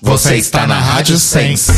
Você está na Rádio Sense.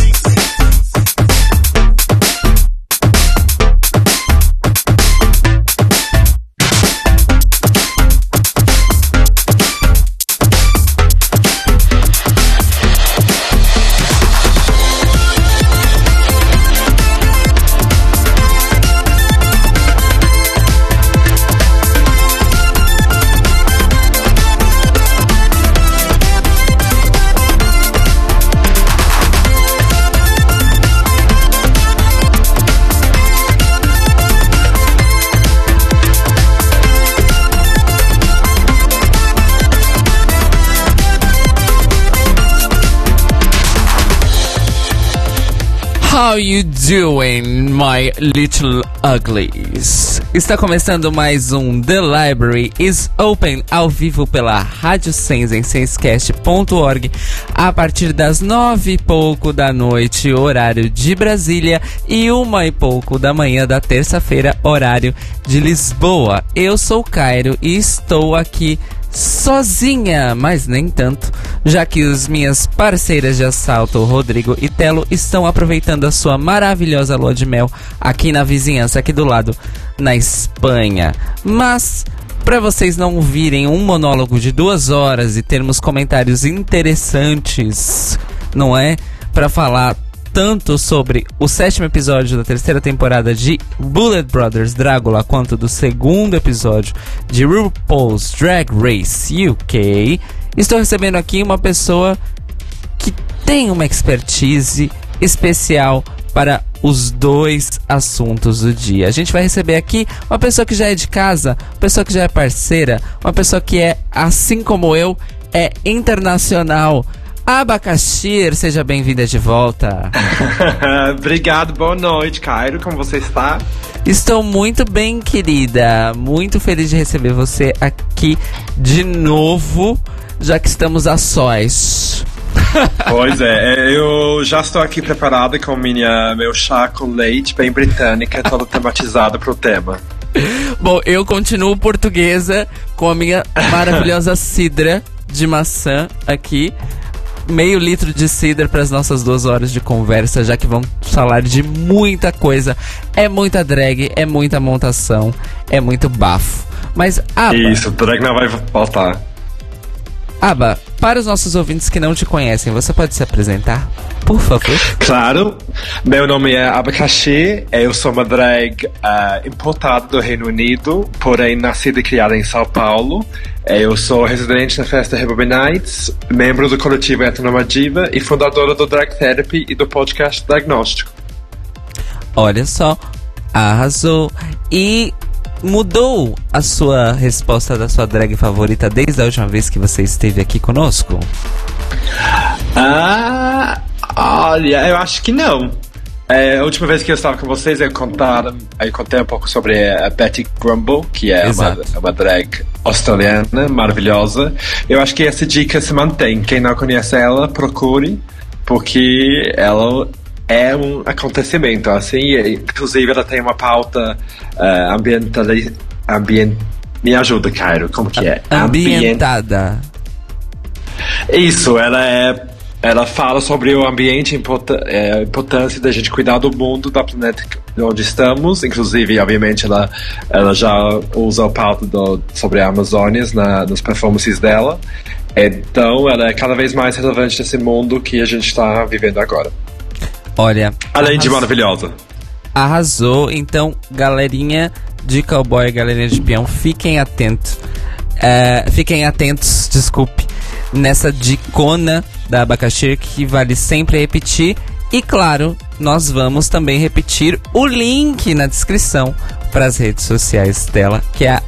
How you doing, my little uglies? Está começando mais um The Library is Open ao vivo pela Rádio Sense em sensecast.org a partir das nove e pouco da noite, horário de Brasília, e uma e pouco da manhã da terça-feira, horário de Lisboa. Eu sou Cairo e estou aqui sozinha, mas nem tanto, já que as minhas parceiras de assalto, Rodrigo e Telo, estão aproveitando a sua maravilhosa lua de mel aqui na vizinhança, aqui do lado, na Espanha. Mas para vocês não virem um monólogo de duas horas e termos comentários interessantes, não é? Para falar tanto sobre o sétimo episódio da terceira temporada de Bullet Brothers Drácula quanto do segundo episódio de RuPaul's Drag Race UK, estou recebendo aqui uma pessoa que tem uma expertise especial para os dois assuntos do dia. A gente vai receber aqui uma pessoa que já é de casa, uma pessoa que já é parceira, uma pessoa que é, assim como eu, é internacional. Abacaxir, seja bem-vinda de volta. Obrigado, boa noite, Cairo. Como você está? Estou muito bem, querida. Muito feliz de receber você aqui de novo, já que estamos a sós. Pois é, eu já estou aqui preparada com minha, meu chá com leite bem britânica, todo tematizado para o tema. Bom, eu continuo portuguesa com a minha maravilhosa cidra de maçã aqui meio litro de cider para as nossas duas horas de conversa, já que vamos falar de muita coisa. É muita drag, é muita montação, é muito bafo. Mas. Isso, drag não vai faltar. Aba, para os nossos ouvintes que não te conhecem, você pode se apresentar? Por favor. Claro. Meu nome é Abacaxi. Eu sou uma drag uh, importada do Reino Unido, porém nascida e criada em São Paulo. Eu sou residente na festa Nights, membro do coletivo Etnomadiva e fundadora do Drag Therapy e do podcast Diagnóstico. Olha só, arrasou. E mudou a sua resposta da sua drag favorita desde a última vez que você esteve aqui conosco? Ah, olha, eu acho que não. É, a última vez que eu estava com vocês, eu, contar, eu contei um pouco sobre a Betty Grumble, que é uma, uma, drag australiana maravilhosa. Eu acho que essa dica se mantém. Quem não conhece ela, procure, porque ela é um acontecimento, assim, inclusive ela tem uma pauta uh, ambiental, ambient, me ajuda, Cairo, como que é? Ambientada. Isso, ela é ela fala sobre o ambiente, é, a importância da gente cuidar do mundo, da planeta onde estamos. Inclusive, obviamente, ela, ela já usa o pauta do, sobre a Amazônia na, nas performances dela. Então, ela é cada vez mais relevante nesse mundo que a gente está vivendo agora. Olha. Além de maravilhosa. Arrasou. Então, galerinha de cowboy, galerinha de peão, fiquem atentos. Uh, fiquem atentos, desculpe, nessa dicona da abacaxi que vale sempre repetir. E claro, nós vamos também repetir o link na descrição para as redes sociais dela, que a,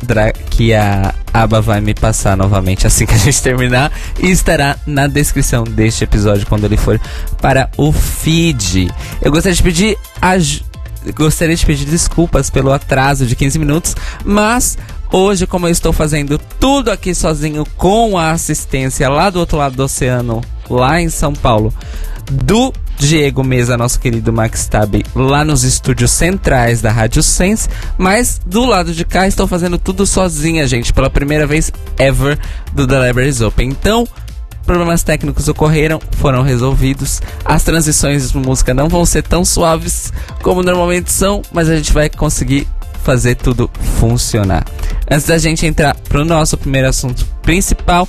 que a Aba vai me passar novamente assim que a gente terminar. E estará na descrição deste episódio quando ele for para o feed. Eu gostaria de pedir. Gostaria de pedir desculpas pelo atraso de 15 minutos, mas Hoje, como eu estou fazendo tudo aqui sozinho com a assistência lá do outro lado do oceano, lá em São Paulo, do Diego Mesa, nosso querido Max Tab, lá nos estúdios centrais da Rádio Sense, mas do lado de cá estou fazendo tudo sozinha, gente, pela primeira vez ever do The Libraries Open. Então, problemas técnicos ocorreram, foram resolvidos. As transições de música não vão ser tão suaves como normalmente são, mas a gente vai conseguir fazer tudo funcionar. Antes da gente entrar pro nosso primeiro assunto principal,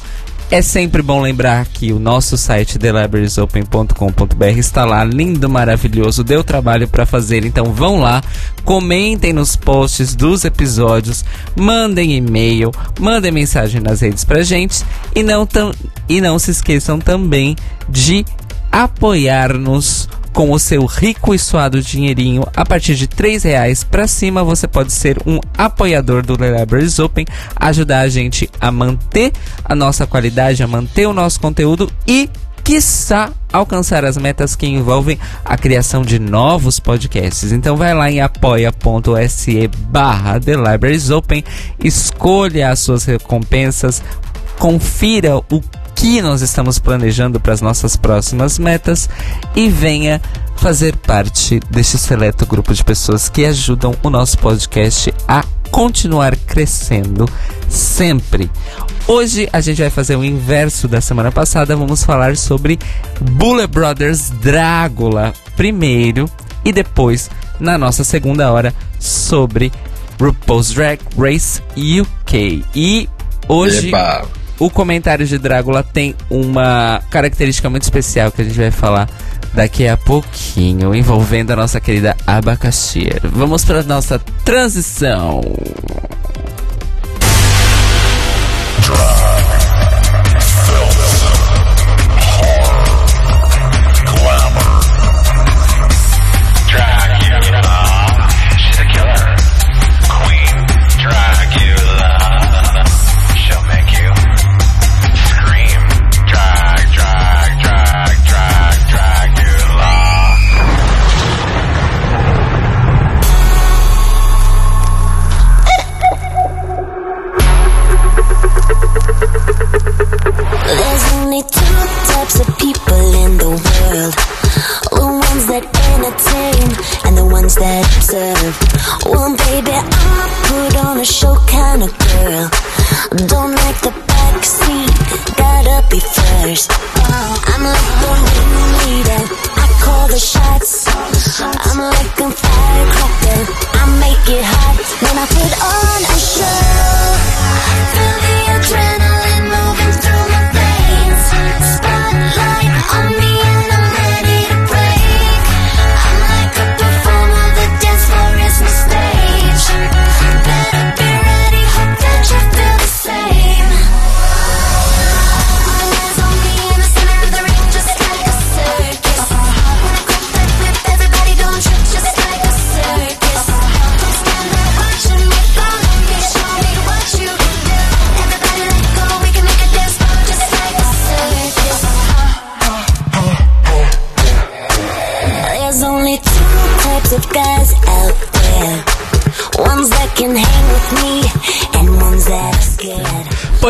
é sempre bom lembrar que o nosso site thelibrariesopen.com.br está lá, lindo, maravilhoso, deu trabalho para fazer, então vão lá, comentem nos posts dos episódios, mandem e-mail, mandem mensagem nas redes pra gente e não, e não se esqueçam também de apoiar-nos com o seu rico e suado dinheirinho, a partir de três reais para cima, você pode ser um apoiador do Libraries Open, ajudar a gente a manter a nossa qualidade, a manter o nosso conteúdo e quiçá alcançar as metas que envolvem a criação de novos podcasts. Então vai lá em apoia.se barra The Libraries Open, escolha as suas recompensas, confira o que nós estamos planejando para as nossas próximas metas e venha fazer parte deste seleto grupo de pessoas que ajudam o nosso podcast a continuar crescendo sempre. Hoje a gente vai fazer o inverso da semana passada, vamos falar sobre Bullet Brothers Drácula primeiro e depois na nossa segunda hora sobre RuPaul's Drag Race UK. E hoje Epa o comentário de Drácula tem uma característica muito especial que a gente vai falar daqui a pouquinho, envolvendo a nossa querida abacaxi. Vamos para The a back seat, gotta be first. Uh, I'm like the leader, I call the shots. I'm like a firecracker, I make it hot.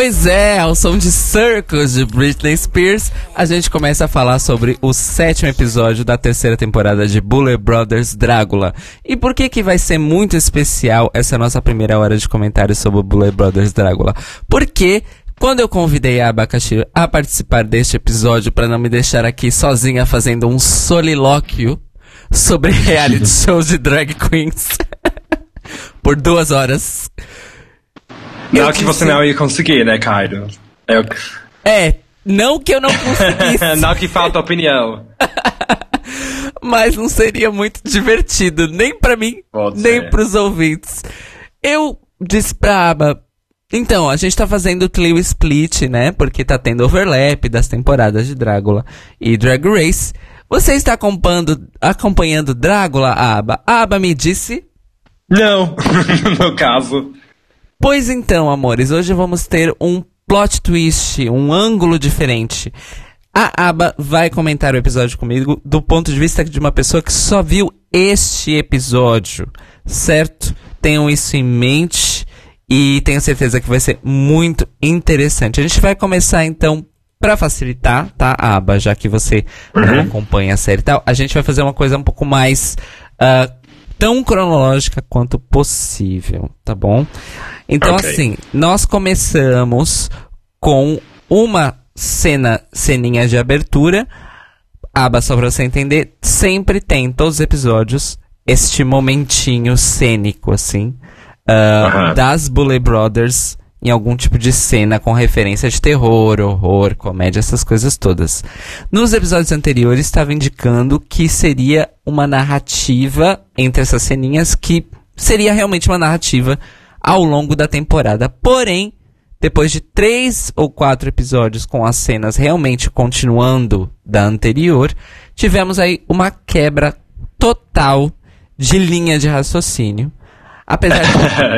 Pois é, ao som de Circus de Britney Spears, a gente começa a falar sobre o sétimo episódio da terceira temporada de Bullet Brothers Drácula. E por que que vai ser muito especial essa nossa primeira hora de comentários sobre o Bullet Brothers Drácula? Porque quando eu convidei a Abacaxi a participar deste episódio para não me deixar aqui sozinha fazendo um solilóquio sobre reality shows de drag queens por duas horas. Não que você não ia conseguir, né, Cairo? Eu... É, não que eu não conseguisse. não que falta opinião. Mas não seria muito divertido, nem para mim, Pode nem ser. pros ouvintes. Eu disse pra Aba, então, a gente tá fazendo o Clio Split, né? Porque tá tendo overlap das temporadas de Drácula e Drag Race. Você está acompanhando, acompanhando Drácula, Aba? A Aba me disse... Não, no caso. Pois então, amores, hoje vamos ter um plot twist, um ângulo diferente. A Aba vai comentar o episódio comigo do ponto de vista de uma pessoa que só viu este episódio, certo? Tenham isso em mente e tenho certeza que vai ser muito interessante. A gente vai começar então para facilitar, tá, Aba, já que você uhum. não acompanha a série e tal, a gente vai fazer uma coisa um pouco mais uh, tão cronológica quanto possível, tá bom? Então, okay. assim, nós começamos com uma cena, ceninha de abertura. Aba, só pra você entender, sempre tem, em todos os episódios, este momentinho cênico, assim, uh, das Bully Brothers em algum tipo de cena com referência de terror, horror, comédia, essas coisas todas. Nos episódios anteriores estava indicando que seria uma narrativa entre essas ceninhas que seria realmente uma narrativa ao longo da temporada. Porém, depois de três ou quatro episódios com as cenas realmente continuando da anterior, tivemos aí uma quebra total de linha de raciocínio. Apesar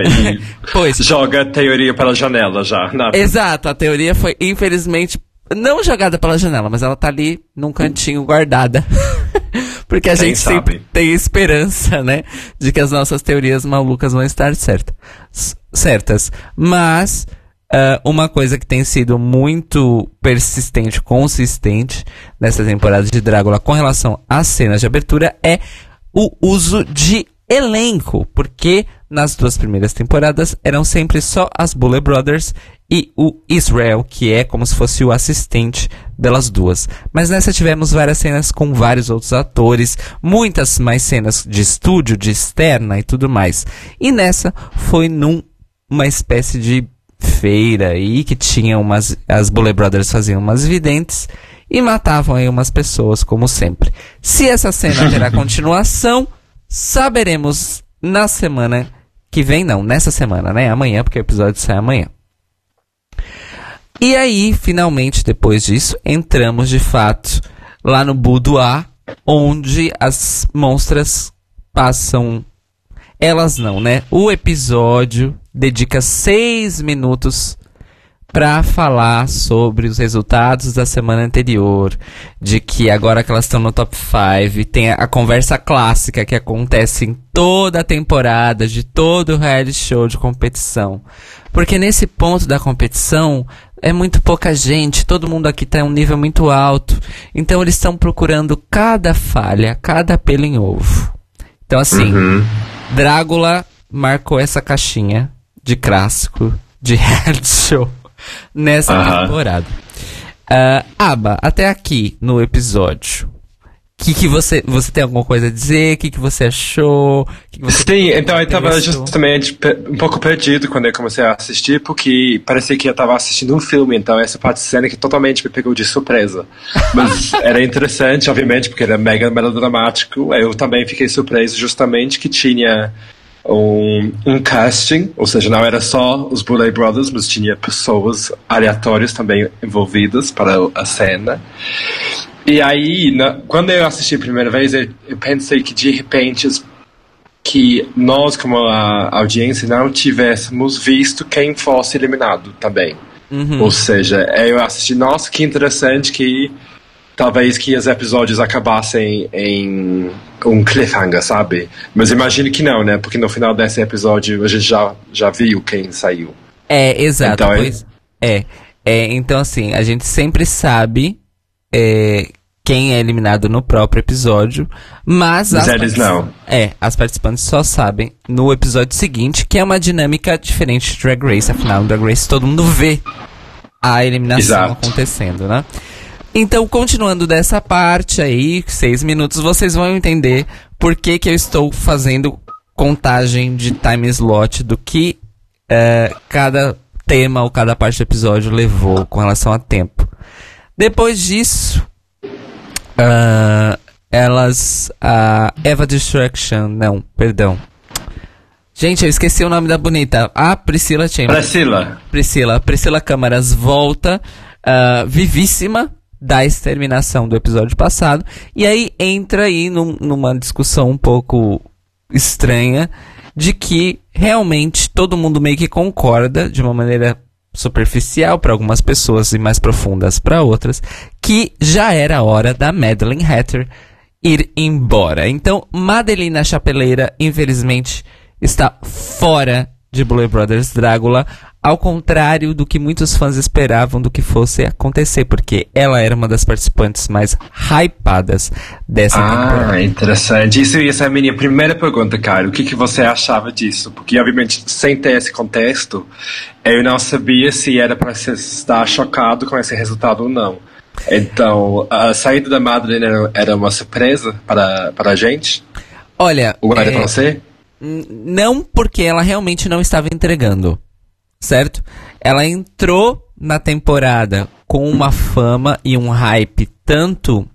de. pois. Joga a teoria pela janela já. Na... Exato, a teoria foi, infelizmente, não jogada pela janela, mas ela tá ali num cantinho guardada. Porque a Quem gente sabe? sempre tem esperança, né? De que as nossas teorias malucas vão estar certas. certas. Mas. Uh, uma coisa que tem sido muito persistente, consistente nessa temporada de Drácula com relação às cenas de abertura é o uso de elenco, porque nas duas primeiras temporadas eram sempre só as Bullet Brothers e o Israel, que é como se fosse o assistente delas duas. Mas nessa tivemos várias cenas com vários outros atores, muitas mais cenas de estúdio, de externa e tudo mais. E nessa foi num uma espécie de feira aí que tinha umas as Bullet Brothers faziam umas videntes e matavam aí umas pessoas como sempre. Se essa cena terá continuação, saberemos na semana que vem, não, nessa semana, né? Amanhã, porque o episódio sai amanhã. E aí, finalmente, depois disso, entramos de fato lá no boudoir, onde as monstras passam. Elas não, né? O episódio dedica seis minutos para falar sobre os resultados da semana anterior, de que agora que elas estão no top 5, tem a conversa clássica que acontece em toda a temporada, de todo o reality show de competição. Porque nesse ponto da competição, é muito pouca gente, todo mundo aqui está em um nível muito alto. Então eles estão procurando cada falha, cada pelo em ovo. Então assim, uhum. Drácula marcou essa caixinha de clássico de reality show nessa uh-huh. temporada. Uh, Aba, até aqui no episódio. Que que você, você tem alguma coisa a dizer? O que, que você achou? Que que você Sim, então eu estava justamente um pouco perdido quando eu comecei a assistir, porque parecia que eu estava assistindo um filme, então essa parte de cena que totalmente me pegou de surpresa. Mas era interessante, obviamente, porque era mega melodramático. Eu também fiquei surpreso justamente que tinha um, um casting, ou seja, não era só os Bullet Brothers, mas tinha pessoas aleatórias também envolvidas para a cena. E aí, na, quando eu assisti a primeira vez, eu, eu pensei que de repente que nós, como a audiência, não tivéssemos visto quem fosse eliminado também. Uhum. Ou seja, eu assisti, nossa, que interessante que talvez que os episódios acabassem em um cliffhanger, sabe? Mas imagino que não, né? Porque no final desse episódio a gente já, já viu quem saiu. É, exato. Então, pois, é, é, então assim, a gente sempre sabe é, quem é eliminado no próprio episódio, mas, mas eles não. É, as participantes só sabem no episódio seguinte, que é uma dinâmica diferente de Drag Race, afinal, no Drag Race todo mundo vê a eliminação Exato. acontecendo, né? Então, continuando dessa parte aí, seis minutos, vocês vão entender por que, que eu estou fazendo contagem de time slot do que uh, cada tema ou cada parte do episódio levou com relação a tempo. Depois disso, uh, elas. A uh, Eva Destruction, não, perdão. Gente, eu esqueci o nome da bonita. A Priscila Chambers. Priscila. Priscila. Priscila Câmaras volta, uh, vivíssima, da exterminação do episódio passado. E aí entra aí num, numa discussão um pouco estranha de que realmente todo mundo meio que concorda de uma maneira superficial para algumas pessoas e mais profundas para outras que já era hora da Madeline Hatter ir embora. Então, Madeline Chapeleira, infelizmente, está fora de Blue Brothers Drácula ao contrário do que muitos fãs esperavam do que fosse acontecer, porque ela era uma das participantes mais hypadas dessa ah, temporada. Ah, interessante. Isso ia ser a minha primeira pergunta, Caio. O que, que você achava disso? Porque, obviamente, sem ter esse contexto, eu não sabia se era para estar chocado com esse resultado ou não. Então, a saída da Madeline era, uma surpresa para, para a gente? Olha. O é, para você? Não, porque ela realmente não estava entregando. Certo? Ela entrou na temporada com uma fama e um hype tanto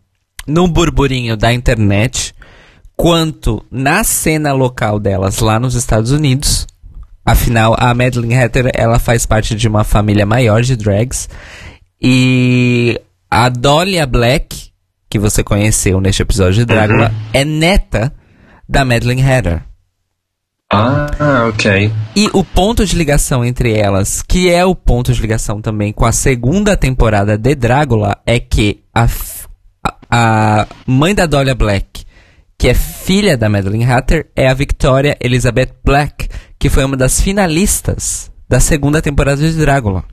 no burburinho da internet quanto na cena local delas lá nos Estados Unidos. Afinal, a Madeline Hatter, ela faz parte de uma família maior de drags e a Dolia Black, que você conheceu neste episódio de Drácula, uhum. é neta da Madeline Hatter. Ah, ok. E o ponto de ligação entre elas, que é o ponto de ligação também com a segunda temporada de Drácula, é que a, a mãe da Dolia Black, que é filha da Madeline Hatter, é a Victoria Elizabeth Black, que foi uma das finalistas da segunda temporada de Drácula.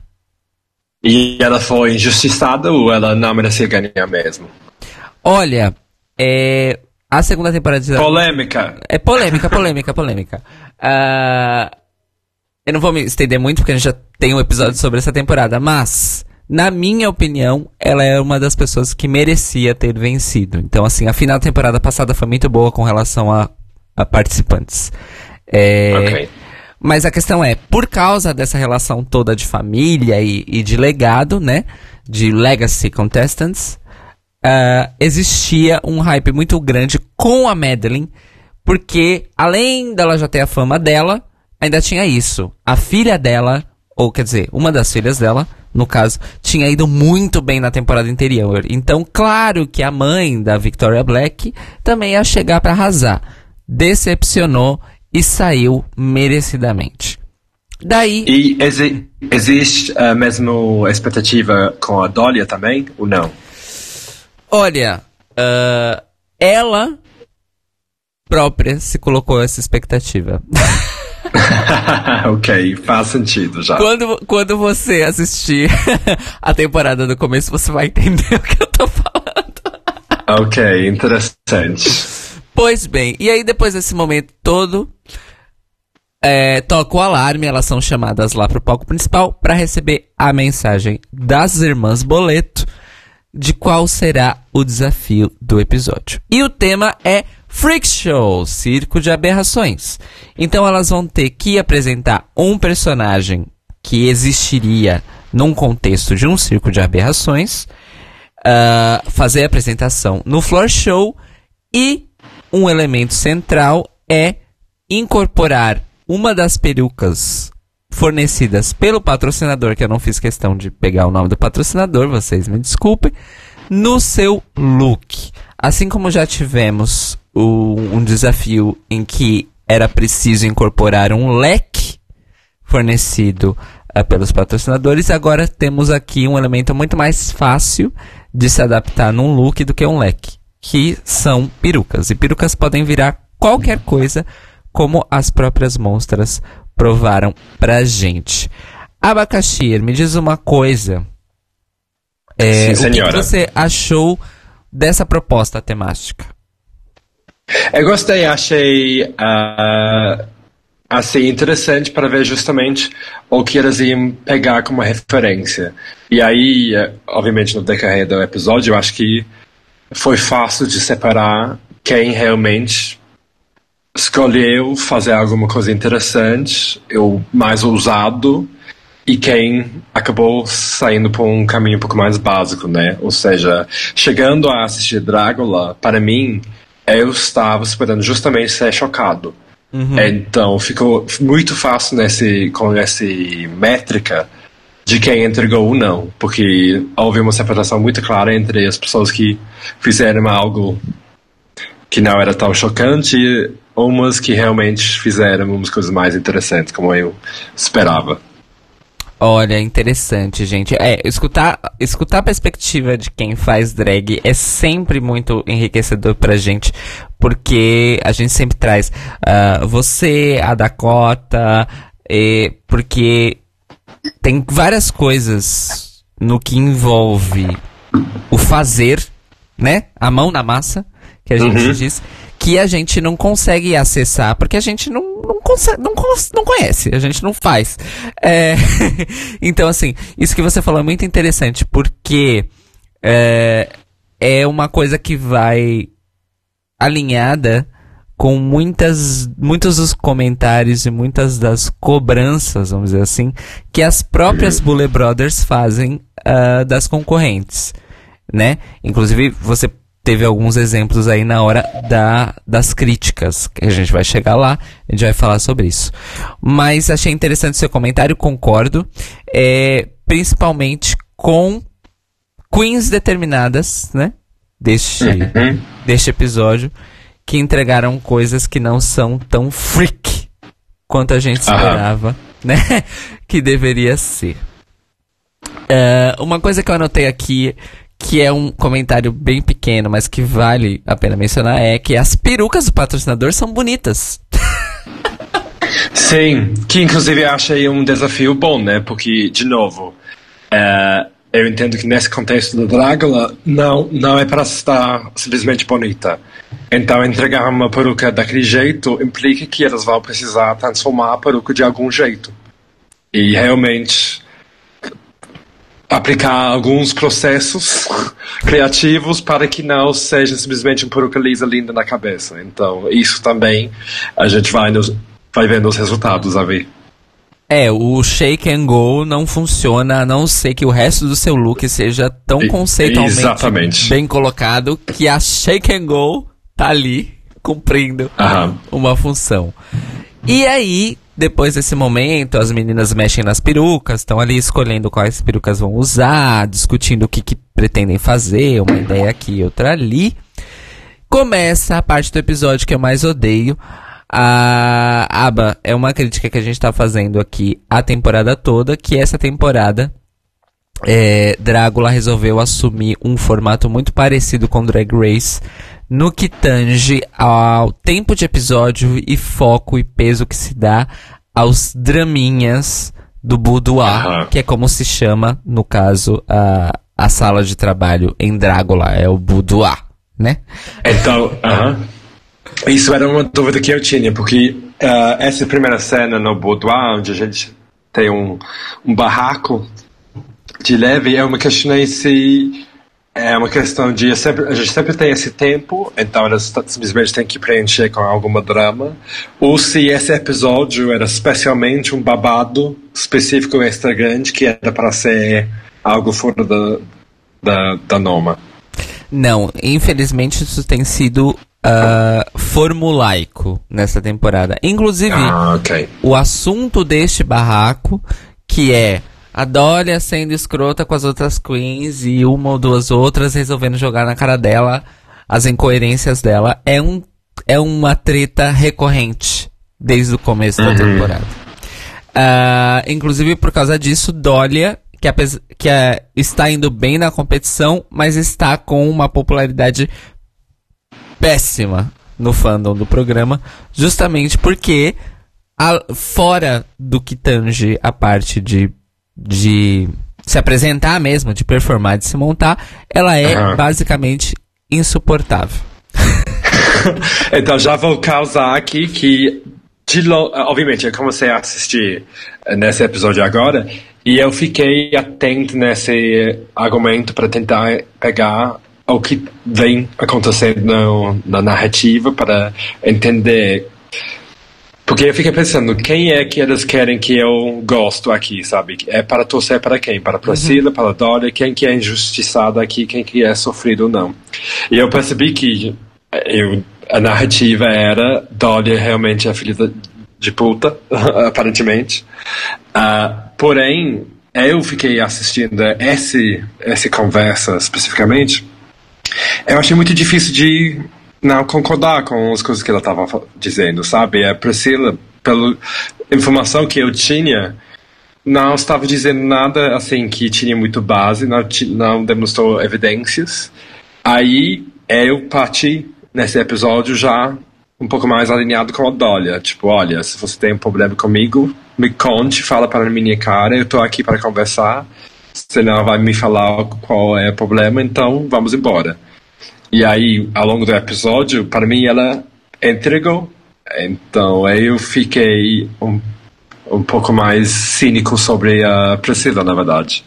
E ela foi injustiçada ou ela não merecia ganhar mesmo? Olha, é, a segunda temporada de Polêmica. É polêmica, polêmica, polêmica. Uh, eu não vou me estender muito porque a gente já tem um episódio sobre essa temporada, mas, na minha opinião, ela é uma das pessoas que merecia ter vencido. Então, assim, a final da temporada passada foi muito boa com relação a, a participantes. É, ok. Mas a questão é, por causa dessa relação toda de família e, e de legado, né? De legacy contestants, uh, existia um hype muito grande com a Madeline, porque além dela já ter a fama dela, ainda tinha isso. A filha dela, ou quer dizer, uma das filhas dela, no caso, tinha ido muito bem na temporada anterior. Então, claro que a mãe da Victoria Black também ia chegar para arrasar. Decepcionou e saiu merecidamente. Daí. E exi existe a mesma expectativa com a Dolia também, ou não? Olha, uh, ela própria se colocou essa expectativa. ok, faz sentido já. Quando, quando você assistir a temporada do começo, você vai entender o que eu tô falando. ok, interessante. Pois bem, e aí depois desse momento todo, é, toca o alarme, elas são chamadas lá pro palco principal para receber a mensagem das irmãs Boleto de qual será o desafio do episódio. E o tema é Freak Show, Circo de Aberrações. Então elas vão ter que apresentar um personagem que existiria num contexto de um circo de aberrações, uh, fazer a apresentação no floor show e um elemento central é incorporar uma das perucas fornecidas pelo patrocinador, que eu não fiz questão de pegar o nome do patrocinador, vocês me desculpem, no seu look. Assim como já tivemos o, um desafio em que era preciso incorporar um leque fornecido uh, pelos patrocinadores, agora temos aqui um elemento muito mais fácil de se adaptar num look do que um leque, que são perucas. E perucas podem virar qualquer coisa, como as próprias monstras provaram pra gente. Abacaxi, me diz uma coisa. É, Sim, o que você achou dessa proposta temática? Eu gostei, achei uh, assim interessante para ver justamente o que eles iam pegar como referência. E aí, obviamente, no decorrer do episódio, eu acho que foi fácil de separar quem realmente escolheu fazer alguma coisa interessante, ou mais ousado, e quem acabou saindo por um caminho um pouco mais básico, né? Ou seja, chegando a assistir Drácula, para mim, eu estava esperando justamente ser chocado. Uhum. Então ficou muito fácil nesse, com essa métrica de quem entregou ou não, porque houve uma separação muito clara entre as pessoas que fizeram algo que não era tão chocante umas que realmente fizeram umas coisas mais interessantes, como eu esperava. Olha, interessante, gente. É, escutar, escutar a perspectiva de quem faz drag é sempre muito enriquecedor pra gente, porque a gente sempre traz uh, você, a Dakota, e, porque tem várias coisas no que envolve o fazer, né? A mão na massa, que a gente Uhum. diz, que a gente não consegue acessar, porque a gente não, não, consegue, não, não conhece, a gente não faz. É, então, assim, isso que você falou é muito interessante, porque é, é uma coisa que vai alinhada com muitas, muitos dos comentários e muitas das cobranças, vamos dizer assim, que as próprias Bullet Brothers fazem ah, das concorrentes, né? Inclusive, você teve alguns exemplos aí na hora da, das críticas, que a gente vai chegar lá, a gente vai falar sobre isso. Mas achei interessante seu comentário, concordo, é, principalmente com queens determinadas, né? Deste, deste episódio, que entregaram coisas que não são tão freak quanto a gente esperava, né? que deveria ser. É, uma coisa que eu anotei aqui, que é um comentário bem pequeno, mas que vale a pena mencionar, é que as perucas do patrocinador são bonitas. Sim, que inclusive eu achei um desafio bom, né? Porque, de novo, é, eu entendo que nesse contexto da Drácula não, não é para estar simplesmente bonita. Então, entregar uma peruca daquele jeito implica que elas vão precisar transformar a peruca de algum jeito. E realmente aplicar alguns processos criativos para que não seja simplesmente uma peruca lisa linda na cabeça. Então, isso também a gente vai, nos, vai vendo os resultados a ver. É, o shake and go não funciona, a não ser que o resto do seu look seja tão E- conceitualmente exatamente. bem colocado que a shake and go tá ali cumprindo Aham. uma função. E aí, depois desse momento, as meninas mexem nas perucas, estão ali escolhendo quais perucas vão usar, discutindo o que, que pretendem fazer, uma ideia aqui, outra ali. Começa a parte do episódio que eu mais odeio. A Aba é uma crítica que a gente tá fazendo aqui a temporada toda, que essa temporada é, Drácula resolveu assumir um formato muito parecido com Drag Race no que tange ao tempo de episódio e foco e peso que se dá aos draminhas do boudoir, Aham. que é como se chama, no caso, a, a sala de trabalho em Drácula, é o boudoir, né? Então, aham. isso era uma dúvida que eu tinha, porque ah, essa primeira cena no boudoir, onde a gente tem um, um barraco de leve, eu me questionei se é uma questão de sempre, a gente sempre tem esse tempo, então elas simplesmente têm que preencher com alguma drama, ou se esse episódio era especialmente um babado específico extra grande que era para ser algo fora da, da, da norma. Não, infelizmente isso tem sido ah, formulaico nessa temporada. Inclusive, Ah, ok. o assunto deste barraco, que é a Dólia sendo escrota com as outras queens e uma ou duas outras resolvendo jogar na cara dela as incoerências dela, é, um, é uma treta recorrente desde o começo da temporada. Ah, inclusive por causa disso, Dólia, que, apes- que é, está indo bem na competição, mas está com uma popularidade péssima no fandom do programa, justamente porque a- fora do que tange a parte de, de se apresentar mesmo, de performar, de se montar, ela é Aham. basicamente insuportável. Então já vou causar aqui que, lo- obviamente, eu comecei a assistir eh, nesse episódio agora e eu fiquei atento nesse argumento para tentar pegar o que vem acontecendo na narrativa para entender. Porque eu fiquei pensando, quem é que eles querem que eu gosto aqui, sabe? É para torcer para quem? Para Priscila, para Dória, quem que é injustiçado aqui, quem que é sofrido ou não. E eu percebi que eu, a narrativa era Dória realmente é filha de puta, aparentemente. Ah, porém, eu fiquei assistindo esse, essa conversa especificamente. Eu achei muito difícil de não concordar com as coisas que ela estava dizendo, sabe? A Priscila, pela informação que eu tinha, não estava dizendo nada assim que tinha muito base, não, não demonstrou evidências. Aí eu parti nesse episódio já um pouco mais alinhado com a Dólia. Tipo, olha, se você tem um problema comigo, me conte, fala para a minha cara, eu tô aqui para conversar. Você não vai me falar qual é o problema, então vamos embora. E aí, ao longo do episódio, para mim, ela entregou. Então, eu fiquei um, um pouco mais cínico sobre a Priscila, na verdade.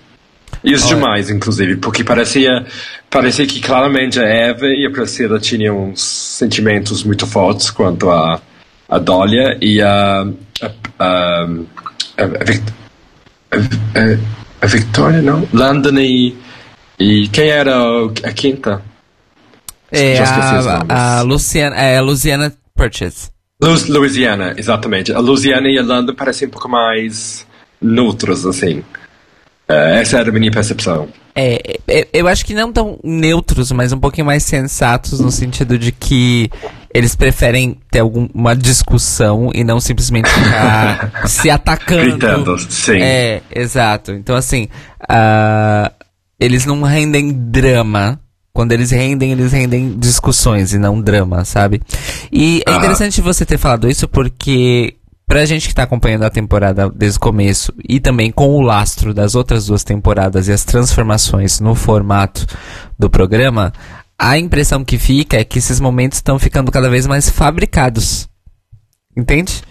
E os demais, inclusive, porque parecia, parecia que claramente a Eva e a Priscila tinham uns sentimentos muito fortes quanto a, a Dólia e a, a, a, a, a, a Victoria, não? London e, e quem era a quinta? É a, a Luciana, é a Luciana Purchase. Louisiana, exatamente. A Louisiana e a London parecem um pouco mais neutros, assim. Uh, essa era a minha percepção. É, é, eu acho que não tão neutros, mas um pouquinho mais sensatos no sentido de que eles preferem ter alguma discussão e não simplesmente ficar se atacando. Gritando, sim. É, exato. Então, assim, uh, eles não rendem drama. Quando eles rendem, eles rendem discussões e não drama, sabe? E é interessante você ter falado isso porque pra gente que tá acompanhando a temporada desde o começo e também com o lastro das outras duas temporadas e as transformações no formato do programa, a impressão que fica é que esses momentos estão ficando cada vez mais fabricados. Entende?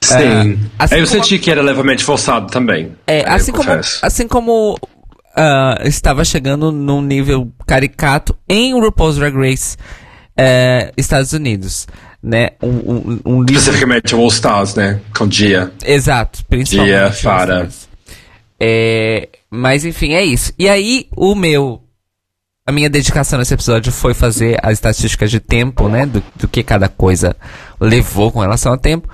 Sim. Uh, assim eu senti que era levemente forçado também. É, assim como, assim como uh, estava chegando num nível caricato em RuPaul's Drag Race uh, Estados Unidos né, um, um, um livro... Especificamente o All Stars, né, com Dia. Exato, principalmente. Dia, Fara. É, mas enfim, é isso. E aí, o meu... A minha dedicação nesse episódio foi fazer as estatísticas de tempo, né, do, do que cada coisa levou com relação ao tempo.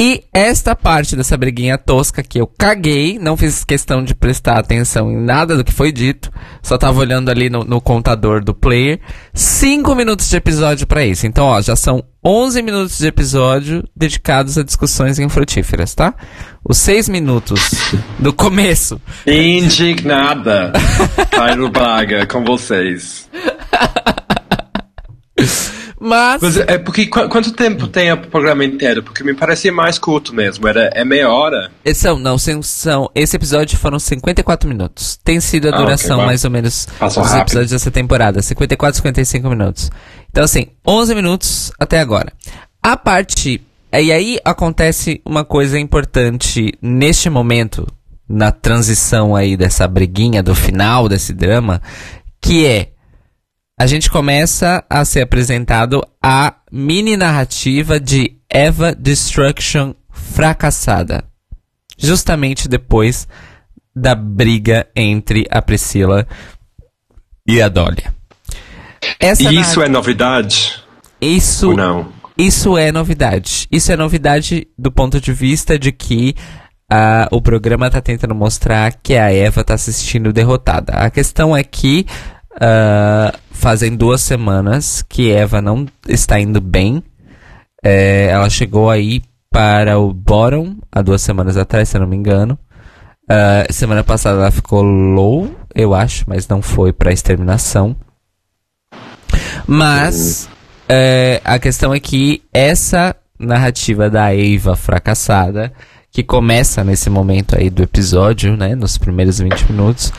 E esta parte dessa briguinha tosca que eu caguei, não fiz questão de prestar atenção em nada do que foi dito, só tava olhando ali no, no contador do player. Cinco minutos de episódio para isso. Então, ó, já são 11 minutos de episódio dedicados a discussões infrutíferas, tá? Os seis minutos do começo. Indignada. Cairo Braga, com vocês. Mas... Mas é porque qu quanto tempo tem o programa inteiro? Porque me parecia mais curto mesmo. Era, é meia hora? São, não, são. Esse episódio foram 54 minutos. Tem sido a ah, duração okay, mais ou menos Passou dos rápido. episódios dessa temporada. 54, 55 minutos. Então, assim, 11 minutos até agora. A parte. E aí acontece uma coisa importante neste momento, na transição aí dessa briguinha do final desse drama, que é a gente começa a ser apresentado a mini narrativa de Eva Destruction fracassada. Justamente depois da briga entre a Priscila e a Dólia. Essa e isso é novidade? Isso Ou não? Isso é novidade. Isso é novidade do ponto de vista de que uh, o programa está tentando mostrar que a Eva está assistindo derrotada. A questão é que Uh, fazem duas semanas que Eva não está indo bem. É, ela chegou aí para o bottom há duas semanas atrás, se eu não me engano. Uh, semana passada ela ficou low, eu acho, mas não foi para exterminação. Mas é, a questão é que essa narrativa da Eva fracassada, que começa nesse momento aí do episódio, né, nos primeiros 20 minutos,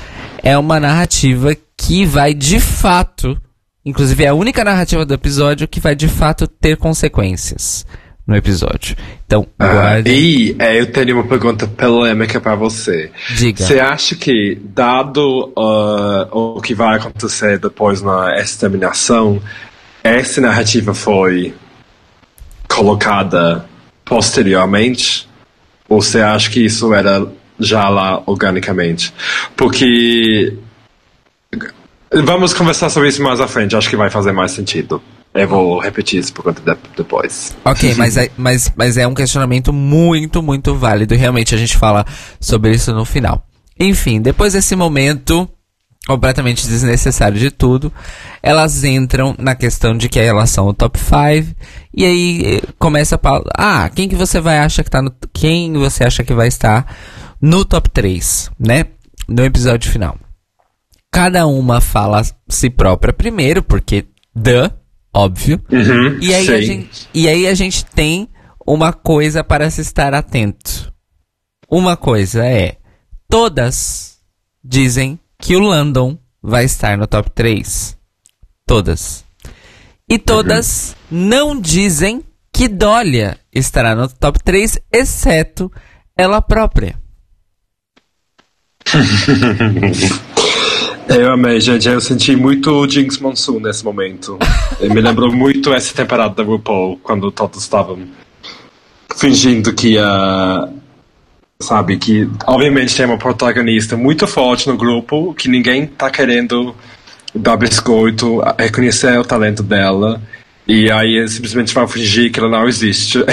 é uma narrativa que vai de fato, inclusive é a única narrativa do episódio que vai de fato ter consequências no episódio. Então, ah, guarde... E é, eu tenho uma pergunta polêmica para você. Diga. Você acha que, dado uh, o que vai acontecer depois na exterminação, essa narrativa foi colocada posteriormente? Ou você acha que isso era já lá organicamente? Porque Vamos conversar sobre isso mais à frente, acho que vai fazer mais sentido. Eu vou repetir isso por conta de, depois. Ok, mas é, mas, mas é um questionamento muito, muito válido. Realmente a gente fala sobre isso no final. Enfim, depois desse momento completamente desnecessário de tudo, elas entram na questão de que elas são o top 5 e aí eh, começa a falar, ah, quem que você vai achar que tá no quem você acha que vai estar no top 3, né? No episódio final. Cada uma fala si própria primeiro, porque the óbvio. Uhum, e, aí a gente, e aí a gente tem uma coisa para se estar atento. Uma coisa é: todas dizem que o London vai estar no top 3. Todas. E todas não dizem que Dólia estará no top 3, exceto ela própria. Eu amei, gente. Eu senti muito Jinx Monsoon nesse momento. Me lembrou muito essa temporada da RuPaul, quando todos estavam fingindo que ia. sabe, que obviamente tem uma protagonista muito forte no grupo, que ninguém tá querendo dar biscoito, reconhecer o talento dela. E aí simplesmente vão fingir que ela não existe.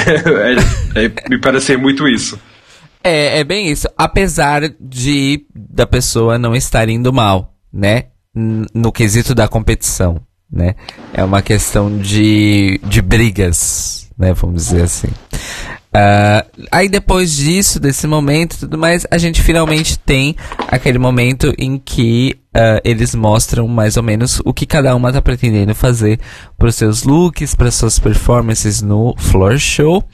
É- é- me pareceu muito isso. É, é bem isso. Apesar de da pessoa não estar indo mal, né? No quesito da competição, né? É uma questão de, de brigas, né? Vamos dizer assim. Ah, aí depois disso, desse momento e tudo mais, a gente finalmente tem aquele momento em que ah, eles mostram mais ou menos o que cada uma tá pretendendo fazer para os seus looks, para suas performances no floor show.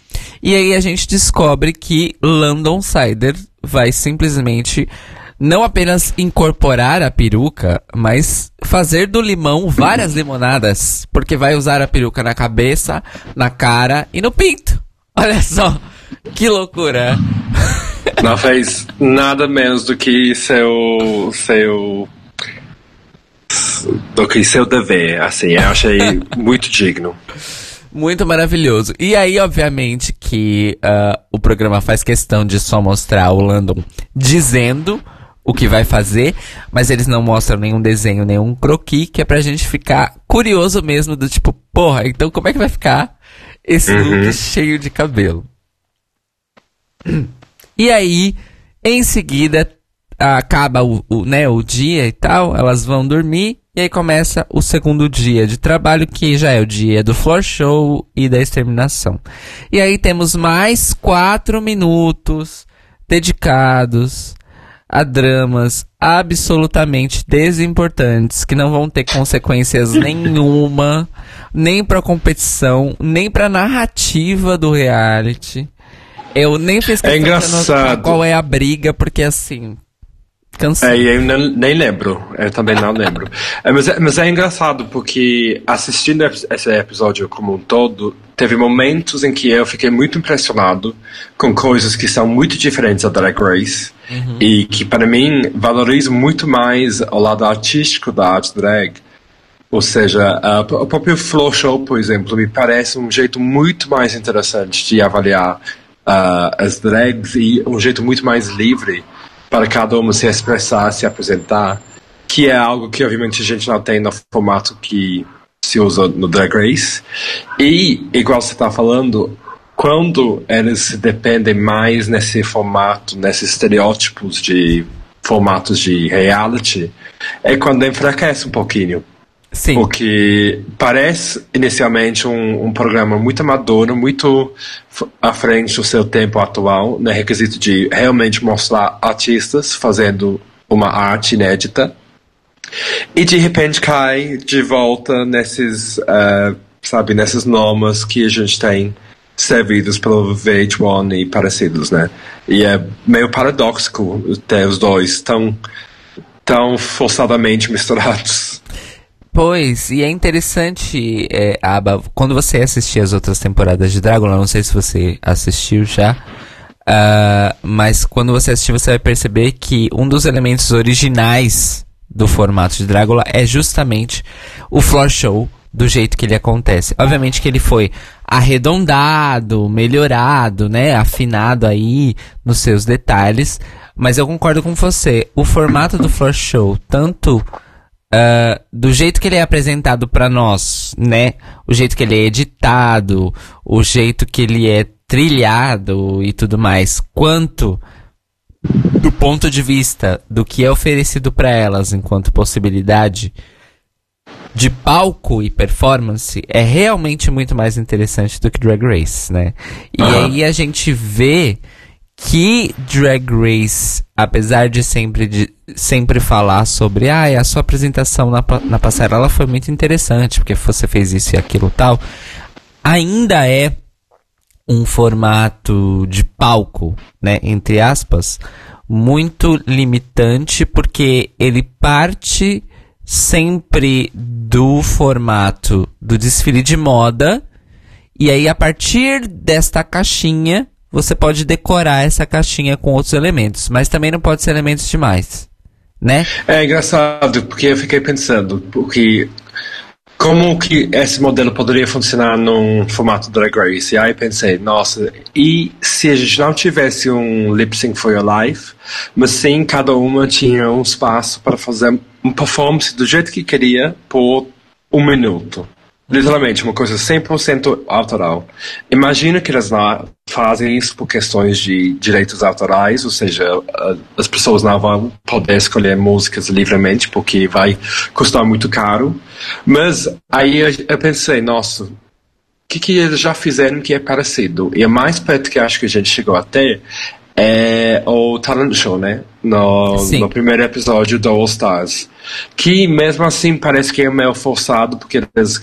E aí a gente descobre que London Cider vai simplesmente não apenas incorporar a peruca, mas fazer do limão várias limonadas, porque vai usar a peruca na cabeça, na cara e no pinto. Olha só, que loucura. Não fez nada menos do que seu. seu. do que seu dever, assim, eu achei muito digno. Muito maravilhoso. E aí, obviamente, que ah, o programa faz questão de só mostrar o Landon dizendo o que vai fazer, mas eles não mostram nenhum desenho, nenhum croquis, que é pra gente ficar curioso mesmo, do tipo, porra, então como é que vai ficar esse look cheio de cabelo? E aí, em seguida, acaba o, o, né, o dia e tal, elas vão dormir, e aí começa o segundo dia de trabalho, que já é o dia do floor show e da exterminação. E aí temos mais quatro minutos dedicados a dramas absolutamente desimportantes, que não vão ter consequências nenhuma, nem pra competição, nem pra narrativa do reality. Eu nem fiz questão É de anotar engraçado. qual é a briga, porque assim. Cansei. É, eu não- nem lembro, eu também não lembro. É, mas, é, mas é engraçado porque assistindo esse episódio como um todo, teve momentos em que eu fiquei muito impressionado com coisas que são muito diferentes da Drag Race e que para mim valorizam muito mais o lado artístico da arte drag. Ou seja, o próprio Flow Show, por exemplo, me parece um jeito muito mais interessante de avaliar ah, as drags e um jeito muito mais livre para cada uma se expressar, se apresentar, que é algo que obviamente a gente não tem no formato que se usa no Drag Race. E, igual você está falando, quando eles se dependem mais nesse formato, nesses estereótipos de formatos de reality, é quando enfraquece um pouquinho. Sim. Porque parece inicialmente um, um programa muito amador, muito à frente do seu tempo atual, no requisito de realmente mostrar artistas fazendo uma arte inédita. E de repente cai de volta nesses, eh, sabe, nessas normas que a gente tem servidos pelo VH1 e parecidos, né? E é meio paradoxo ter os dois tão, tão forçadamente misturados. Pois, e é interessante, é, Aba, quando você assistir as outras temporadas de eu não sei se você assistiu já, ah, mas quando você assistir você vai perceber que um dos elementos originais do formato de Dragon é justamente o floor show do jeito que ele acontece. Obviamente que ele foi arredondado, melhorado, né, afinado aí nos seus detalhes, mas eu concordo com você, o formato do floor show, tanto ah, do jeito que ele é apresentado pra nós, né? O jeito que ele é editado, o jeito que ele é trilhado e tudo mais, quanto do ponto de vista do que é oferecido pra elas enquanto possibilidade de palco e performance é realmente muito mais interessante do que Drag Race, né? E Aham. aí a gente vê que Drag Race, apesar de sempre, de, sempre falar sobre ah, a sua apresentação na, na passarela foi muito interessante, porque você fez isso e aquilo tal, ainda é um formato de palco, né, entre aspas, muito limitante, porque ele parte sempre do formato do desfile de moda, e aí a partir desta caixinha você pode decorar essa caixinha com outros elementos, mas também não pode ser elementos demais, né? É engraçado, porque eu fiquei pensando, porque como que esse modelo poderia funcionar num formato Drag Race? E aí pensei, nossa, e se a gente não tivesse um Lip Sync for Your Life, mas sim cada uma tinha um espaço para fazer uma performance do jeito que queria por um minuto. Literalmente, uma coisa 100% autoral. Imagina que eles lá fazem isso por questões de direitos autorais, ou seja, as pessoas não vão poder escolher músicas livremente porque vai custar muito caro. Mas aí eu pensei, nossa, o que, que eles já fizeram que é parecido? E a mais perto que acho que a gente chegou até é o Talent Show, né? No, no primeiro episódio do All Stars. Que mesmo assim parece que é meio forçado, porque eles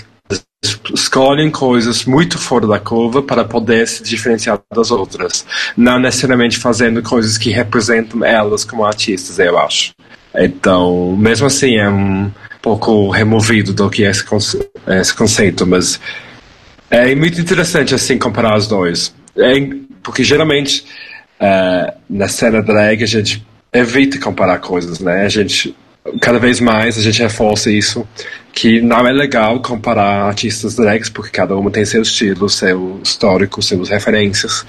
escolhem coisas muito fora da curva para poder se diferenciar das outras, não necessariamente fazendo coisas que representam elas como artistas, eu acho. Então, mesmo assim, é um pouco removido do que é esse, conce esse conceito, mas é muito interessante assim comparar os dois, é, porque geralmente uh, na cena drag a gente evita comparar coisas, né? A gente cada vez mais a gente reforça isso que não é legal comparar artistas drags, porque cada uma tem seu estilo, seu histórico, suas referências.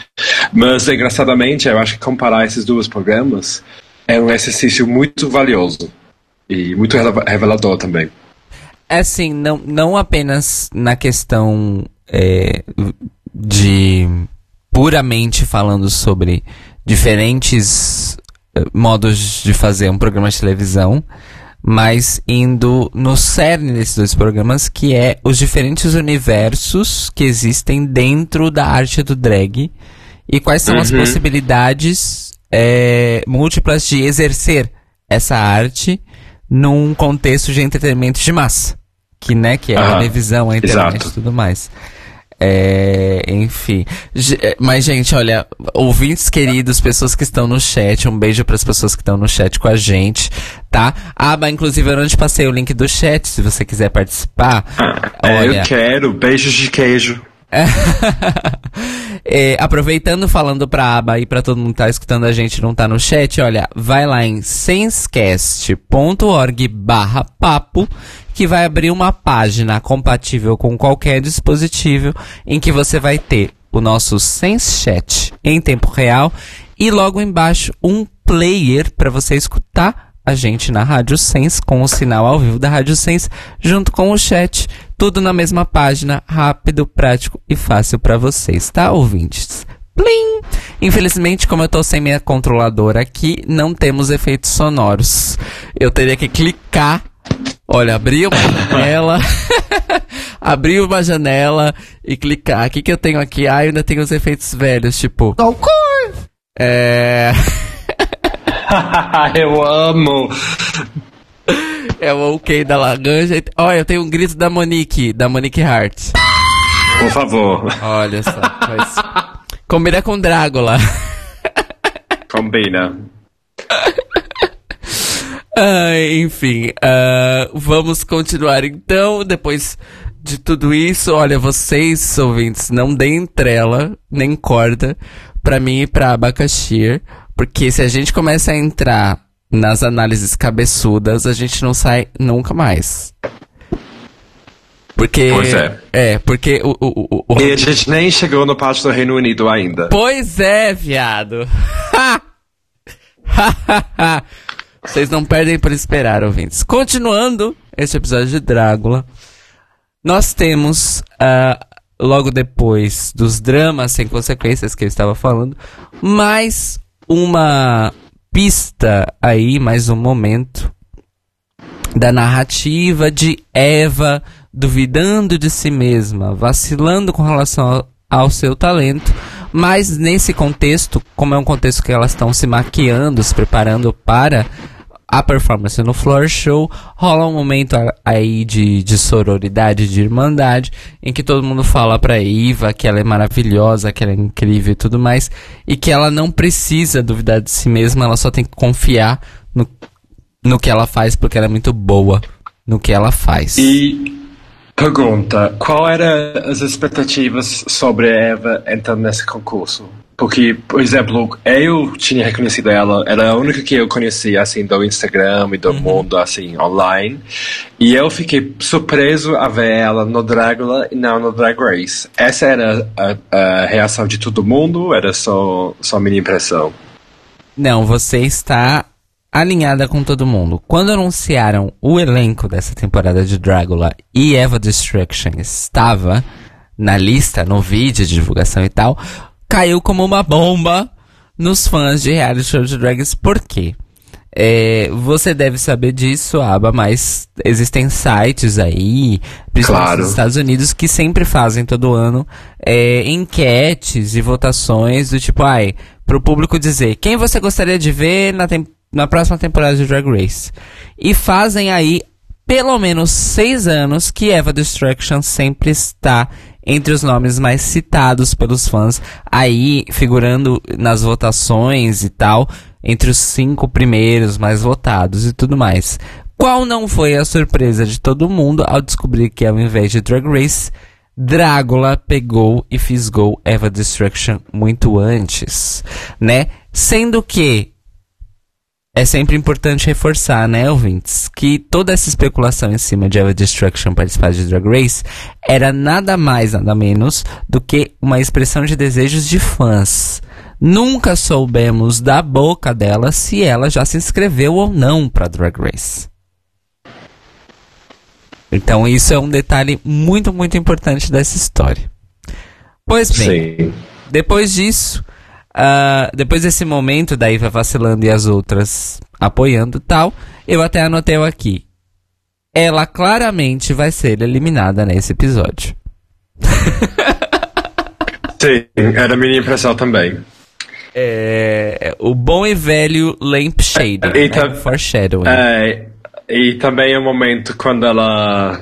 Mas, engraçadamente, eu acho que comparar esses dois programas é um exercício muito valioso e muito revelador também. É assim, não, não apenas na questão é, de puramente falando sobre diferentes eh, modos de fazer um programa de televisão, mas indo no cerne desses dois programas, que é os diferentes universos que existem dentro da arte do drag e quais são uhum. as possibilidades é, múltiplas de exercer essa arte num contexto de entretenimento de massa, que né, que é a televisão, a internet e tudo mais. É, enfim. É, mas, gente, olha, ouvintes queridos, pessoas que estão no chat, um beijo para as pessoas que estão no chat com a gente, tá? Ah, mas inclusive eu não te passei o link do chat, se você quiser participar. É, olha... eu quero, beijos de queijo. é, aproveitando, falando pra aba e pra todo mundo que tá escutando a gente não tá no chat, olha, vai lá em sensecast.org barra papo que vai abrir uma página compatível com qualquer dispositivo em que você vai ter o nosso Sense Chat em tempo real e logo embaixo um player para você escutar a gente na Rádio Sense com o sinal ao vivo da Rádio Sense junto com o chat, tudo na mesma página, rápido, prático e fácil para vocês, tá, ouvintes? Plim! Infelizmente, como eu tô sem minha controladora aqui, não temos efeitos sonoros. Eu teria que clicar Olha, abrir uma janela, abrir uma janela e clicar. O que, que eu tenho aqui? Ah, eu ainda tenho os efeitos velhos, tipo. É. eu amo! É o ok da laranja. Olha, eu tenho um grito da Monique, da Monique Hart. Por favor. Olha só. Mas... Combina com Drácula. Combina. Uh, enfim, uh, vamos continuar então. Depois de tudo isso, olha, vocês, ouvintes, não deem trela, nem corda, pra mim e pra Abacaxi, porque se a gente começa a entrar nas análises cabeçudas, a gente não sai nunca mais. Porque. Pois é. É, porque o, o, o, o... E a gente nem chegou no parte do Reino Unido ainda. Pois é, viado. Vocês não perdem por esperar, ouvintes. Continuando este episódio de Drácula, nós temos, uh, logo depois dos dramas sem consequências que eu estava falando, mais uma pista aí, mais um momento da narrativa de Eva duvidando de si mesma, vacilando com relação ao, ao seu talento, Mas nesse contexto, como é um contexto que elas estão se maquiando, se preparando para a performance no floor show, rola um momento aí de, de sororidade, de irmandade, em que todo mundo fala pra Eva que ela é maravilhosa, que ela é incrível e tudo mais, e que ela não precisa duvidar de si mesma, ela só tem que confiar no, no que ela faz, porque ela é muito boa no que ela faz. E pergunta, qual eram as expectativas sobre a Eva entrando nesse concurso? Porque, por exemplo, eu tinha reconhecido ela, ela é a única que eu conhecia, assim, do Instagram e do uhum. mundo, assim, online. E eu fiquei surpreso a ver ela no Dragula e não no Drag Race. Essa era a, a reação de todo mundo? Era só, só minha impressão? Não, você está alinhada com todo mundo. Quando anunciaram o elenco dessa temporada de Dragula e Eva Destruction estava na lista, no vídeo de divulgação e tal, caiu como uma bomba nos fãs de reality show de drags. Por quê? É, você deve saber disso, Aba, mas existem sites aí, principalmente claro. nos Estados Unidos, que sempre fazem todo ano é, enquetes e votações do tipo, ai, pro público dizer quem você gostaria de ver na, na próxima temporada de Drag Race. E fazem aí pelo menos seis anos que Eva Destruction sempre está entre os nomes mais citados pelos fãs, aí figurando nas votações e tal, entre os cinco primeiros mais votados e tudo mais. Qual não foi a surpresa de todo mundo ao descobrir que ao invés de Drag Race, Drácula pegou e fisgou Eva Destruction muito antes, né? Sendo que é sempre importante reforçar, né, ouvintes, que toda essa especulação em cima de Eva Destruction participar de Drag Race era nada mais, nada menos do que uma expressão de desejos de fãs. Nunca soubemos da boca dela se ela já se inscreveu ou não para Drag Race. Então isso é um detalhe muito, muito importante dessa história. Pois bem, Sim. depois disso, Uh, depois desse momento da Iva vacilando e as outras apoiando tal, eu até anotei aqui. Ela claramente vai ser eliminada nesse episódio. Sim, era a minha impressão também. É, o bom e velho lampshade, é, né? Foreshadowing. É, e também é o momento quando ela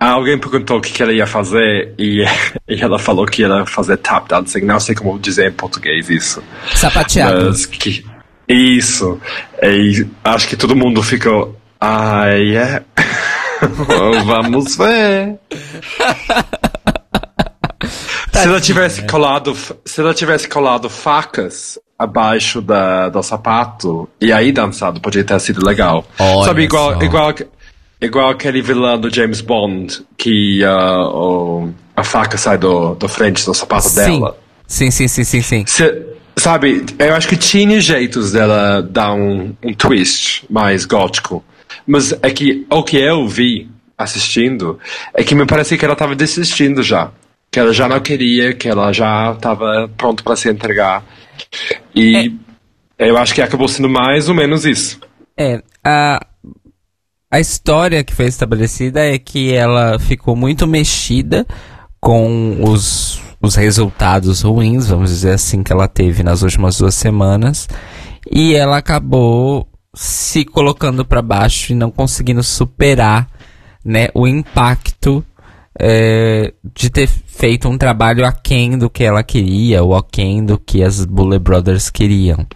Alguém perguntou o que, ela ia fazer e, e, ela falou que ia fazer tap dancing. Não sei como dizer em português isso. Sapateado. Mas que, isso. E acho que todo mundo ficou. Ah, é. Vamos ver. se ela tivesse colado, se ela tivesse colado facas abaixo da, do sapato e aí dançado, poderia ter sido legal. Olha Sabe, igual, igual, Igual aquele vilão do James Bond, que uh, o, a faca sai do, do frente do sapato sim. dela. Sim, sim, sim, sim, sim. Cê, sabe, eu acho que tinha jeitos dela dar um, um twist mais gótico. Mas é que o que eu vi assistindo é que me parecia que ela estava desistindo já. Que ela já não queria, que ela já estava pronto para se entregar. E é. eu acho que acabou sendo mais ou menos isso. É, a, a história que foi estabelecida é que ela ficou muito mexida com os, os resultados ruins, vamos dizer assim, que ela teve nas últimas duas semanas. E ela acabou se colocando para baixo e não conseguindo superar né, o impacto é, de ter feito um trabalho aquém do que ela queria, ou aquém do que as Bullet Brothers queriam,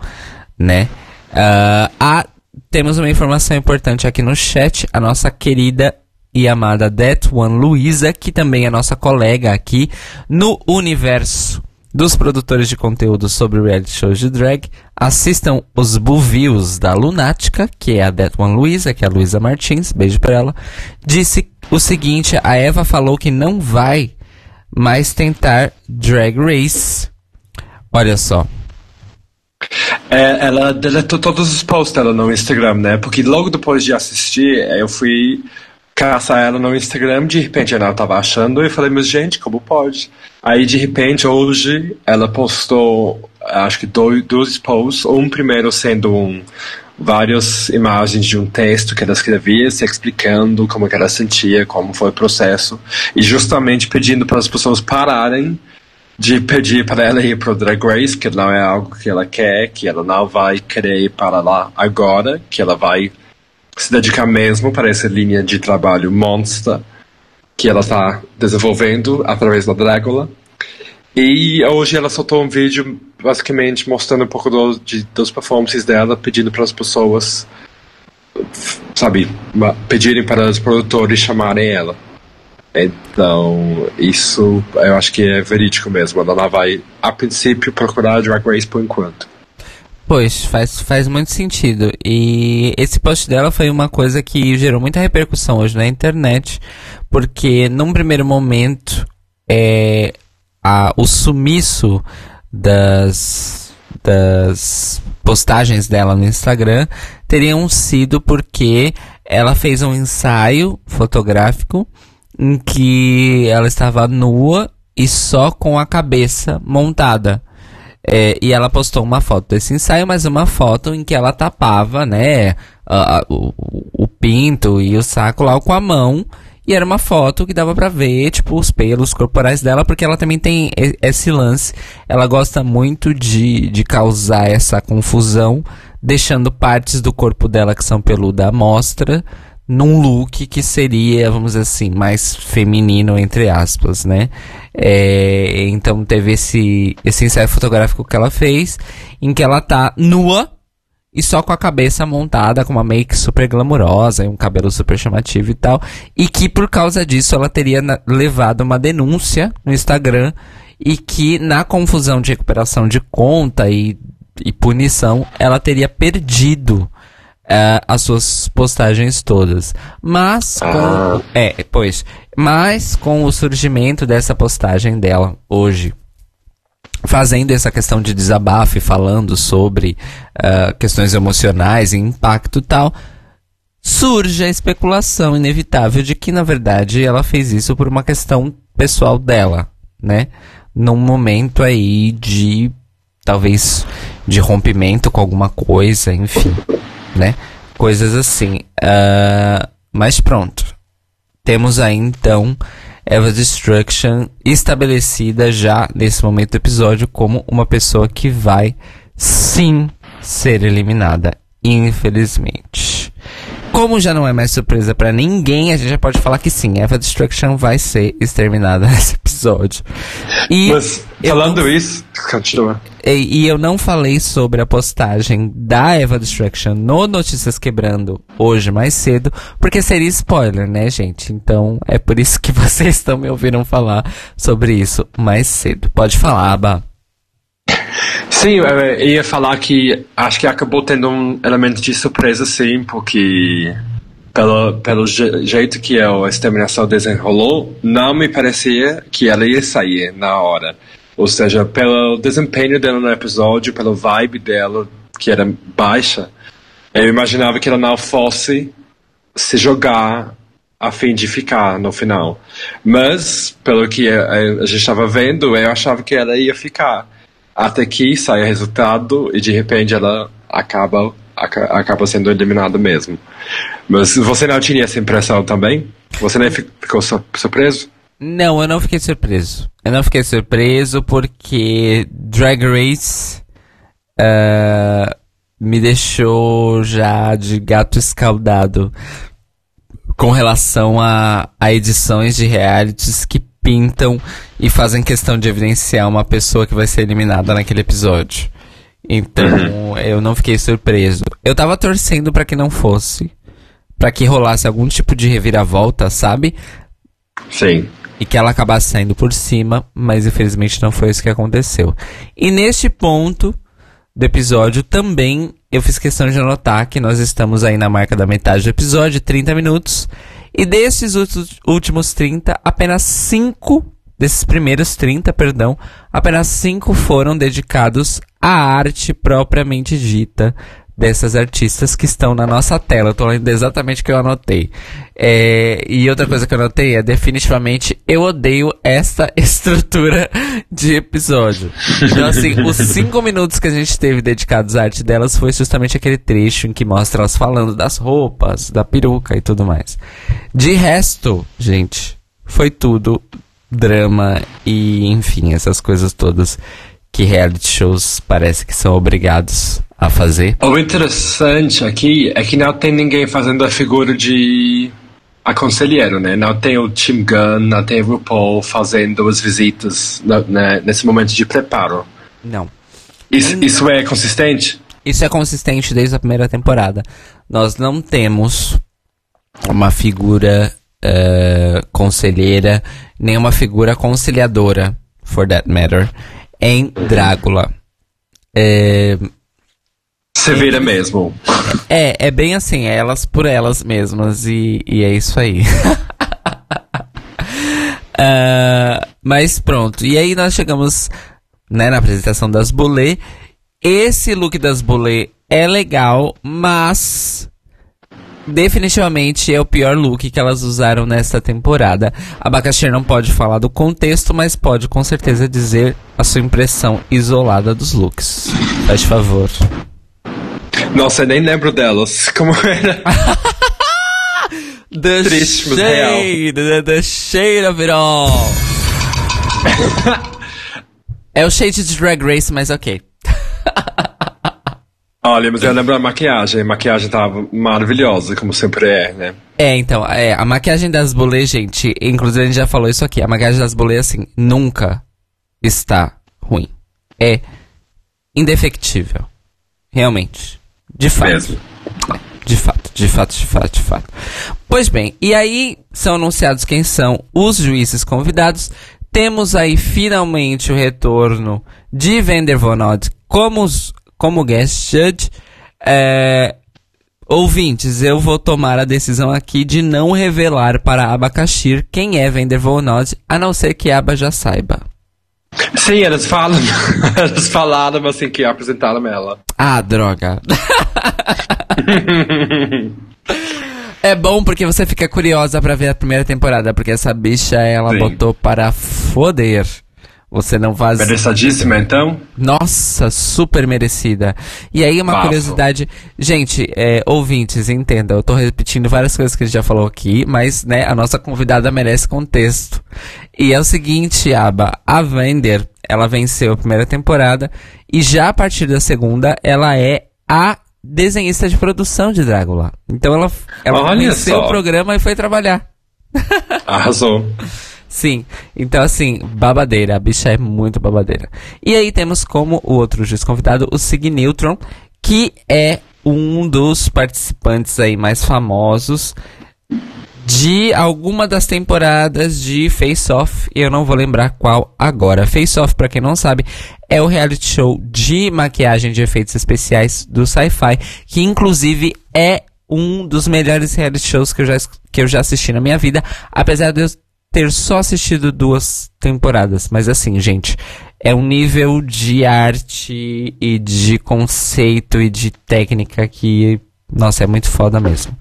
né? Uh, a temos uma informação importante aqui no chat. A nossa querida e amada That One Luisa, que também é nossa colega aqui no universo dos produtores de conteúdo sobre reality shows de drag, assistam os Buvios da Lunática, que é a That One Luisa, que é a Luisa Martins, beijo pra ela, disse o seguinte, a Eva falou que não vai mais tentar Drag Race. Olha só, é, ela deletou todos os posts dela no Instagram, né? Porque logo depois de assistir, eu fui caçar ela no Instagram, de repente ela tava achando, e falei, mas gente, como pode? Aí de repente hoje ela postou, acho que dois, dois posts, um primeiro sendo um várias imagens de um texto que ela escrevia, se explicando como que ela sentia, como foi o processo, e justamente pedindo para as pessoas pararem de pedir para ela ir pro Drag Race, que não é algo que ela quer, que ela não vai querer ir para lá agora, que ela vai se dedicar mesmo para essa linha de trabalho monster que ela está desenvolvendo através da Dragula. E hoje ela soltou um vídeo basicamente mostrando um pouco do, de, dos performances dela, pedindo para as pessoas, sabe, pedirem para os produtores chamarem ela. Então, isso eu acho que é verídico mesmo. Ela vai, a princípio, procurar Drag Race por enquanto. Pois, faz, faz muito sentido. E esse post dela foi uma coisa que gerou muita repercussão hoje na internet, porque num primeiro momento é, a, o sumiço das, das postagens dela no Instagram teriam sido porque ela fez um ensaio fotográfico em que ela estava nua e só com a cabeça montada. É, e ela postou uma foto desse ensaio, mas uma foto em que ela tapava, né, a, a, o, o, pinto e o saco lá com a mão. E era uma foto que dava pra ver, tipo, os pelos corporais dela, porque ela também tem esse lance. Ela gosta muito de, de causar essa confusão, deixando partes do corpo dela que são peluda à mostra, num look que seria, vamos dizer assim, mais feminino, entre aspas, né? É, então teve esse, esse ensaio fotográfico que ela fez, em que ela tá nua e só com a cabeça montada, com uma make super glamurosa e um cabelo super chamativo e tal. E que por causa disso ela teria levado uma denúncia no Instagram e que na confusão de recuperação de conta e, e punição ela teria perdido uh, as suas postagens todas. Mas com. Ah. É, pois. Mas com o surgimento dessa postagem dela hoje, fazendo essa questão de desabafo e falando sobre uh, questões emocionais e impacto e tal, surge a especulação inevitável de que, na verdade, ela fez isso por uma questão pessoal dela, né? Num momento aí de, talvez, de rompimento com alguma coisa, enfim né? Coisas assim. Uh, mas pronto. Temos aí então Eva Destruction estabelecida já nesse momento do episódio como uma pessoa que vai sim ser eliminada, infelizmente. Como já não é mais surpresa para ninguém, a gente já pode falar que sim, Eva Destruction vai ser exterminada nesse episódio. E Mas, falando isso, continua. E, e, eu não falei sobre a postagem da Eva Destruction no Notícias Quebrando hoje mais cedo, porque seria spoiler, né, gente? Então é por isso que vocês estão me ouvindo falar sobre isso mais cedo. Pode falar, Aba. Sim, eu ia falar que acho que acabou tendo um elemento de surpresa, sim, porque pelo, pelo jeito que a exterminação desenrolou, não me parecia que ela ia sair na hora. Ou seja, pelo desempenho dela no episódio, pelo vibe dela, que era baixa, eu imaginava que ela não fosse se jogar a fim de ficar no final. Mas, pelo que a, a gente estava vendo, eu achava que ela ia ficar até que sai o resultado e de repente ela acaba acaba sendo eliminada mesmo. Mas você não tinha essa impressão também? Você nem ficou surpreso? Não, eu não fiquei surpreso. Eu não fiquei surpreso porque Drag Race uh, me deixou já de gato escaldado com relação a, a edições de realities que pintam e fazem questão de evidenciar uma pessoa que vai ser eliminada naquele episódio. Então, uhum. eu não fiquei surpreso. Eu tava torcendo para que não fosse, para que rolasse algum tipo de reviravolta, sabe? Sim. E que ela acabasse saindo por cima, mas infelizmente não foi isso que aconteceu. E neste ponto do episódio também eu fiz questão de anotar que nós estamos aí na marca da metade do episódio, 30 minutos. E desses últimos 30, apenas 5, desses primeiros 30, perdão, apenas 5 foram dedicados à arte propriamente dita dessas artistas que estão na nossa tela. Eu tô lendo exatamente o que eu anotei. É, e outra coisa que eu anotei é definitivamente eu odeio esta estrutura de episódio. Então, assim, os cinco minutos que a gente teve dedicados à arte delas foi justamente aquele trecho em que mostra elas falando das roupas, da peruca e tudo mais. De resto, gente, foi tudo drama e, enfim, essas coisas todas que reality shows parece que são obrigados a fazer. O interessante aqui é que não tem ninguém fazendo a figura de aconselheiro, né? Não tem o Tim Gunn, não tem o RuPaul fazendo as visitas né, nesse momento de preparo. Não. Isso, isso é consistente? Isso é consistente desde a primeira temporada. Nós não temos uma figura uh, conselheira, nem uma figura conciliadora, for that matter, em Drácula. É, Vira mesmo. É, é bem assim, é elas por elas mesmas, e, e é isso aí. uh, mas pronto, e aí nós chegamos né, na apresentação das Bolê. Esse look das Bolê é legal, mas definitivamente é o pior look que elas usaram nesta temporada. A Abacaxi não pode falar do contexto, mas pode com certeza dizer a sua impressão isolada dos looks. Faz favor. Nossa, eu nem lembro delas. Como era? the Triste, mas shade, the, the shade of it all. é o shade de Drag Race, mas ok. Olha, mas eu lembro da maquiagem. A maquiagem tava maravilhosa, como sempre é, né? É, então, é, a maquiagem das bolês, gente, inclusive a gente já falou isso aqui, a maquiagem das bolês, assim, nunca está ruim. É indefectível. Realmente. De fato. Mesmo. De fato, de fato, de fato, de fato. Pois bem, e aí são anunciados quem são os juízes convidados. Temos aí finalmente o retorno de Vander Von Odd como, como guest judge. É, ouvintes, eu vou tomar a decisão aqui de não revelar para Abacaxir quem é Vander Von Odd, a não ser que Aba já saiba. Sim, elas falam. elas falaram assim que apresentaram ela. Ah, droga. é bom porque você fica curiosa pra ver a primeira temporada, porque essa bicha ela Sim. botou para foder. Você não faz. Merecidíssima, então? Nossa, super merecida. E aí, uma Bafo. curiosidade. Gente, é, ouvintes, entenda, eu tô repetindo várias coisas que a gente já falou aqui, mas, né, a nossa convidada merece contexto. E é o seguinte, Aba, a Vender, ela venceu a primeira temporada, e já a partir da segunda, ela é a desenhista de produção de Drácula. Então ela, ela Olha venceu só. o programa e foi trabalhar. Arrasou. Sim, então assim, babadeira, a bicha é muito babadeira. E aí temos como o outro juiz convidado o Sig Neutron, que é um dos participantes aí mais famosos de alguma das temporadas de Face Off, eu não vou lembrar qual agora. Face Off, pra quem não sabe, é o reality show de maquiagem de efeitos especiais do Sci-Fi, que inclusive é um dos melhores reality shows que eu já, que eu já assisti na minha vida, apesar de eu ter só assistido duas temporadas. Mas assim, gente, é um nível de arte e de conceito e de técnica que, nossa, é muito foda mesmo.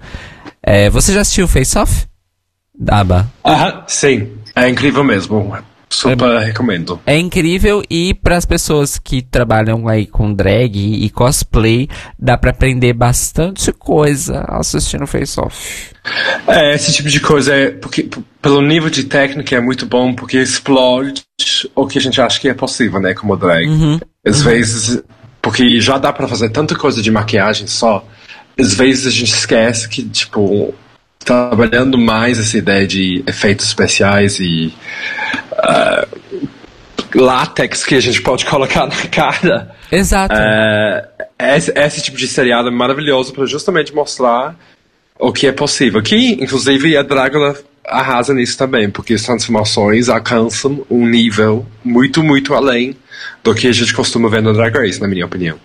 É, você já assistiu Face Off? Daba. Aham, sim. É incrível mesmo. Super recomendo. É incrível e para as pessoas que trabalham aí com drag e cosplay, dá para aprender bastante coisa assistindo Face Off. É, esse tipo de coisa é porque pelo nível de técnica é muito bom porque explode o que a gente acha que é possível, né, como drag. Às vezes, porque já dá pra fazer tanta coisa de maquiagem só. Às vezes a gente esquece que tipo trabalhando mais essa ideia de efeitos especiais e ah, látex que a gente pode colocar na cara. Exato. É, esse, esse tipo de seriado é maravilhoso para justamente mostrar o que é possível. Que, inclusive, a Drácula arrasa nisso também, porque as transformações alcançam um nível muito, muito além do que a gente costuma ver no Drag Race, na minha opinião.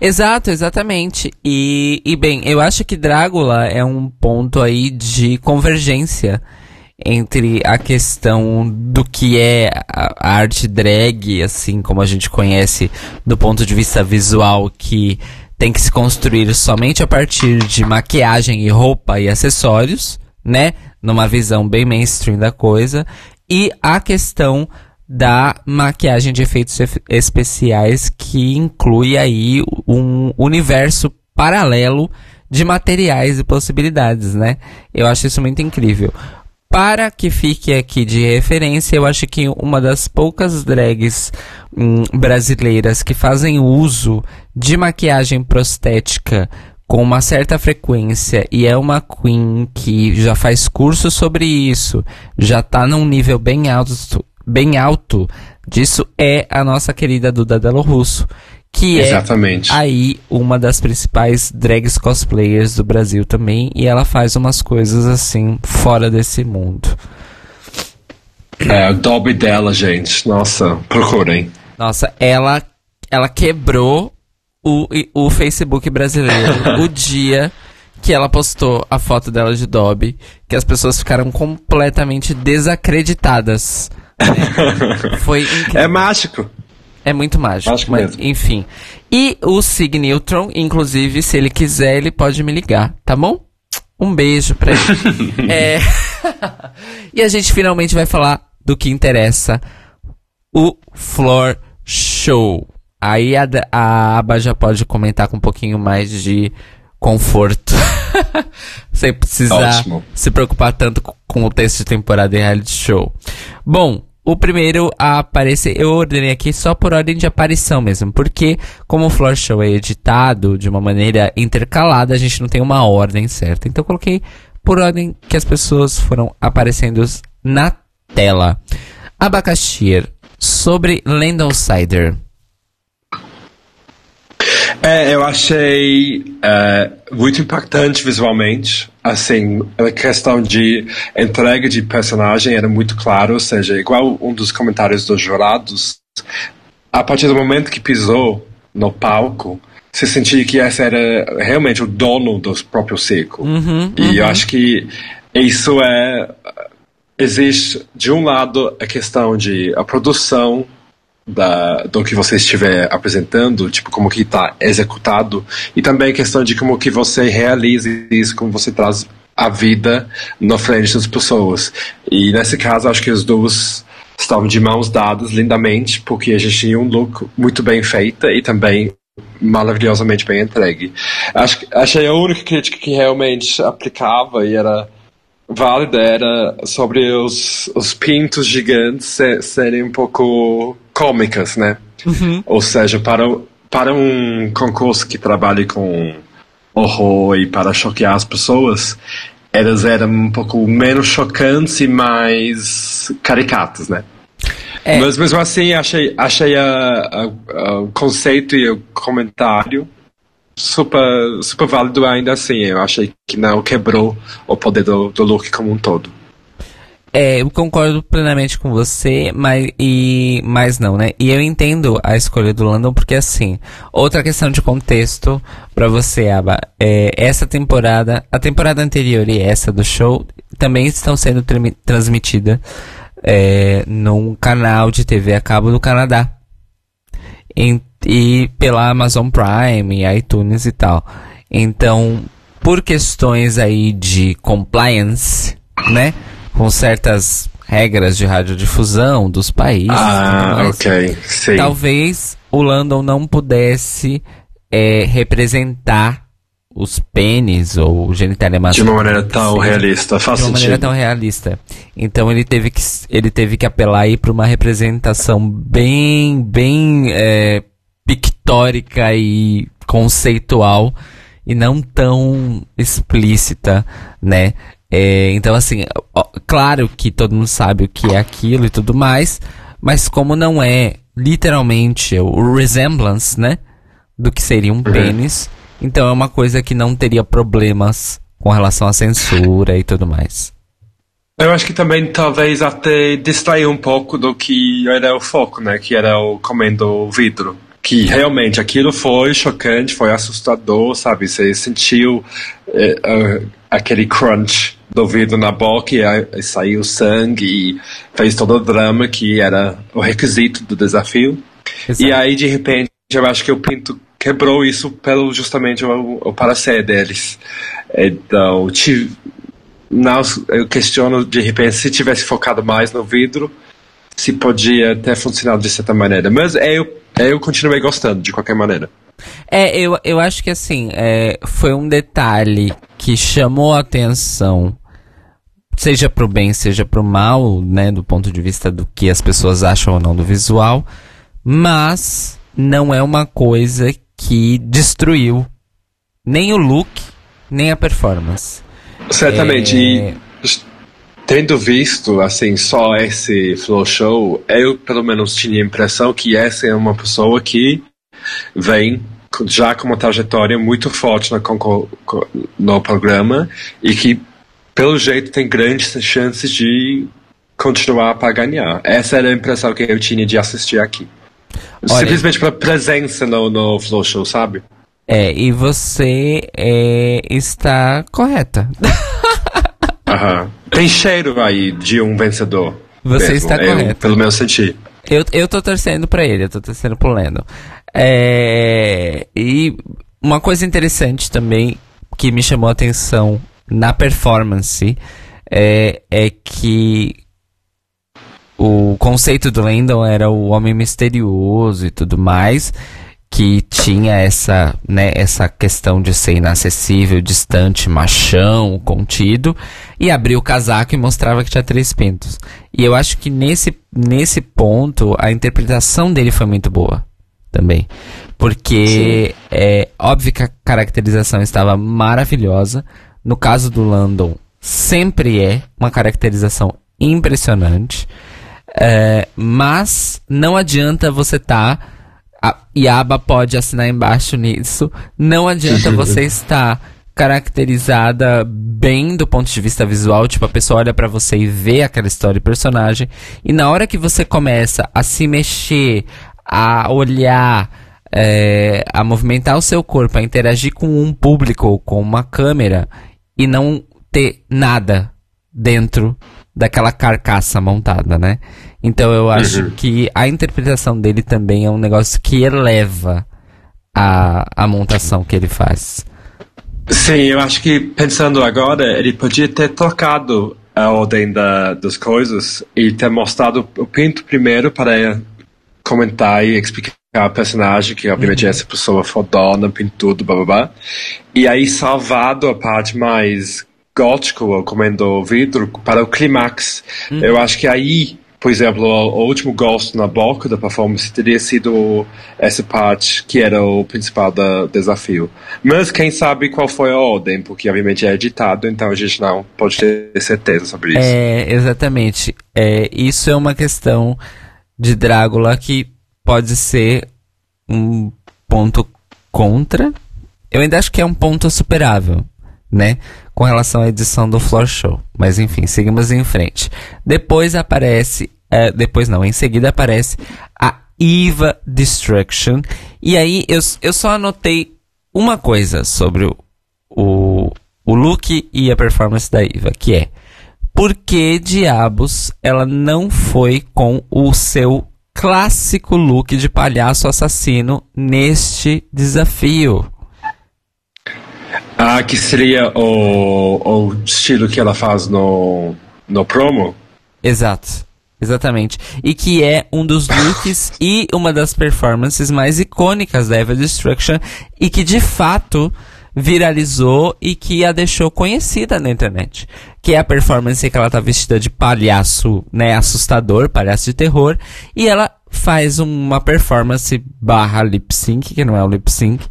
Exato, exatamente. E, e bem, eu acho que Drácula é um ponto aí de convergência entre a questão do que é a arte drag, assim como a gente conhece do ponto de vista visual, que tem que se construir somente a partir de maquiagem e roupa e acessórios, né? Numa visão bem mainstream da coisa. E a questão da maquiagem de efeitos ef- especiais que inclui aí um universo paralelo de materiais e possibilidades, né? Eu acho isso muito incrível. para que fique aqui de referência, eu acho que uma das poucas drags hum, brasileiras que fazem uso de maquiagem prostética com uma certa frequência e é uma queen que já faz curso sobre isso, já tá num nível bem alto, bem alto disso é a nossa querida Duda Delo Russo, que Exatamente. é aí uma das principais drags cosplayers do Brasil também, e ela faz umas coisas assim fora desse mundo. É, o Dobby dela, gente. Nossa, procurem. Nossa, ela ela quebrou o, o Facebook brasileiro o dia que ela postou a foto dela de Dobby, que as pessoas ficaram completamente desacreditadas. Foi incrível. É mágico. É muito mágico. Mágico mas, mesmo. enfim. E o Sig Neutron, inclusive, se ele quiser, ele pode me ligar, tá bom? Um beijo pra ele. é... e a gente finalmente vai falar do que interessa. O Floor Show. Aí a, a Aba já pode comentar com um pouquinho mais de conforto. Sem precisar Ótimo. se preocupar tanto co- com o texto de temporada em reality show. Bom, o primeiro a aparecer, eu ordenei aqui só por ordem de aparição mesmo, porque como o Floor Show é editado de uma maneira intercalada, a gente não tem uma ordem certa. Então eu coloquei por ordem que as pessoas foram aparecendo na tela. Abacaxir, sobre Landon Cider. É, eu achei é, muito impactante visualmente. Assim, a questão de entrega de personagem era muito claro, ou seja, igual um dos comentários dos jurados, a partir do momento que pisou no palco, você sentia que esse era realmente o dono do próprio circo. e eu acho que isso é. Existe, de um lado, a questão de a produção da, do que você estiver apresentando, tipo, como que está executado, e também a questão de como que você realiza isso, como você traz a vida na frente das pessoas. E nesse caso, acho que os dois estavam de mãos dadas lindamente, porque a gente tinha um look muito bem feito e também maravilhosamente bem entregue. Acho, achei a única crítica que realmente aplicava e era válida era sobre os, os pintos gigantes se- serem um pouco cômicas, né? Ou seja, para, para um concurso que trabalhe com horror e para choquear as pessoas, elas eram um pouco menos chocantes e mais caricatas, né? É. Mas mesmo assim, achei, achei a- o conceito e o comentário super, super válido ainda assim. Eu achei que não quebrou o poder do, do look como um todo. É, eu concordo plenamente com você, mas, e, mas não, né? E eu entendo a escolha do Landon, porque assim, outra questão de contexto pra você, Aba, é, essa temporada, a temporada anterior e essa do show, também estão sendo transmitidas é, num canal de TV a cabo do Canadá. Em- e pela Amazon Prime, iTunes e tal. Então, por questões aí de compliance, né? Com certas regras de radiodifusão dos países. Ah, ok. Sim. Talvez o Landon não pudesse é, representar os pênis ou genitália De masculina. uma maneira tão Sim realista. Faz de uma maneira sentido. tão realista. Então ele teve que ele teve que apelar aí para uma representação bem bem é, pictórica e conceitual e não tão explícita, né? É, então assim, ó, claro que todo mundo sabe o que é aquilo e tudo mais, mas como não é literalmente o resemblance, né, do que seria um pênis, então é uma coisa que não teria problemas com relação à censura e tudo mais. Eu acho que também talvez até distrair um pouco do que era o foco, né? Que era o comendo o vidro. Que realmente aquilo foi chocante, foi assustador, sabe? Você sentiu ah, aquele crunch do vidro na boca e, aí saiu sangue e fez todo o drama que era o requisito do desafio. Exato. E aí, de repente, eu acho que o Pinto quebrou isso pelo justamente o, o parecer deles. Então, tive, não, eu questiono, de repente, se tivesse focado mais no vidro, se podia ter funcionado de certa maneira. Mas eu, eu continuei gostando, de qualquer maneira. É, eu, eu acho que assim, é, foi um detalhe que chamou a atenção seja pro bem, seja pro mal, né, do ponto de vista do que as pessoas acham ou não do visual, mas não é uma coisa que destruiu nem o look, nem a performance. Certamente. É... E tendo visto assim só esse flow show, eu pelo menos tinha a impressão que essa é uma pessoa que vem já com uma trajetória muito forte no, no programa e que pelo jeito tem grandes chances de continuar para ganhar. Essa era a impressão que eu tinha de assistir aqui. Olha, Simplesmente pela presença no, no Flow Show, sabe? É, e você é, está correta. Aham. Tem cheiro aí de um vencedor. Você mesmo, está correto. Pelo meu sentir. Eu, eu tô torcendo pra ele, eu tô torcendo pro Lendo. É, e uma coisa interessante também que me chamou a atenção na performance é, é que o conceito do Landon era o homem misterioso e tudo mais que tinha essa, né, essa questão de ser inacessível, distante, machão, contido, e abriu o casaco e mostrava que tinha três pintos. E eu acho que nesse, nesse ponto a interpretação dele foi muito boa também. Porque Sim. é óbvio que a caracterização estava maravilhosa. No caso do Landon, sempre é uma caracterização impressionante. É, mas não adianta você estar. Tá a Yaba pode assinar embaixo nisso. Não adianta você estar caracterizada bem do ponto de vista visual, tipo a pessoa olha para você e vê aquela história e personagem, e na hora que você começa a se mexer, a olhar, é, a movimentar o seu corpo, a interagir com um público, com uma câmera e não ter nada dentro daquela carcaça montada, né? Então eu acho uhum. que a interpretação dele também é um negócio que eleva a, a montação que ele faz. Sim, eu acho que pensando agora, ele podia ter trocado a ordem da, das coisas e ter mostrado o Pinto primeiro para comentar e explicar a personagem, que obviamente uhum. é essa pessoa fodona, pintudo, blá blá blá. E aí salvado a parte mais gótico, comendo vidro, para o clímax. Uhum. Eu acho que aí por exemplo, o, o, último gosto na boca da performance teria sido essa parte que era o principal do desafio. Mas quem sabe qual foi a ordem, porque obviamente é editado, então a gente não pode ter certeza sobre isso. É, exatamente. É, isso é uma questão de Drácula que pode ser um ponto contra. Eu ainda acho que é um ponto superável, né? Com relação à edição do Floor Show. Mas enfim, seguimos em frente. Depois aparece é, depois não, em seguida aparece a Eva Destruction. E aí eu, eu só anotei uma coisa sobre o, o, o look e a performance da Eva, que é por que diabos ela não foi com o seu clássico look de palhaço assassino neste desafio? Ah, que seria o, o estilo que ela faz no, no promo? Exato. Exatamente. E que é um dos looks e uma das performances mais icônicas da Eva Destruction e que de fato viralizou e que a deixou conhecida na internet. Que é a performance que ela tá vestida de palhaço, né, assustador, palhaço de terror, e ela faz uma performance barra lip sync, que não é o lip sync,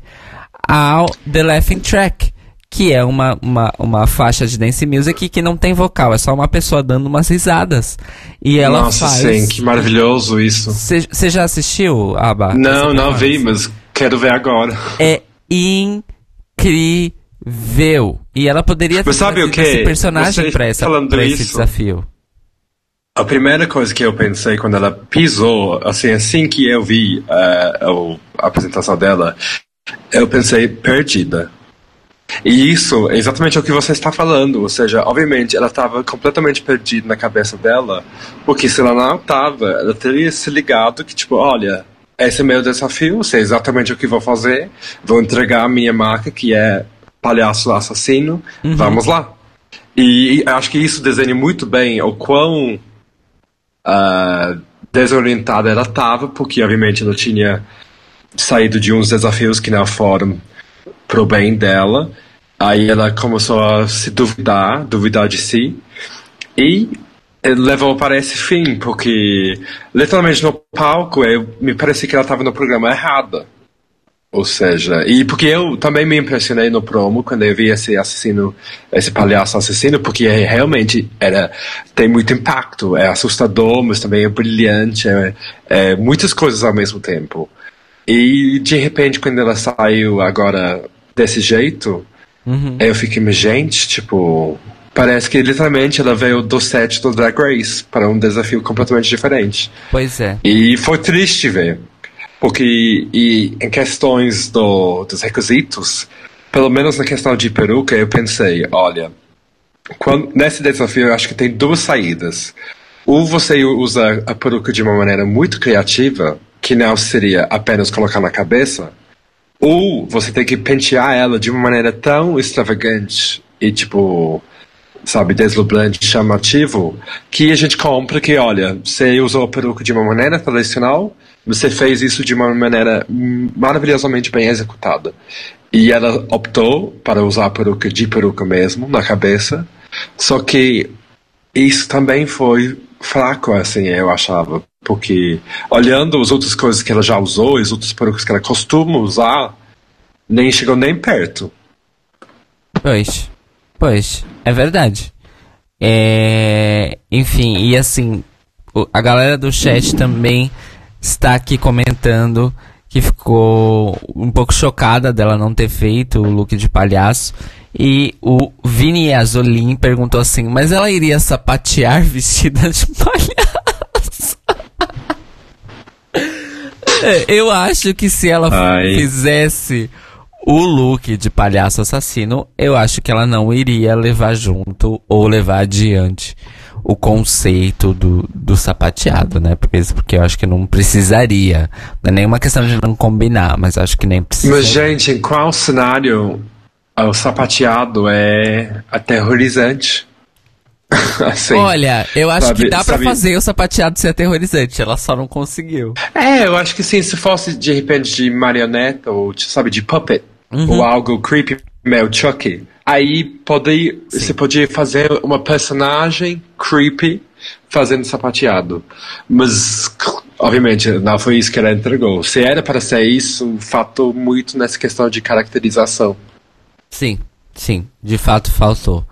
ao The Laughing Track que é uma, uma, uma faixa de dance music que não tem vocal, é só uma pessoa dando umas risadas. E ela Nossa, faz... sim, que maravilhoso isso. Você já assistiu, Aba? Não, não vi, mas quero ver agora. É incrível. E ela poderia ter sabe o que? esse personagem para esse desafio. A primeira coisa que eu pensei quando ela pisou, assim, assim que eu vi uh, a apresentação dela, eu pensei, perdida. E isso é exatamente o que você está falando. Ou seja, obviamente ela estava completamente perdida na cabeça dela, porque se ela não estava, ela teria se ligado que, tipo, olha, esse é meu desafio, sei exatamente o que vou fazer, vou entregar a minha marca, que é palhaço assassino, uhum. vamos lá. E acho que isso desenha muito bem o quão uh, desorientada ela estava, porque obviamente ela tinha saído de uns desafios que não foram pro bem dela. Aí ela começou a se duvidar, duvidar de si. E levou para esse fim, porque literalmente no palco eu, me parecia que ela estava no programa errado. Ou seja, e porque eu também me impressionei no promo quando eu vi esse assassino, esse palhaço assassino, porque realmente era, tem muito impacto, é assustador, mas também é brilhante, é, é muitas coisas ao mesmo tempo. E de repente, quando ela saiu agora desse jeito, uhum. eu fiquei, gente, tipo, parece que literalmente ela veio do set do Drag Race para um desafio completamente diferente. Pois é. E foi triste ver. Porque e, em questões do, dos requisitos, pelo menos na questão de peruca, eu pensei, olha, quando, nesse desafio eu acho que tem duas saídas. Ou você usa a peruca de uma maneira muito criativa, que não seria apenas colocar na cabeça, ou você tem que pentear ela de uma maneira tão extravagante e tipo, sabe, deslumbrante, chamativo, que a gente compra que, olha, você usou a peruca de uma maneira tradicional, você fez isso de uma maneira maravilhosamente bem executada. E ela optou para usar a peruca de peruca mesmo, na cabeça. Só que isso também foi fraco, assim, eu achava. Porque olhando as outras coisas que ela já usou, as outras perucas que ela costuma usar, nem chegou nem perto. Pois, pois, é verdade. É, enfim, e assim, a galera do chat também está aqui comentando que ficou um pouco chocada dela não ter feito o look de palhaço. E o Vini Azolin perguntou assim: Mas ela iria sapatear vestida de palhaço? É, eu acho que se ela Ai. fizesse o look de palhaço assassino, eu acho que ela não iria levar junto ou levar adiante o conceito do, do sapateado, né? Porque, porque eu acho que não precisaria. Não é nenhuma questão de não combinar, mas acho que nem precisa. Mas, gente, em qual cenário o sapateado é aterrorizante? assim, Olha, eu acho sabe, que dá para fazer o sapateado ser aterrorizante, ela só não conseguiu. É, eu acho que sim, se fosse de repente de marioneta ou, sabe, de puppet, uhum. ou algo creepy, meio Chucky, Aí pode, você podia fazer uma personagem creepy fazendo sapateado. Mas, obviamente, não foi isso que ela entregou. Se era para ser isso, faltou muito nessa questão de caracterização. Sim, sim, de fato faltou.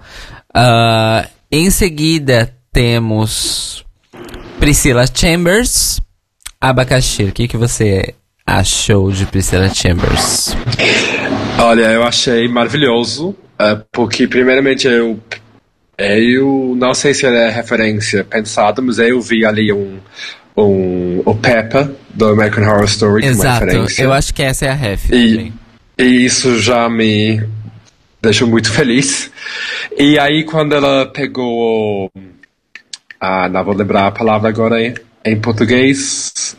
Uh, em seguida, temos Priscila Chambers. Abacaxi, o que, que você achou de Priscila Chambers? Olha, eu achei maravilhoso. Uh, porque, primeiramente, eu, eu não sei se é referência pensada, mas eu vi ali um, um, o Peppa do American Horror Story Exato, como referência. eu acho que essa é a ref. E, e isso já me deixou muito feliz. E aí, quando ela pegou. Ah, não vou lembrar a palavra agora em, em português.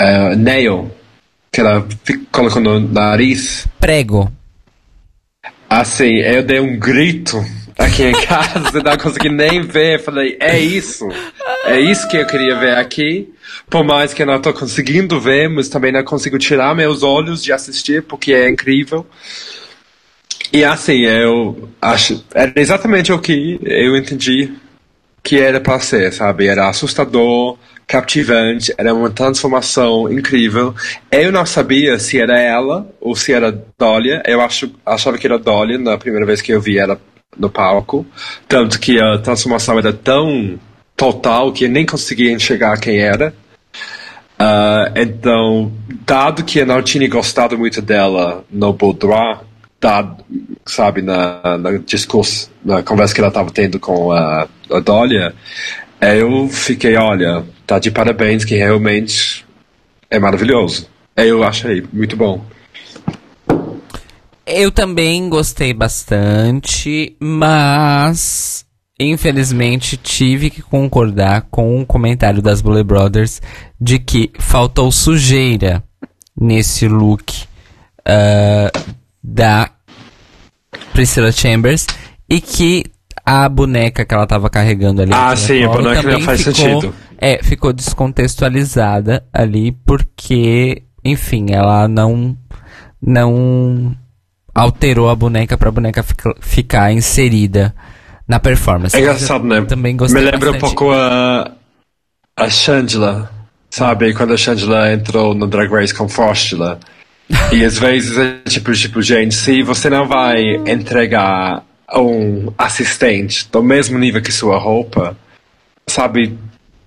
Uh, nail, que ela colocou no nariz. Prego. Assim, eu dei um grito aqui em casa, não consegui nem ver. Falei, é isso. É isso que eu queria ver aqui. Por mais que eu não estou conseguindo ver, mas também não consigo tirar meus olhos de assistir, porque é incrível. E assim, eu acho. Era exatamente o que eu entendi que era para ser, sabe? Era assustador, captivante, era uma transformação incrível. Eu não sabia se era ela ou se era Dolly. Eu acho, achava que era Dolly na primeira vez que eu vi ela no palco. Tanto que a transformação era tão total que eu nem conseguia enxergar quem era. Uh, então, dado que eu não tinha gostado muito dela no Boudoir, dado, sabe, na, na discurso, na conversa que ela estava tendo com a, a eu fiquei, olha, tá de parabéns, que realmente é maravilhoso. Eu achei muito bom. Eu também gostei bastante, mas infelizmente tive que concordar com o comentário das Bullet Brothers de que faltou sujeira nesse look uh, da Priscilla Chambers e que a boneca que ela tava carregando ali. Ah, sim, a boneca não faz ficou, sentido. É, ficou descontextualizada ali porque, enfim, ela não não alterou a boneca para a boneca fica, ficar inserida na performance. É engraçado, né? Também gostei Me lembra bastante. um pouco a, a Shangela, sabe? Quando a Shangela entrou no Drag Race com Frostula. e às vezes é tipo, tipo, gente, se você não vai entregar um assistente do mesmo nível que sua roupa, sabe?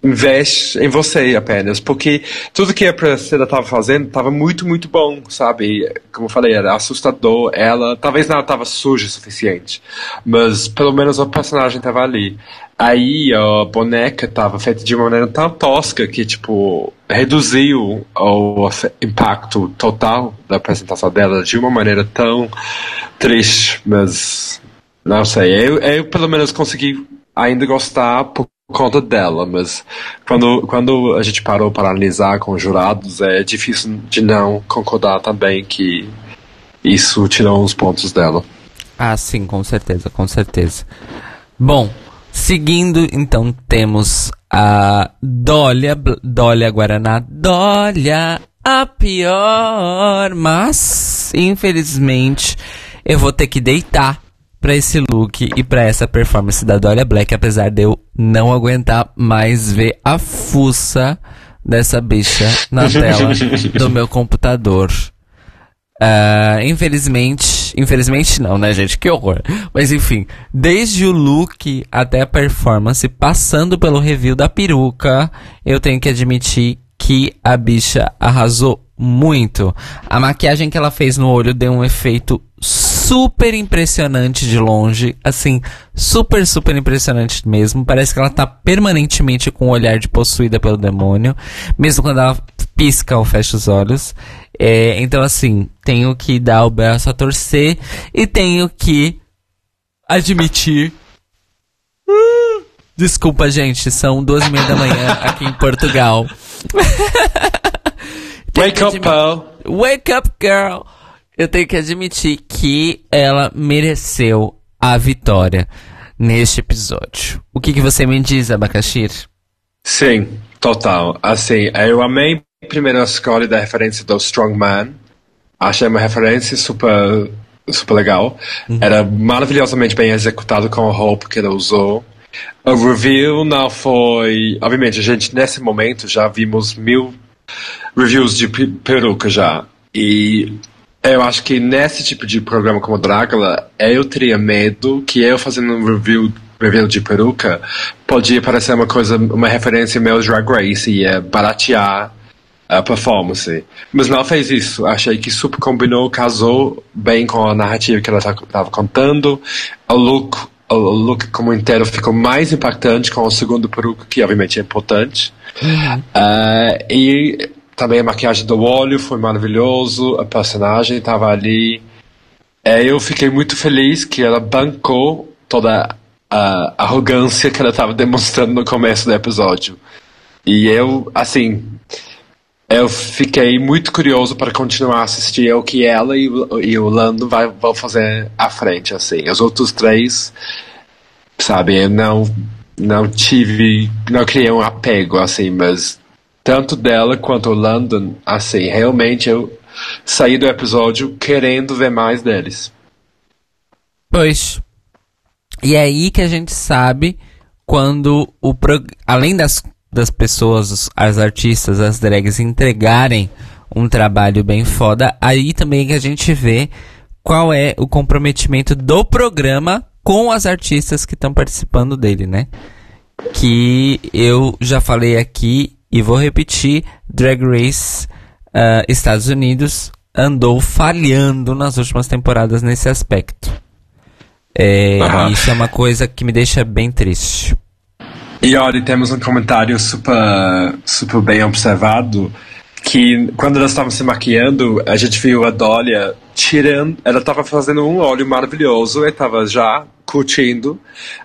Investe em você apenas, porque tudo que a Priscila estava fazendo estava muito, muito bom, sabe? Como eu falei, era assustador. Ela, talvez não estava suja o suficiente, mas pelo menos o personagem estava ali. Aí a boneca estava feita de uma maneira tão tosca que, tipo, reduziu o impacto total da apresentação dela de uma maneira tão triste, mas não sei. Eu, eu pelo menos consegui ainda gostar por conta dela, mas quando, quando a gente parou para analisar com os jurados, é difícil de não concordar também que isso tirou uns pontos dela. Ah, sim, com certeza, com certeza. Bom, seguindo, então temos a Dólia, Dólia Guaraná, Dólia, a pior, mas infelizmente eu vou ter que deitar para esse look e para essa performance da Dolia Black, apesar de eu não aguentar mais ver a fuça dessa bicha na tela do meu computador. Uh, infelizmente, infelizmente não, né, gente? Que horror. Mas enfim, desde o look até a performance, passando pelo review da peruca, eu tenho que admitir que a bicha arrasou muito. A maquiagem que ela fez no olho deu um efeito super impressionante de longe, assim, super, super impressionante mesmo. Parece que ela tá permanentemente com o olhar de possuída pelo demônio, mesmo quando ela pisca ou fecha os olhos. É, então, assim, tenho que dar o braço a torcer e tenho que admitir. Desculpa, gente, são duas e meia da manhã aqui em Portugal. Wake up, Paul. Wake up, girl. Eu tenho que admitir que ela mereceu a vitória neste episódio. O que, que você me diz, Abacaxir? Sim, total. Assim, eu amei a primeira escolha da referência do Strongman. Achei uma referência super, super legal. Uhum. Era maravilhosamente bem executado com a roupa que ela usou. O review não foi. Obviamente, a gente nesse momento já vimos mil reviews de peruca já. E eu acho que nesse tipo de programa como Drácula, eu teria medo que eu fazendo um review, review de peruca podia parecer uma coisa, uma referência meu Drag Race e ia baratear a performance. Mas não fez isso. Achei que super combinou, casou bem com a narrativa que ela estava contando. O look, o look como inteiro ficou mais impactante com o segundo peruca, que obviamente é importante. Uhum. Uh, e também a maquiagem do olho foi maravilhoso, a personagem estava ali. É, eu fiquei muito feliz que ela bancou toda a arrogância que ela estava demonstrando no começo do episódio. E eu, assim, eu fiquei muito curioso para continuar a assistir o que ela e, e o Lando vai, vão fazer à frente, assim. Os outros três, sabe, eu não, não tive, não criei um apego, assim, mas tanto dela quanto o London, assim, realmente eu saí do episódio querendo ver mais deles. Pois. E é aí que a gente sabe quando o pro... além das, das pessoas, as artistas, as drags entregarem um trabalho bem foda, aí também que a gente vê qual é o comprometimento do programa com as artistas que estão participando dele, né? Que eu já falei aqui e vou repetir: Drag Race uh, Estados Unidos andou falhando nas últimas temporadas nesse aspecto. É, uhum. Isso é uma coisa que me deixa bem triste. E olha, temos um comentário super, super bem observado que quando elas estavam se maquiando, a gente viu a Dólia tirando, ela estava fazendo um óleo maravilhoso, e estava já curtindo.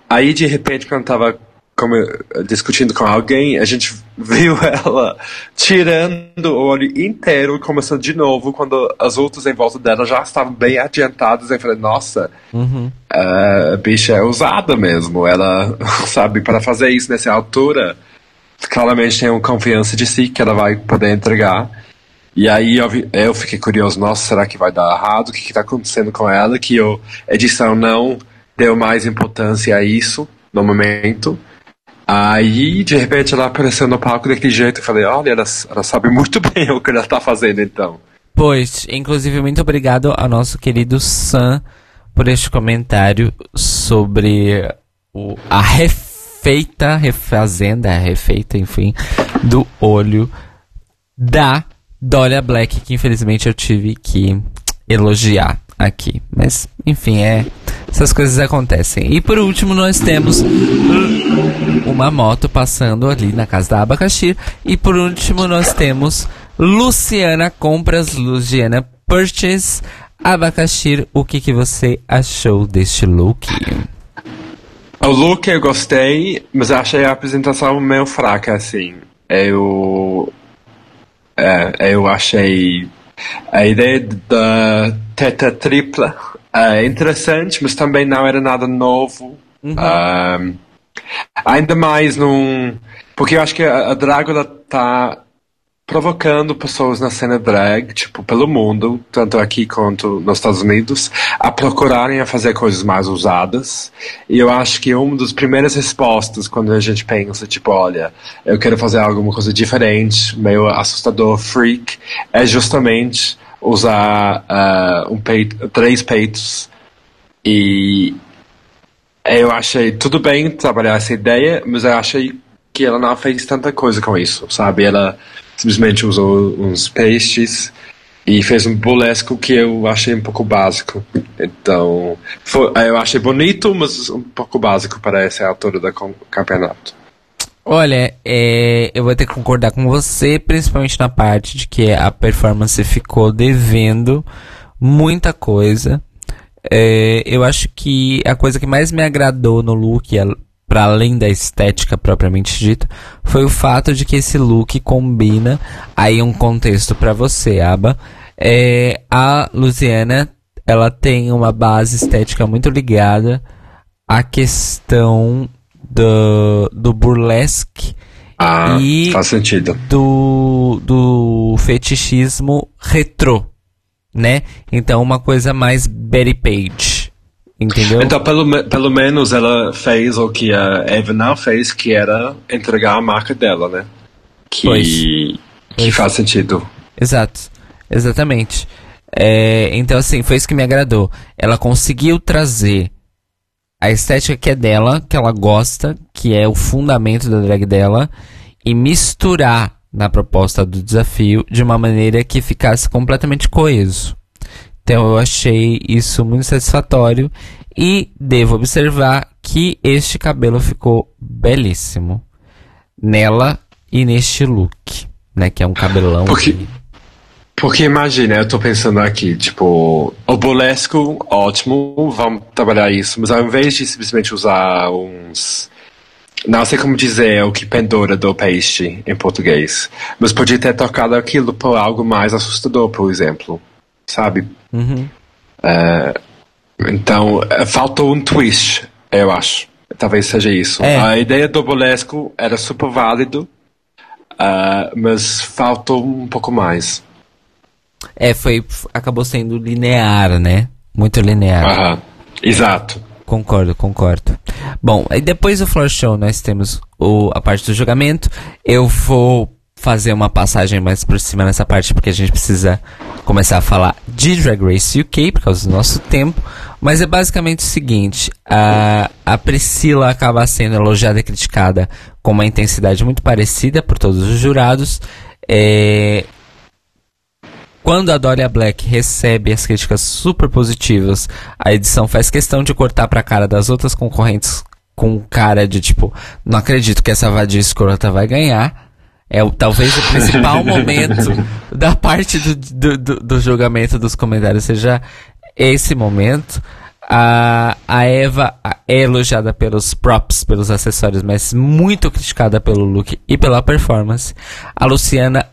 Aí de repente quando estava como, discutindo com alguém, a gente viu ela tirando o olho inteiro e começando de novo quando as outras em volta dela já estavam bem adiantadas. Eu falei, nossa, uhum. a bicha é usada mesmo. Ela, sabe, para fazer isso nessa altura, claramente tem uma confiança de si que ela vai poder entregar. E aí eu, eu fiquei curioso, nossa, será que vai dar errado? O que está acontecendo com ela? Que a edição não deu mais importância a isso no momento. Aí, de repente, ela apareceu no palco daquele jeito. Eu falei, olha, ela, ela sabe muito bem o que ela tá fazendo, então. Pois, inclusive, muito obrigado ao nosso querido Sam por este comentário sobre o, a refeita, refazenda, a refeita, enfim, do olho da Dolia Black, que infelizmente eu tive que elogiar aqui. Mas, enfim, é. Essas coisas acontecem. E por último, nós temos uma moto passando ali na casa da Abacaxi. E por último, nós temos Luciana Compras, Luciana Purchase. Abacaxi, o que, que você achou deste look? O look eu gostei, mas achei a apresentação meio fraca, assim. Eu. É, eu achei a ideia da teta tripla é interessante, mas também não era nada novo. Uhum. Um, ainda mais num. Porque eu acho que a, a Drácula tá provocando pessoas na cena drag, tipo, pelo mundo, tanto aqui quanto nos Estados Unidos, a procurarem a fazer coisas mais usadas. E eu acho que uma das primeiras respostas quando a gente pensa, tipo, olha, eu quero fazer alguma coisa diferente, meio assustador, freak, é justamente usar uh, um peito, três peitos e eu achei tudo bem trabalhar essa ideia, mas eu achei que ela não fez tanta coisa com isso, sabe? Ela simplesmente usou uns pastes e fez um burlesco que eu achei um pouco básico. Então, foi, eu achei bonito, mas um pouco básico para essa altura do campeonato. Olha, é, eu vou ter que concordar com você, principalmente na parte de que a performance ficou devendo muita coisa. É, eu acho que a coisa que mais me agradou no look, para além da estética propriamente dita, foi o fato de que esse look combina aí um contexto para você, Aba. É, a Luciana, ela tem uma base estética muito ligada à questão do, do burlesque ah, e faz sentido. Do, do fetichismo retrô, né? Então uma coisa mais Betty Page, entendeu? Então pelo, pelo menos ela fez o que a Eva não fez, que era entregar a marca dela, né? Que, pois. que faz sentido. Exato, exatamente. É, então assim, foi isso que me agradou. Ela conseguiu trazer a estética que é dela, que ela gosta, que é o fundamento da drag dela, e misturar na proposta do desafio de uma maneira que ficasse completamente coeso. Então eu achei isso muito satisfatório e devo observar que este cabelo ficou belíssimo nela e neste look, né, que é um cabelão. Porque... Porque imagina, eu tô pensando aqui, tipo, o burlesco, ótimo, vamos trabalhar isso, mas ao invés de simplesmente usar uns. Não sei como dizer o que pendura do peixe em português, mas podia ter tocado aquilo por algo mais assustador, por exemplo, sabe? Uhum. Uh, então, eh, faltou um twist, eu acho. Talvez seja isso. É. A ideia do burlesco era super válido, uh, mas faltou um pouco mais. É, foi. Acabou sendo linear, né? Muito linear. Aham. Exato. Concordo, concordo. Bom, aí depois do floor show nós temos o, a parte do julgamento. Eu vou fazer uma passagem mais por cima nessa parte porque a gente precisa começar a falar de Drag Race UK por causa do nosso tempo. Mas é basicamente o seguinte: a, a Priscila acaba sendo elogiada e criticada com uma intensidade muito parecida por todos os jurados. É, quando a Doria Black recebe as críticas super positivas, a edição faz questão de cortar pra cara das outras concorrentes com cara de tipo, não acredito que essa vadia escrota vai ganhar. É o, talvez o principal momento da parte do, do, do, julgamento dos comentários seja esse momento. A, a Eva é elogiada pelos props, pelos acessórios, mas muito criticada pelo look e pela performance. A Luciana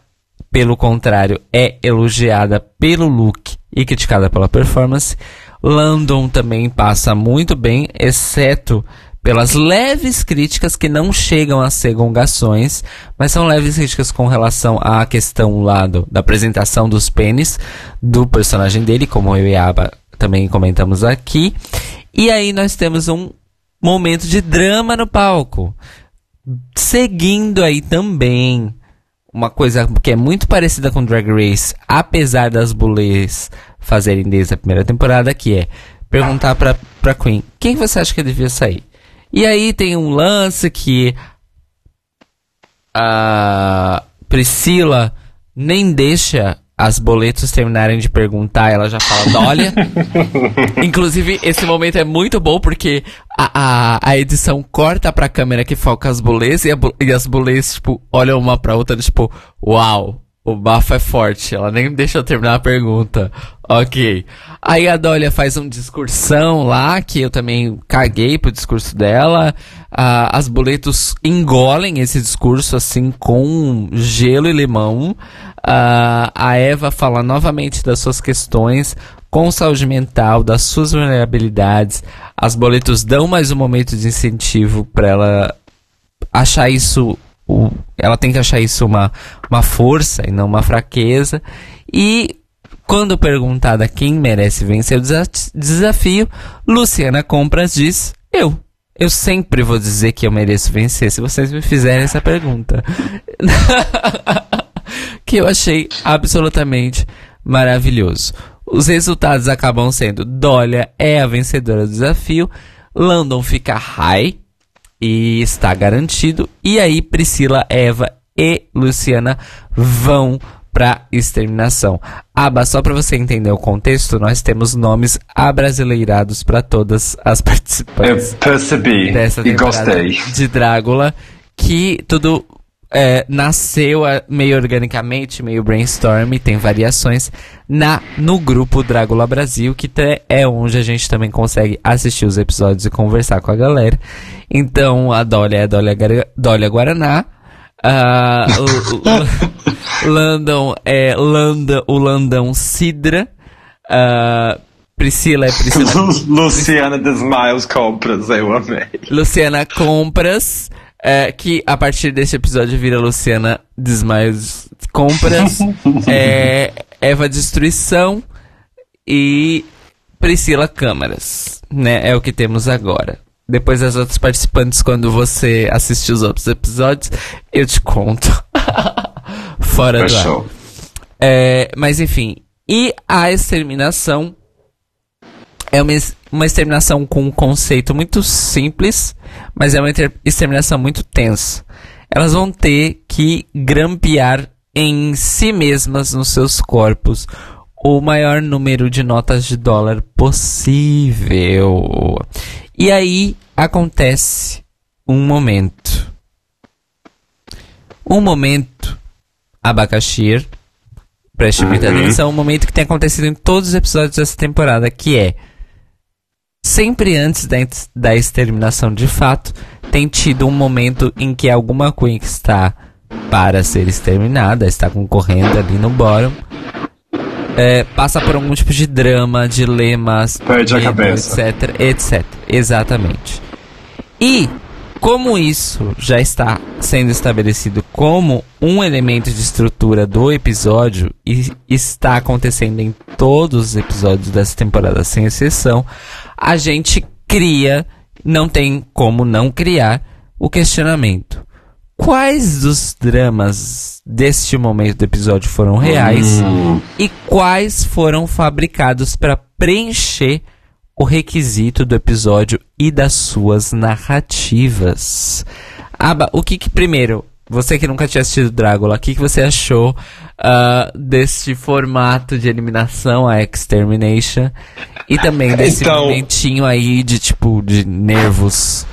pelo contrário, é elogiada pelo look e criticada pela performance. Landon também passa muito bem, exceto pelas leves críticas que não chegam a ser gongações, mas são leves críticas com relação à questão lá do, da apresentação dos pênis do personagem dele, como eu e a Aba também comentamos aqui. E aí nós temos um momento de drama no palco. Seguindo aí também uma coisa que é muito parecida com Drag Race, apesar das bulês fazerem desde a primeira temporada, que é perguntar pra, pra Queen, quem você acha que devia sair? E aí tem um lance que a Priscila nem deixa as boletos terminarem de perguntar, ela já fala, olha. Inclusive, esse momento é muito bom porque a, a, a edição corta pra câmera que foca as boletas e, e as boletas, tipo, olham uma pra outra, tipo, uau, o bafo é forte. Ela nem deixa eu terminar a pergunta. Ok. Aí a Dólia faz um discursão lá, que eu também caguei pro discurso dela. Ah, as boletos engolem esse discurso assim com gelo e limão. Uh, a Eva fala novamente das suas questões com saúde mental, das suas vulnerabilidades. As boletos dão mais um momento de incentivo para ela achar isso. O, ela tem que achar isso uma, uma força e não uma fraqueza. E quando perguntada quem merece vencer o desafio, Luciana Compras diz: Eu. Eu sempre vou dizer que eu mereço vencer se vocês me fizerem essa pergunta. que eu achei absolutamente maravilhoso. Os resultados acabam sendo Dólia é a vencedora do desafio, Landon fica high e está garantido, e aí Priscila, Eva e Luciana vão para exterminação. Aba, só para você entender o contexto, nós temos nomes abrasileirados para todas as participantes. Eu percebi dessa e gostei. De Drácula, que tudo é, nasceu meio organicamente, meio brainstorm, tem variações na no grupo Drácula Brasil, que é onde a gente também consegue assistir os episódios e conversar com a galera. Então a Dolly é a Dolly, Dolly Guaraná. Uh, Landon é Landa, o Landão Sidra. Uh, Priscila é Priscila. Luciana Desmiles Compras, eu amei. Luciana Compras é, que a partir desse episódio vira Luciana Desmaios Compras, é, Eva Destruição e Priscila Câmaras, né? É o que temos agora. Depois as outras participantes, quando você assistir os outros episódios, eu te conto. Fora do ar. É, mas enfim, e a exterminação é uma, uma exterminação com um conceito muito simples, mas é uma exterminação muito tensa. Elas vão ter que grampear em si mesmas, nos seus corpos, o maior número de notas de dólar possível. E aí acontece um momento. Um momento, abacaxi, preste muita uhum. atenção, um momento que tem acontecido em todos os episódios dessa temporada, que é sempre antes da, exterminação de fato, tem tido um momento em que alguma Queen que está para ser exterminada, está concorrendo ali no bottom, é, passa por algum tipo de drama, dilemas, perde a cabeça, etc, etc. Exatamente. E como isso já está sendo estabelecido como um elemento de estrutura do episódio e está acontecendo em todos os episódios dessa temporada sem exceção, a gente cria, não tem como não criar, o questionamento. Quais dos dramas deste momento do episódio foram reais hum. e quais foram fabricados para preencher o requisito do episódio e das suas narrativas? Aba, o que que primeiro você que nunca tinha assistido Drácula, o que, que você achou uh, desse formato de eliminação, a Extermination? E também desse então... momentinho aí de tipo de nervos,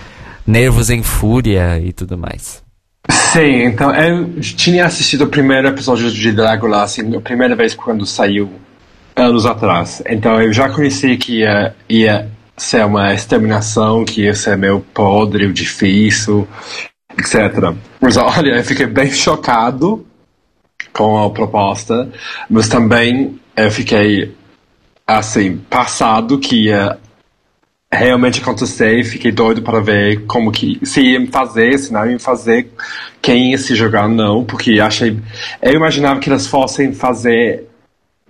nervos em fúria e tudo mais. Sim, então eu tinha assistido o primeiro episódio de Drácula, assim, a primeira vez quando saiu, anos atrás. Então eu já conheci que ia, ia ser uma exterminação, que ia ser meio podre, difícil etc. Mas olha, eu fiquei bem chocado com a proposta, mas também eu fiquei assim, passado que ia realmente acontecer e fiquei doido para ver como que se ia fazer, se não ia fazer, quem ia se jogar não, porque achei eu imaginava que elas fossem fazer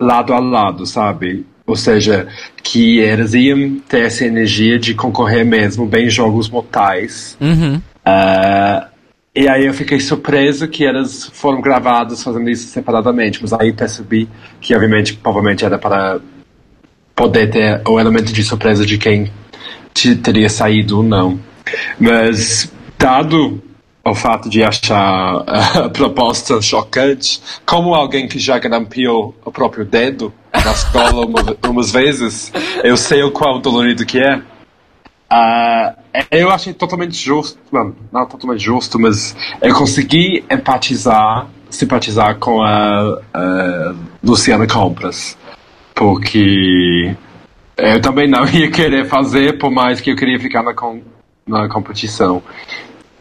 lado a lado, sabe? Ou seja, que eles iam ter essa energia de concorrer mesmo bem em jogos mortais. Uhum. Uh, e aí eu fiquei surpreso que elas foram gravadas fazendo isso separadamente, mas aí percebi que obviamente provavelmente era para poder ter o elemento de surpresa de quem teria saído ou não. Mas dado o fato de achar a proposta chocante, como alguém que já grampeou o próprio dedo na escola uma, umas vezes, eu sei o qual dolorido que é. Uh, eu achei totalmente justo, não, não totalmente justo, mas eu consegui empatizar, simpatizar com a, a Luciana Compras, porque eu também não ia querer fazer, por mais que eu queria ficar na, com, na competição.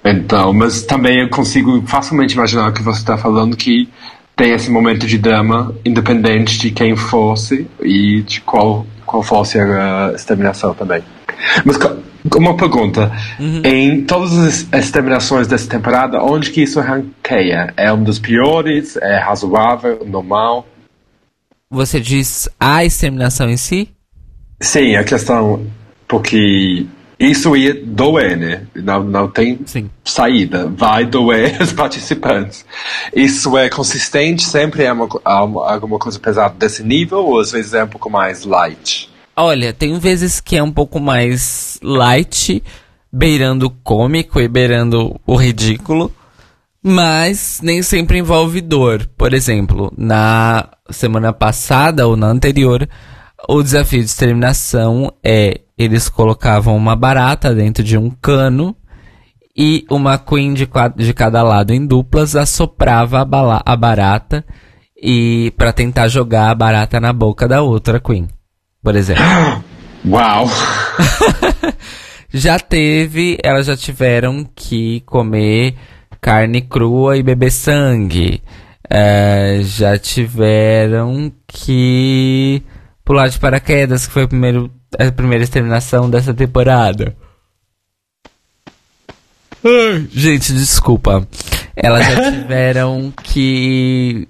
Então, mas também eu consigo facilmente imaginar o que você está falando que tem esse momento de drama, independente de quem fosse e de qual, qual fosse a exterminação também. Mas uma pergunta, uhum. em todas as exterminações dessa temporada, onde que isso ranqueia? É um dos piores? É razoável? Normal? Você diz a exterminação em si? Sim, a questão, porque isso ia doer, né? Não, não tem Sim. saída. Vai doer os participantes. Isso é consistente? Sempre é uma, alguma coisa pesada desse nível? Ou às vezes é um pouco mais light? Olha, tem vezes que é um pouco mais light, beirando o cômico e beirando o ridículo. Mas nem sempre envolve dor. Por exemplo, na semana passada ou na anterior, o desafio de exterminação é eles colocavam uma barata dentro de um cano e uma queen de, de cada lado em duplas assoprava a, a barata e para tentar jogar a barata na boca da outra queen, por exemplo. Uau! já teve, elas já tiveram que comer carne crua e beber sangue. É, já tiveram que pular de paraquedas, que foi primeiro a primeira exterminação dessa temporada. Ai, gente, desculpa. Elas já tiveram que.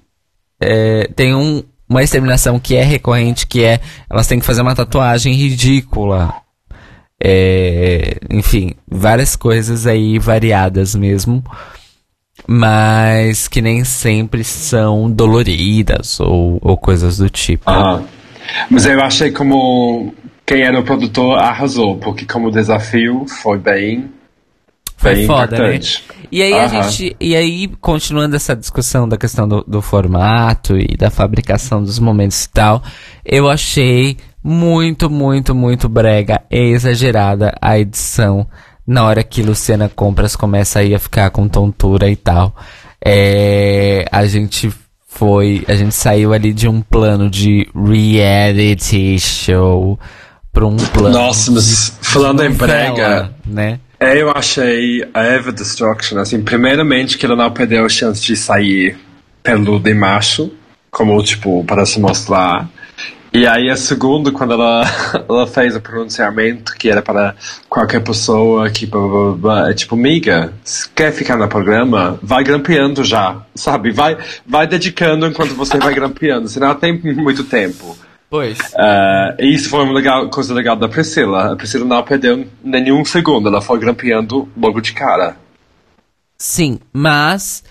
É, tem um, uma exterminação que é recorrente, que é elas têm que fazer uma tatuagem ridícula. É, enfim, várias coisas aí variadas mesmo. Mas que nem sempre são doloridas ou, ou coisas do tipo. Ah, mas eu achei como quem era o produtor arrasou, porque como desafio foi bem. Foi bem foda, né? importante. né? E aí, a gente, e aí, continuando essa discussão da questão do, do formato e da fabricação dos momentos e tal, eu achei muito, muito, muito brega e exagerada a edição na hora que Luciana Compras começa aí a ficar com tontura e tal. É, a gente foi, a gente saiu ali de um plano de reality show para um plano. Nossa, mas falando em brega, né? É, eu achei a Eva Destruction, assim, primeiramente que ela não perdeu a chance de sair peludo e macho, como, tipo, para se mostrar. E aí a segunda, quando ela, ela fez o pronunciamento que era para qualquer pessoa que, é tipo, miga, se quer ficar no programa, vai grampeando já, sabe? Vai, vai dedicando enquanto você vai grampeando, senão tem muito tempo. Pois. Uh, e isso foi uma legal, coisa legal da Priscila. A Priscila não perdeu nenhum segundo, ela foi grampeando logo de cara. Sim, mas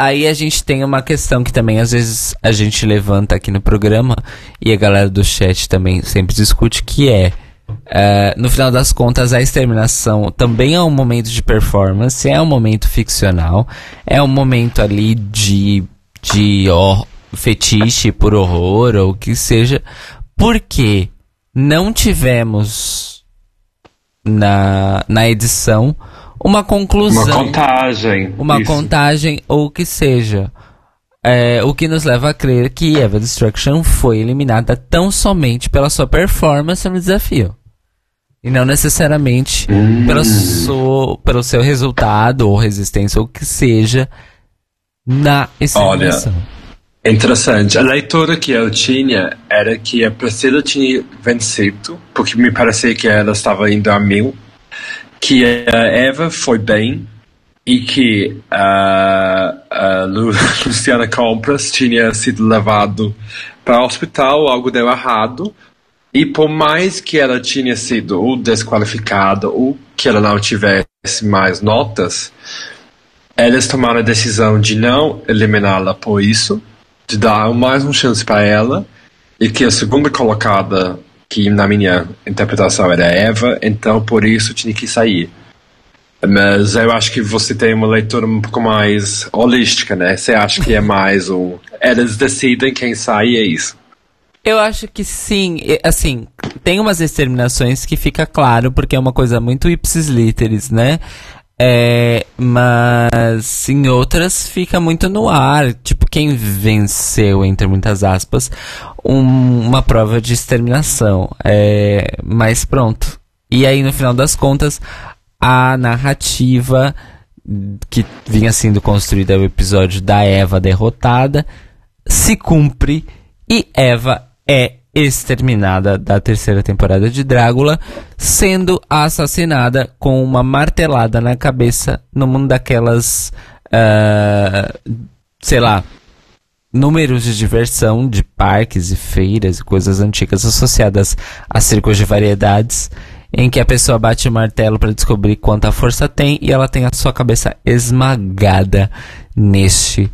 aí a gente tem uma questão que também às vezes a gente levanta aqui no programa e a galera do chat também sempre discute, que é uh, no final das contas a exterminação também é um momento de performance, é um momento ficcional, é um momento ali de de oh, fetiche por horror ou o que seja, porque não tivemos na, na edição uma conclusão. Uma contagem. Uma isso. contagem ou o que seja. É, o que nos leva a crer que Eva Destruction foi eliminada tão somente pela sua performance no desafio. E não necessariamente hum. pelo, seu, pelo seu resultado ou resistência ou o que seja na exterminação. Olha, Interessante. A leitura que eu tinha era que a Priscila tinha vencido, porque me parecia que ela estava indo a mil, que a Eva foi bem e que uh, a Lu, Luciana Compras tinha sido levado para o hospital, algo deu errado, e por mais que ela tinha sido desqualificada ou que ela não tivesse mais notas, eles tomaram a decisão de não eliminá-la por isso, de dar mais uma chance para ela, e que a segunda colocada, que na minha interpretação era Eva, então por isso tinha que sair. Mas eu acho que você tem uma leitura um pouco mais holística, né? Você acha que é mais o. Eles decidem quem sai e é isso. Eu acho que sim. Assim, tem umas determinações que fica claro, porque é uma coisa muito ipsis literis, né? É, mas em outras fica muito no ar. Tipo, quem venceu, entre muitas aspas, um, uma prova de exterminação. É, mas pronto. E aí, no final das contas, a narrativa que vinha sendo construída o episódio da Eva derrotada se cumpre e Eva é exterminada da terceira temporada de Drácula, sendo assassinada com uma martelada na cabeça numa daquelas, uh, sei lá, números de diversão de parques e feiras e coisas antigas associadas a circos de variedades em que a pessoa bate o martelo para descobrir quanta força tem e ela tem a sua cabeça esmagada neste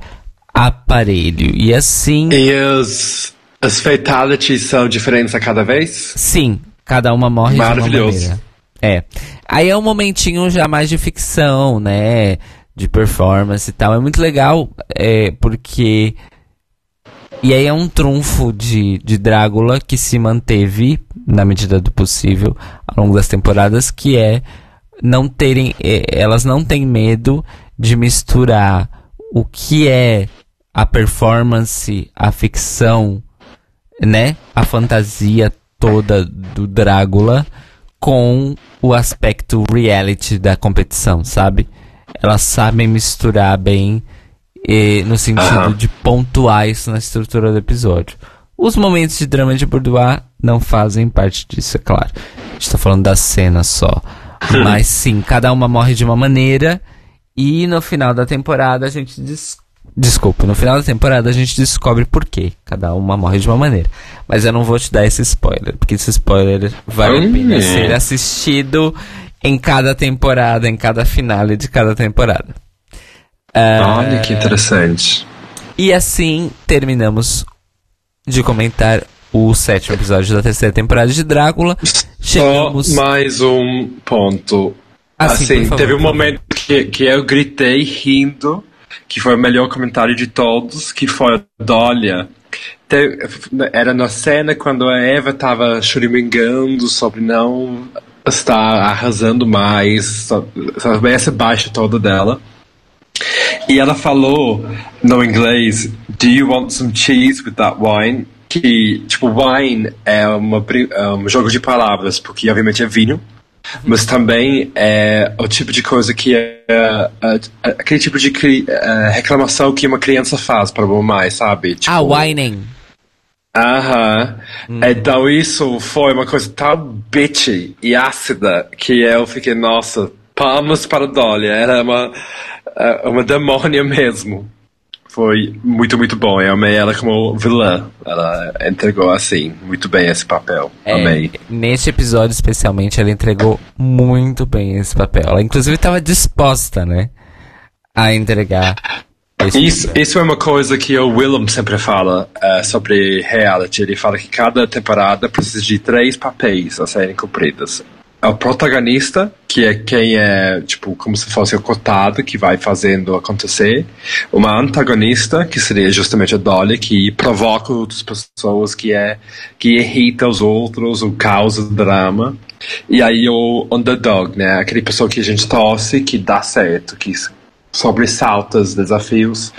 aparelho. E assim. Os, as fatalities são diferentes a cada vez? Sim, cada uma morre Maravilhoso. de uma maneira. É. Aí é um momentinho já mais de ficção, né? De performance e tal. É muito legal, é, porque. E aí é um trunfo de, de Drácula que se manteve na medida do possível ao longo das temporadas, que é não terem, é, elas não têm medo de misturar o que é a performance, a ficção, né, a fantasia toda do Drácula com o aspecto reality da competição, sabe? Elas sabem misturar bem e, no sentido de pontuar isso na estrutura do episódio. Os momentos de drama de Boudoir não fazem parte disso, é claro. A gente tá falando da cena só. Mas sim, cada uma morre de uma maneira. E no final da temporada a gente des... Desculpa, no final da temporada a gente descobre por quê. Cada uma morre de uma maneira. Mas eu não vou te dar esse spoiler, porque esse spoiler vale a pena ser assistido em cada temporada, em cada finale de cada temporada. Olha que interessante. E assim terminamos de comentar o sétimo episódio da terceira temporada de Drácula. Chegamos. Só mais um ponto. Ah, sim, assim, por teve um favor. momento que, que eu gritei rindo, que foi o melhor comentário de todos, que foi Dólia. Te- Era na cena quando a Eva estava choramingando sobre não estar arrasando mais, so- sobre essa baixa toda dela. E ela falou no inglês, Do you want some cheese with that wine? Que, tipo, wine é, uma, é um jogo de palavras, porque obviamente é vinho, mas também é o tipo de coisa que é, é, é aquele tipo de é, reclamação que uma criança faz para o mais, sabe? Tipo, Ah, Whining. Aham. Então isso foi uma coisa tão bitchy e ácida que eu fiquei, nossa, palmas para Dolly. Era uma, eh, uma demônia mesmo. Foi muito, muito bom. Eu amei ela como vilã. Ela entregou, assim, muito bem esse papel. É, Amei. neste episódio, especialmente, ela entregou muito bem esse papel. Ela, inclusive, estava disposta, né? A entregar. esse Isso, papel. isso é uma coisa que o Willem sempre fala eh, sobre reality. Ele fala que cada temporada precisa de três papéis a serem cumpridas. É o protagonista, que é quem é, tipo, como se fosse o cotado, que vai fazendo acontecer. Uma antagonista, que seria justamente a Dolly, que provoca outras pessoas, que é que irrita os outros, o causa drama. E aí o underdog, né? Aquele pessoa que a gente torce, que dá certo, que sobressalta os desafios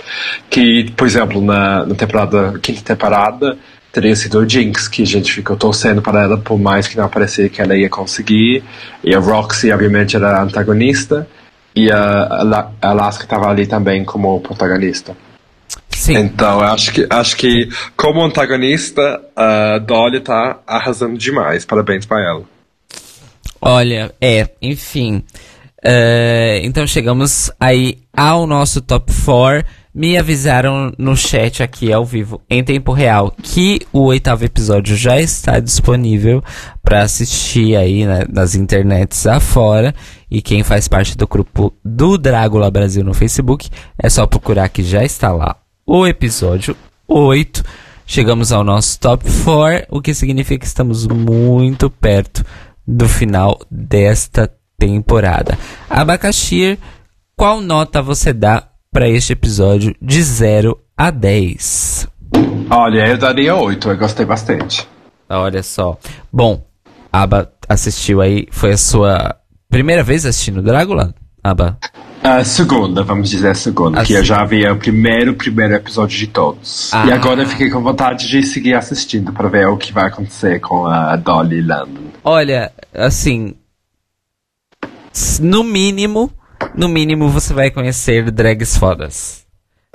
que, por exemplo, na, na temporada, quinta temporada, teria sido o Jinx, que a gente ficou torcendo para ela, por mais que não aparecia que ela ia conseguir. E a Roxy, obviamente, era a antagonista. E a, a, La- a Alaska estava ali também como protagonista. Sim, Então, acho que, acho que como antagonista, a Dolly tá arrasando demais. Parabéns para ela. olha, é, enfim. É, então chegamos aí ao nosso top 4. Me avisaram no chat aqui ao vivo, em tempo real, que o oitavo episódio já está disponível para assistir aí né, nas internets afora. E quem faz parte do grupo do Drácula Brasil no Facebook, é só procurar que já está lá o episódio 8. Chegamos ao nosso top 4, o que significa que estamos muito perto do final desta temporada. Abacaxi, qual nota você dá para este episódio de 0 a 10? Olha, eu daria 8, eu gostei bastante. Olha só. Bom, Aba assistiu aí, foi a sua primeira vez assistindo Drácula? Aba? A segunda, vamos dizer a segunda, a que eu já vi o primeiro, primeiro episódio de todos. Ah. E agora eu fiquei com vontade de seguir assistindo para ver o que vai acontecer com a Dolly Landon. Olha, assim, no mínimo, no mínimo você vai conhecer drags fodas.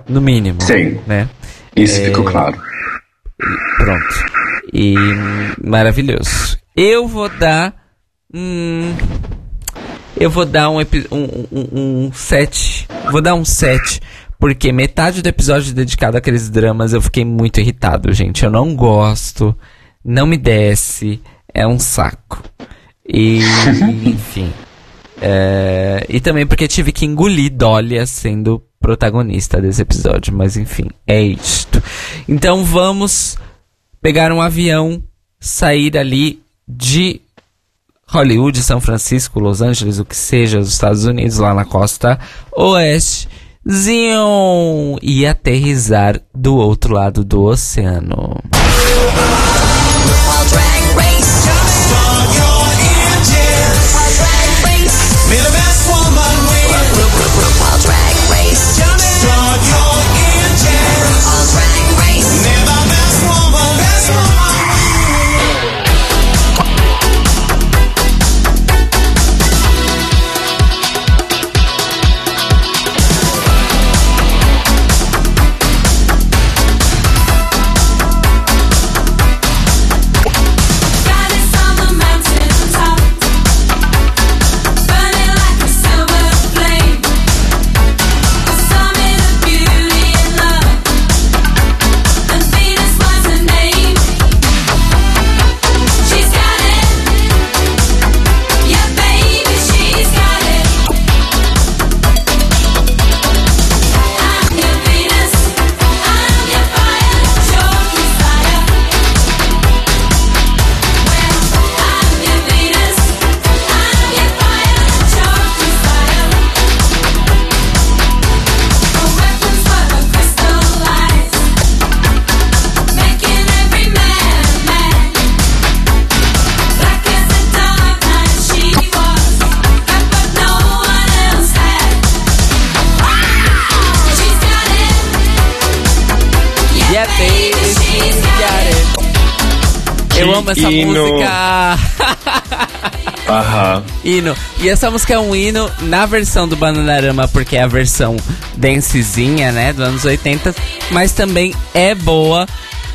No mínimo. Sim. Né? Isso é... ficou claro. Pronto. E maravilhoso. Eu vou dar. Hum, eu vou dar um, um, um, um 7. Vou dar um 7. Porque metade do episódio dedicado àqueles dramas eu fiquei muito irritado, gente. Eu não gosto. Não me desce. É um saco. E, enfim. É, e também porque tive que engolir Dólia sendo protagonista desse episódio. Mas enfim, é isto. Então vamos pegar um avião, sair ali de Hollywood, São Francisco, Los Angeles, o que seja, dos Estados Unidos, lá na costa oeste. Zion e aterrizar do outro lado do oceano. Be the best woman we World drag race. E essa música é um hino na versão do Bananarama, porque é a versão dancezinha, né, dos anos 80, mas também é boa,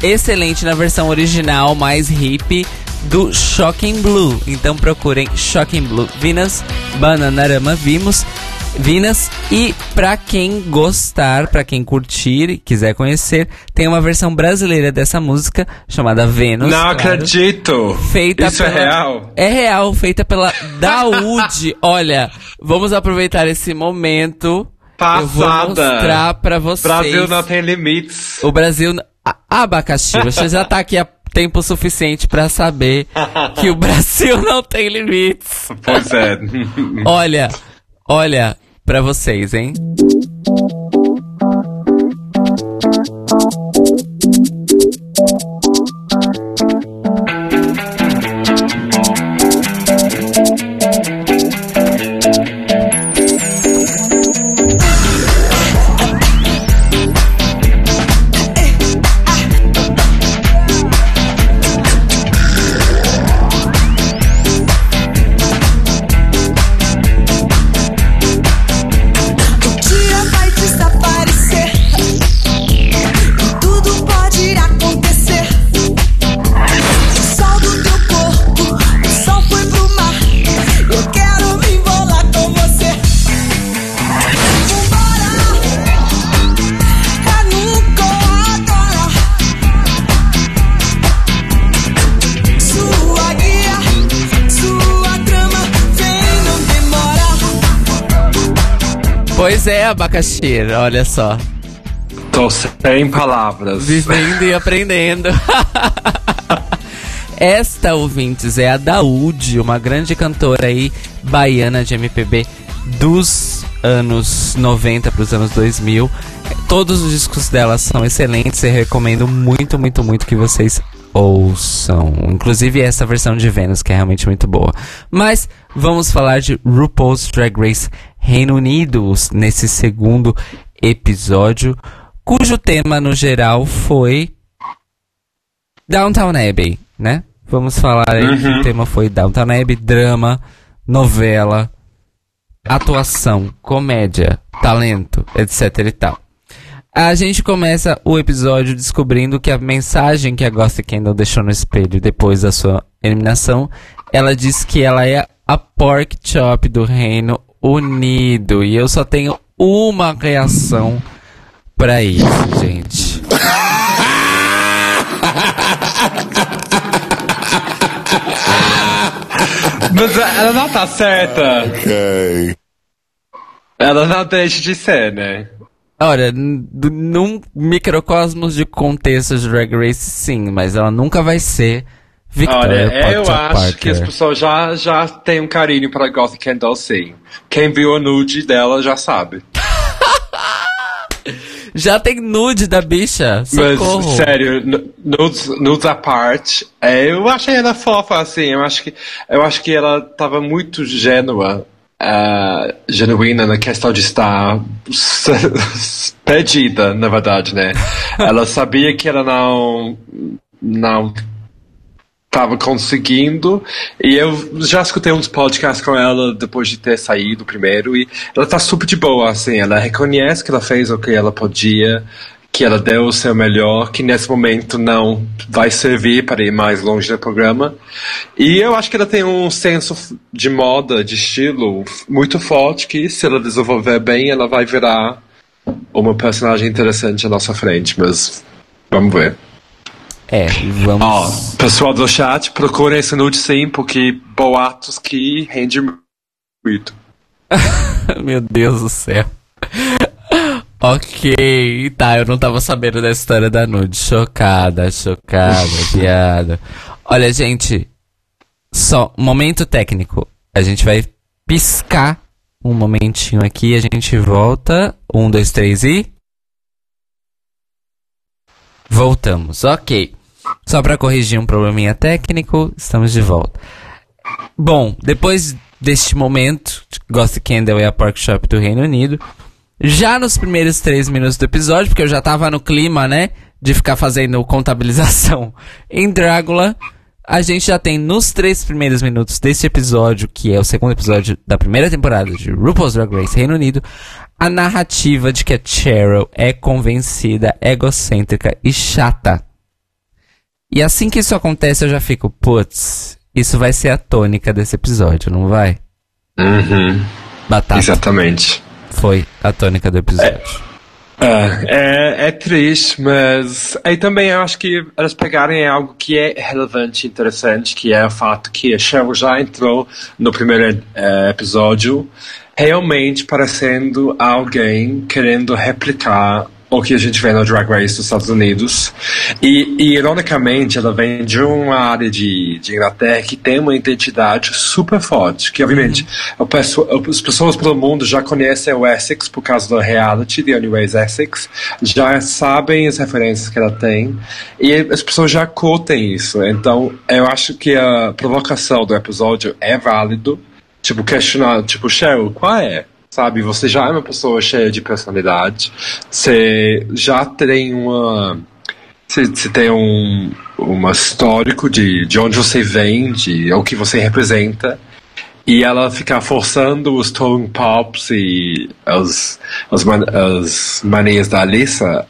excelente na versão original, mais hip do Shocking Blue. Então procurem Shocking Blue. Venus, Bananarama, vimos. Vinas. E para quem gostar, para quem curtir e quiser conhecer, tem uma versão brasileira dessa música chamada Vênus. Não claro, acredito! Feita Isso é pela... é real? É real, feita pela Daúde. Olha, vamos aproveitar esse momento. Passada. Eu vou mostrar pra vocês. Brasil não tem limites. O Brasil. Abacaxi, você já tá aqui há tempo suficiente para saber que o Brasil não tem limites. Pois é. Olha, olha, para vocês, hein? Pois é, abacaxi, olha só. Tô sem palavras. Vivendo e aprendendo. Esta, ouvintes, é a Daúde, uma grande cantora aí, baiana de MPB dos anos 90 para os anos 2000. Todos os discos dela são excelentes e recomendo muito, muito, muito que vocês ouçam. Inclusive essa versão de Vênus, que é realmente muito boa. Mas vamos falar de RuPaul's Drag Race Reino Unido nesse segundo episódio, cujo tema no geral foi Downtown Abbey, né? Vamos falar aí uhum. que o tema foi Downtown Abbey, drama, novela, atuação, comédia, talento, etc e tal. A gente começa o episódio descobrindo que a mensagem que a Ghost Candle deixou no espelho depois da sua eliminação, ela diz que ela é a pork chop do Reino Unido. E eu só tenho uma reação para isso, gente. Mas ela não tá certa. Ok. Ela não deixa de ser, né? Olha, num microcosmos de contexto de Drag Race, sim, mas ela nunca vai ser Victoria Olha, eu acho Parker. que as pessoas já, já têm um carinho para Goth Candle, sim. Quem viu o nude dela já sabe. Já tem nude da bicha. Socorro. Mas, sério, nudes, nudes à parte, é, eu achei ela fofa, assim. Eu acho que, eu acho que ela tava muito gênua. Uh, genuína na questão de estar perdida, na verdade, né? ela sabia que ela não não estava conseguindo. E eu já escutei uns podcasts com ela depois de ter saído primeiro. E ela tá super de boa, assim. Ela reconhece que ela fez o que ela podia, que ela deu o seu melhor, que nesse momento não vai servir para ir mais longe do programa. E eu acho que ela tem um senso de moda, de estilo muito forte, que se ela desenvolver bem, ela vai virar uma personagem interessante à nossa frente. Mas vamos ver. É, vamos. Oh, pessoal do chat, procurem esse nude sim, porque boatos que rende muito. Meu Deus do céu. Ok, tá, eu não tava sabendo da história da nude. Chocada, chocada, piada. Olha, gente, só um momento técnico. A gente vai piscar um momentinho aqui, a gente volta. Um, dois, três e. Voltamos, ok. Só para corrigir um probleminha técnico, estamos de volta. Bom, depois deste momento, Ghost Candle é a Pork Shop do Reino Unido. Já nos primeiros três minutos do episódio, porque eu já tava no clima, né? De ficar fazendo contabilização em Drácula. A gente já tem nos três primeiros minutos deste episódio, que é o segundo episódio da primeira temporada de RuPaul's Drag Race Reino Unido, a narrativa de que a Cheryl é convencida, egocêntrica e chata. E assim que isso acontece, eu já fico, putz, isso vai ser a tônica desse episódio, não vai? Uhum. Batata. Exatamente. Foi a tônica do episódio. É, é, é, triste, mas aí também eu acho que elas pegarem algo que é relevante interessante, que é o fato que a Cheryl já entrou no primeiro é, episódio realmente parecendo alguém querendo replicar o que a gente vê no Drag Race dos Estados Unidos. E, e ironicamente, ela vem de uma área de, de Inglaterra que tem uma identidade super forte. Que, obviamente, uhum. as pessoas pelo mundo já conhecem o Essex por causa do reality, The Only Ways Essex, já sabem as referências que ela tem, e as pessoas já curtem isso. Então, eu acho que a provocação do episódio é válido. Tipo, questionar, tipo, Cheryl, qual é? Sabe? Você já é uma pessoa cheia de personalidade, você já tem uma. Você, tem um, um histórico de, de onde você vem, de o que você representa. E ela ficar forçando os tone pops e as, as, man, as manias da Alissa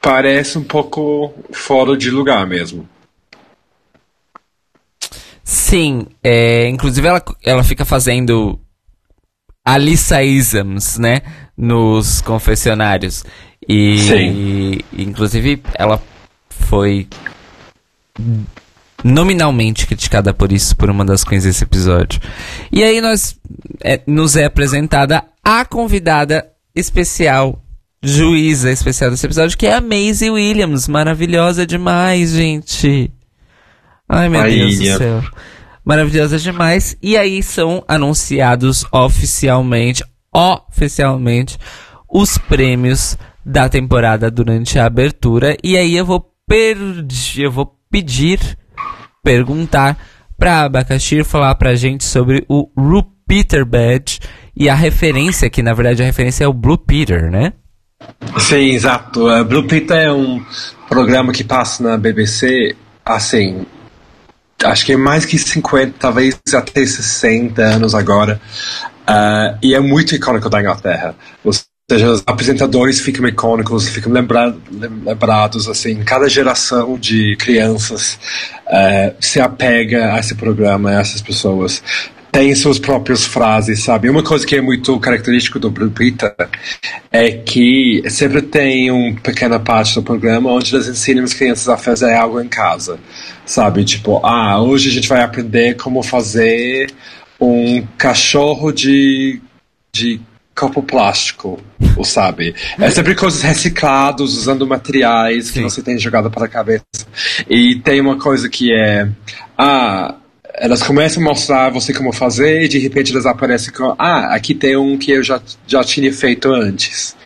parece um pouco fora de lugar mesmo. Sim, é, inclusive ela, ela fica fazendo Alisaisms, né? Nos confessionários. E, Sim. inclusive, ela foi nominalmente criticada por isso por uma das queens desse episódio. E aí nós é, nos é apresentada a convidada especial, juíza especial desse episódio, que é a Maisie Williams. Maravilhosa demais, gente. Ai, meu Deus do céu. Maravilhosa demais. E aí são anunciados oficialmente, oficialmente, os prêmios da temporada durante a abertura. E aí eu vou pedir, eu vou pedir, perguntar pra Abacaxi falar pra gente sobre o Peter Badge e a referência, que na verdade a referência é o Blue Peter, né? Sim, exato. Uh, Blue Peter é um programa que passa na BBC, assim, acho que é mais que 50, talvez até 60 anos agora. Uh, e é muito icônico da Inglaterra. Ou seja, os apresentadores ficam icônicos, ficam lembra lembrados, assim, cada geração de crianças uh, se apega a esse programa, a essas pessoas tem suas próprias frases, sabe? Uma coisa que é muito característico do Blue Peter é que sempre tem uma pequena parte do programa onde eles ensinam as crianças a fazer algo em casa, sabe? Tipo, ah, hoje a gente vai aprender como fazer um cachorro de, de copo plástico, ou sabe? É sempre coisas recicladas, usando materiais Sim. que você tem jogado para a cabeça. E tem uma coisa que é, ah, elas começam a mostrar você como fazer e de repente elas aparecem com ah, aqui tem um que eu já, já tinha feito antes.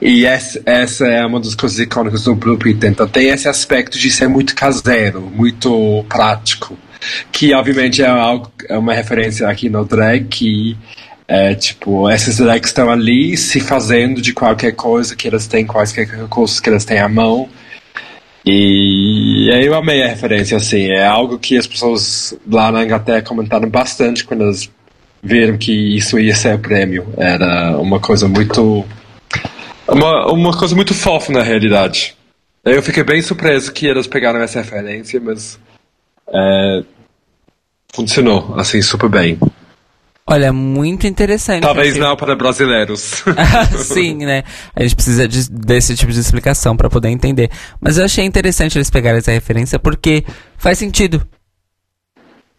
E essa, essa é uma das coisas icônicas do Blue Pit. Então tem esse aspecto de ser muito caseiro, muito prático. Que obviamente é, algo, é uma referência aqui no drag que é tipo, esses drags estão ali se fazendo de qualquer coisa que elas têm, quaisquer recursos que elas têm à mão e aí eu amei a referência, assim, é algo que as pessoas lá na Inglaterra comentaram bastante quando elas viram que isso ia ser prêmio. Era uma coisa muito. Uma, uma coisa muito fofa na realidade. Eu fiquei bem surpreso que elas pegaram essa referência, mas é, funcionou assim super bem. Olha, muito interessante. Talvez achei... não para brasileiros. Sim, né? A gente precisa de, desse tipo de explicação para poder entender. Mas eu achei interessante eles pegarem essa referência porque faz sentido.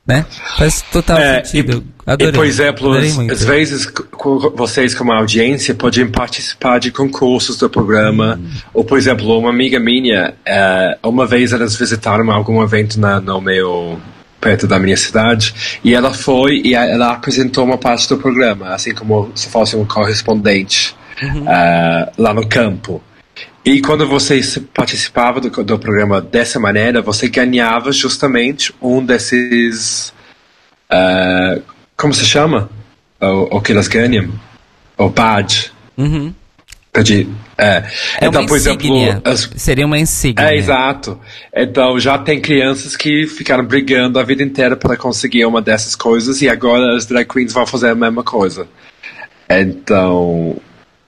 Né? Faz total é, sentido. E, Adorei. E, por exemplo, às, às, vezes vocês como audiência podem participar de concursos do programa. Hum. Ou, por exemplo, uma amiga minha, é, uma vez elas visitaram algum evento na, no meu perto da minha cidade, e ela foi e ela apresentou uma parte do programa, assim como se fosse um correspondente uhum. uh, lá no campo. E quando você participava do, do programa dessa maneira, você ganhava justamente um desses. Uh, como se chama? O, o que elas ganham? O badge. Uhum. De, é. é então, por exemplo. As... Seria uma insígnia. É, exato. Então, já tem crianças que ficaram brigando a vida inteira para conseguir uma dessas coisas e agora as drag queens vão fazer a mesma coisa. Então,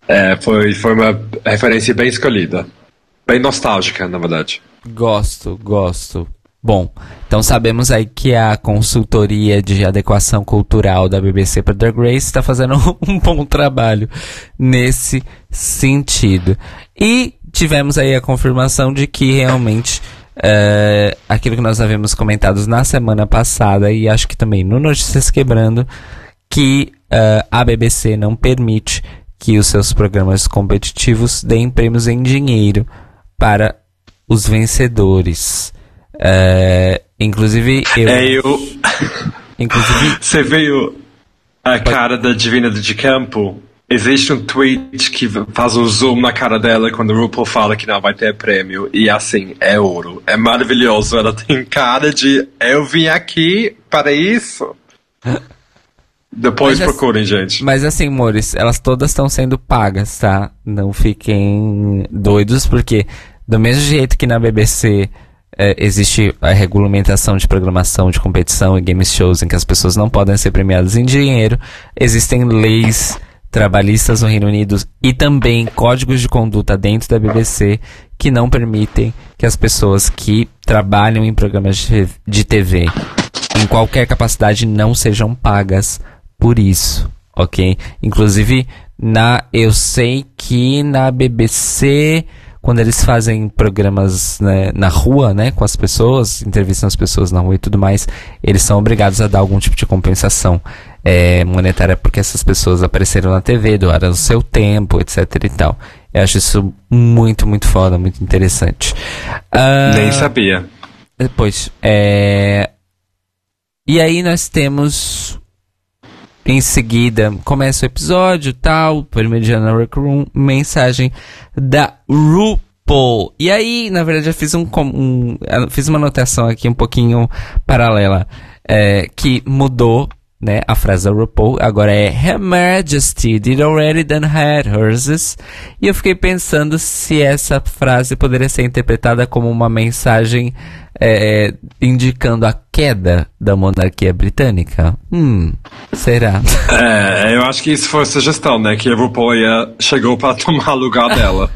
é, foi, foi uma referência bem escolhida. Bem nostálgica, na verdade. Gosto, gosto. Bom, então sabemos aí que a consultoria de adequação cultural da BBC para Drag Race está fazendo um bom trabalho nesse sentido. E tivemos aí a confirmação de que realmente é, aquilo que nós havíamos comentado na semana passada e acho que também no Notícias Quebrando, que uh, a BBC não permite que os seus programas competitivos deem prêmios em dinheiro para os vencedores. É, inclusive eu. É, eu. Inclusive. Você veio a cara da Divina de Campo? Existe um tweet que faz um zoom na cara dela quando o RuPaul fala que não vai ter prêmio. E assim, é ouro. É maravilhoso. Ela tem cara de eu vim aqui para isso. Depois mas, procurem, gente. Mas assim, amores, elas todas estão sendo pagas, tá? Não fiquem doidos, porque do mesmo jeito que na BBC é, existe a regulamentação de programação de competição e game shows em que as pessoas não podem ser premiadas em dinheiro, existem leis trabalhistas no Reino Unido e também códigos de conduta dentro da BBC que não permitem que as pessoas que trabalham em programas de TV em qualquer capacidade não sejam pagas por isso, ok? Inclusive, na eu sei que na BBC quando eles fazem programas né, na rua, né, com as pessoas, entrevistam as pessoas na rua e tudo mais, eles são obrigados a dar algum tipo de compensação é, monetária porque essas pessoas apareceram na TV, doaram o seu tempo, etc e tal. Eu acho isso muito, muito foda, muito interessante. Uh, Nem sabia. Depois, é... E aí nós temos em seguida, começa o episódio, tal, primeiro dia na Room, mensagem da RuPaul. E aí, na verdade, eu fiz um, um fiz uma anotação aqui um pouquinho paralela, é, que mudou né? A frase da RuPaul agora é Her Majesty did already done had. E eu fiquei pensando se essa frase poderia ser interpretada como uma mensagem é, indicando a queda da monarquia britânica. Hum, será? É, eu acho que isso foi sugestão, né? Que a RuPaul chegou para tomar lugar dela.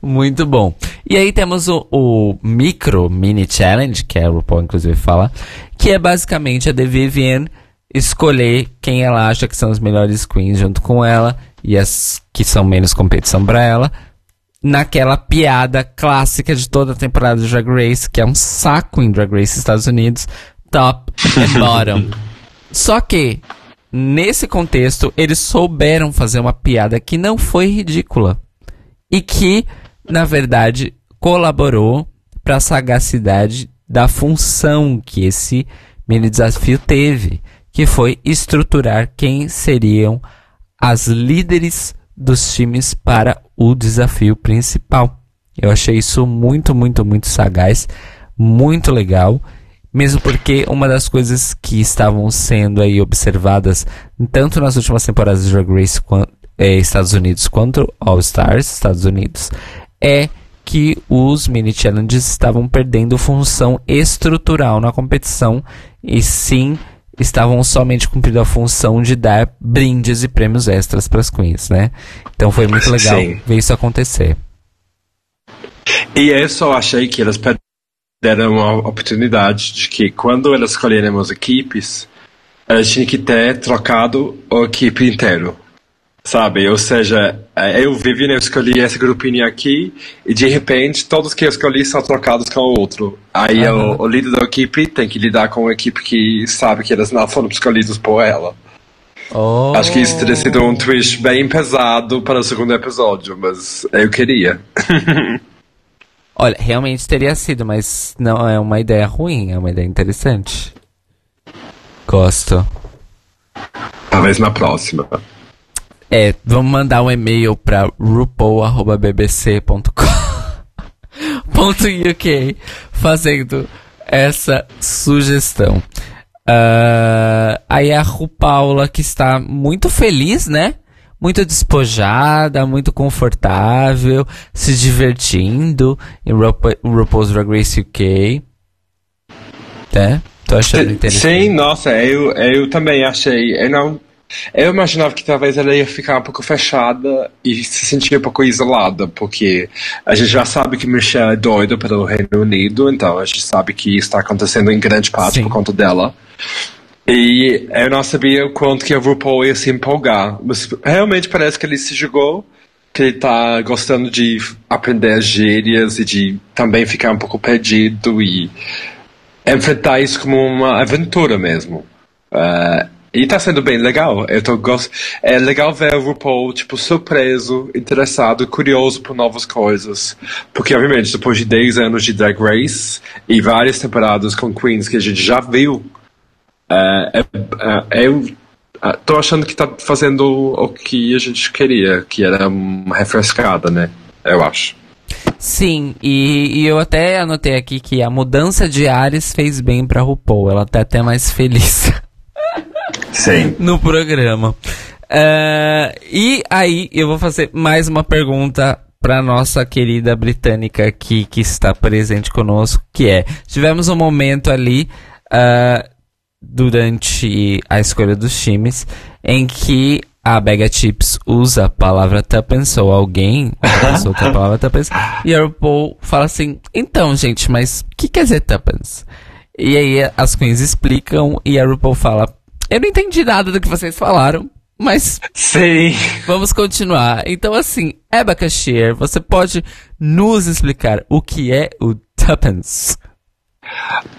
Muito bom. E aí temos o, o, micro mini challenge, que a RuPaul inclusive fala, que é basicamente a The Vivienne escolher quem ela acha que são as melhores queens junto com ela e as que são menos competição para ela. Naquela piada clássica de toda a temporada do Drag Race, que é um saco em Drag Race Estados Unidos, top e bottom. Só que, nesse contexto, eles souberam fazer uma piada que não foi ridícula. E que, na verdade, colaborou para a sagacidade da função que esse mini desafio teve, que foi estruturar quem seriam as líderes dos times para o desafio principal. Eu achei isso muito, muito, muito sagaz, muito legal, mesmo porque uma das coisas que estavam sendo aí observadas tanto nas últimas temporadas de Drag Race é, Estados Unidos quanto All Stars Estados Unidos é que os mini challenges estavam perdendo função estrutural na competição e sim estavam somente cumprindo a função de dar brindes e prêmios extras para as queens, né? Então foi muito legal sim. ver isso acontecer. E eu só achei que elas deram a oportunidade de que quando elas escolherem as equipes, elas tinham que ter trocado a equipe inteira. Sabe? Ou seja, é, eu, Viviane, eu escolhi esse grupinho aqui e de repente todos que eu escolhi são trocados com o outro. Aí uhum. o, o, líder da equipe tem que lidar com a equipe que sabe que eles não foram escolhidos por ela. Oh. Acho que isso teria sido um twist bem pesado para o segundo episódio, mas eu queria. Olha, realmente teria sido, mas não é uma ideia ruim, é uma ideia interessante. Gosto. Talvez na próxima. É, vamos mandar um e-mail para rupaul.bbc.com.uk fazendo essa sugestão. Uh, aí a Rupaula que está muito feliz, né? Muito despojada, muito confortável, se divertindo em RuPaul's Drag Race UK. É, tô achando interessante. Sim, nossa, eu, eu também achei. Eu não eu imaginava que talvez ela ia ficar um pouco fechada e se sentir um pouco isolada, porque a gente já sabe que Michelle é doida pelo Reino Unido, então a gente sabe que isso está acontecendo em grande parte Sim. por conta dela. E eu não sabia o quanto que a RuPaul ia se empolgar, mas realmente parece que ele se jogou, que ele está gostando de aprender as gírias e de também ficar um pouco perdido e enfrentar isso como uma aventura mesmo. Uh, e tá sendo bem legal. Eu tô gost... É legal ver o RuPaul, tipo, surpreso, interessado, curioso por novas coisas. Porque, obviamente, depois de 10 anos de Drag Race e várias temporadas com Queens que a gente já viu, é, é, é, eu é, tô achando que tá fazendo o que a gente queria, que era uma refrescada, né? Eu acho. Sim, e, e, eu até anotei aqui que a mudança de ares fez bem pra RuPaul. Ela tá até mais feliz. Sim. no programa. Uh, e aí eu vou fazer mais uma pergunta para nossa querida britânica aqui que está presente conosco, que é: tivemos um momento ali uh, durante a escolha dos times em que a Bega Chips usa a palavra tuppence ou alguém solta a palavra tuppence e a RuPaul fala assim: então, gente, mas o que quer dizer tuppence? E aí as queens explicam e a RuPaul fala: eu não entendi nada do que vocês falaram, Mas. Sim. Vamos continuar. Então, assim, Eba Cashier, você pode nos explicar o que é o Tuppence?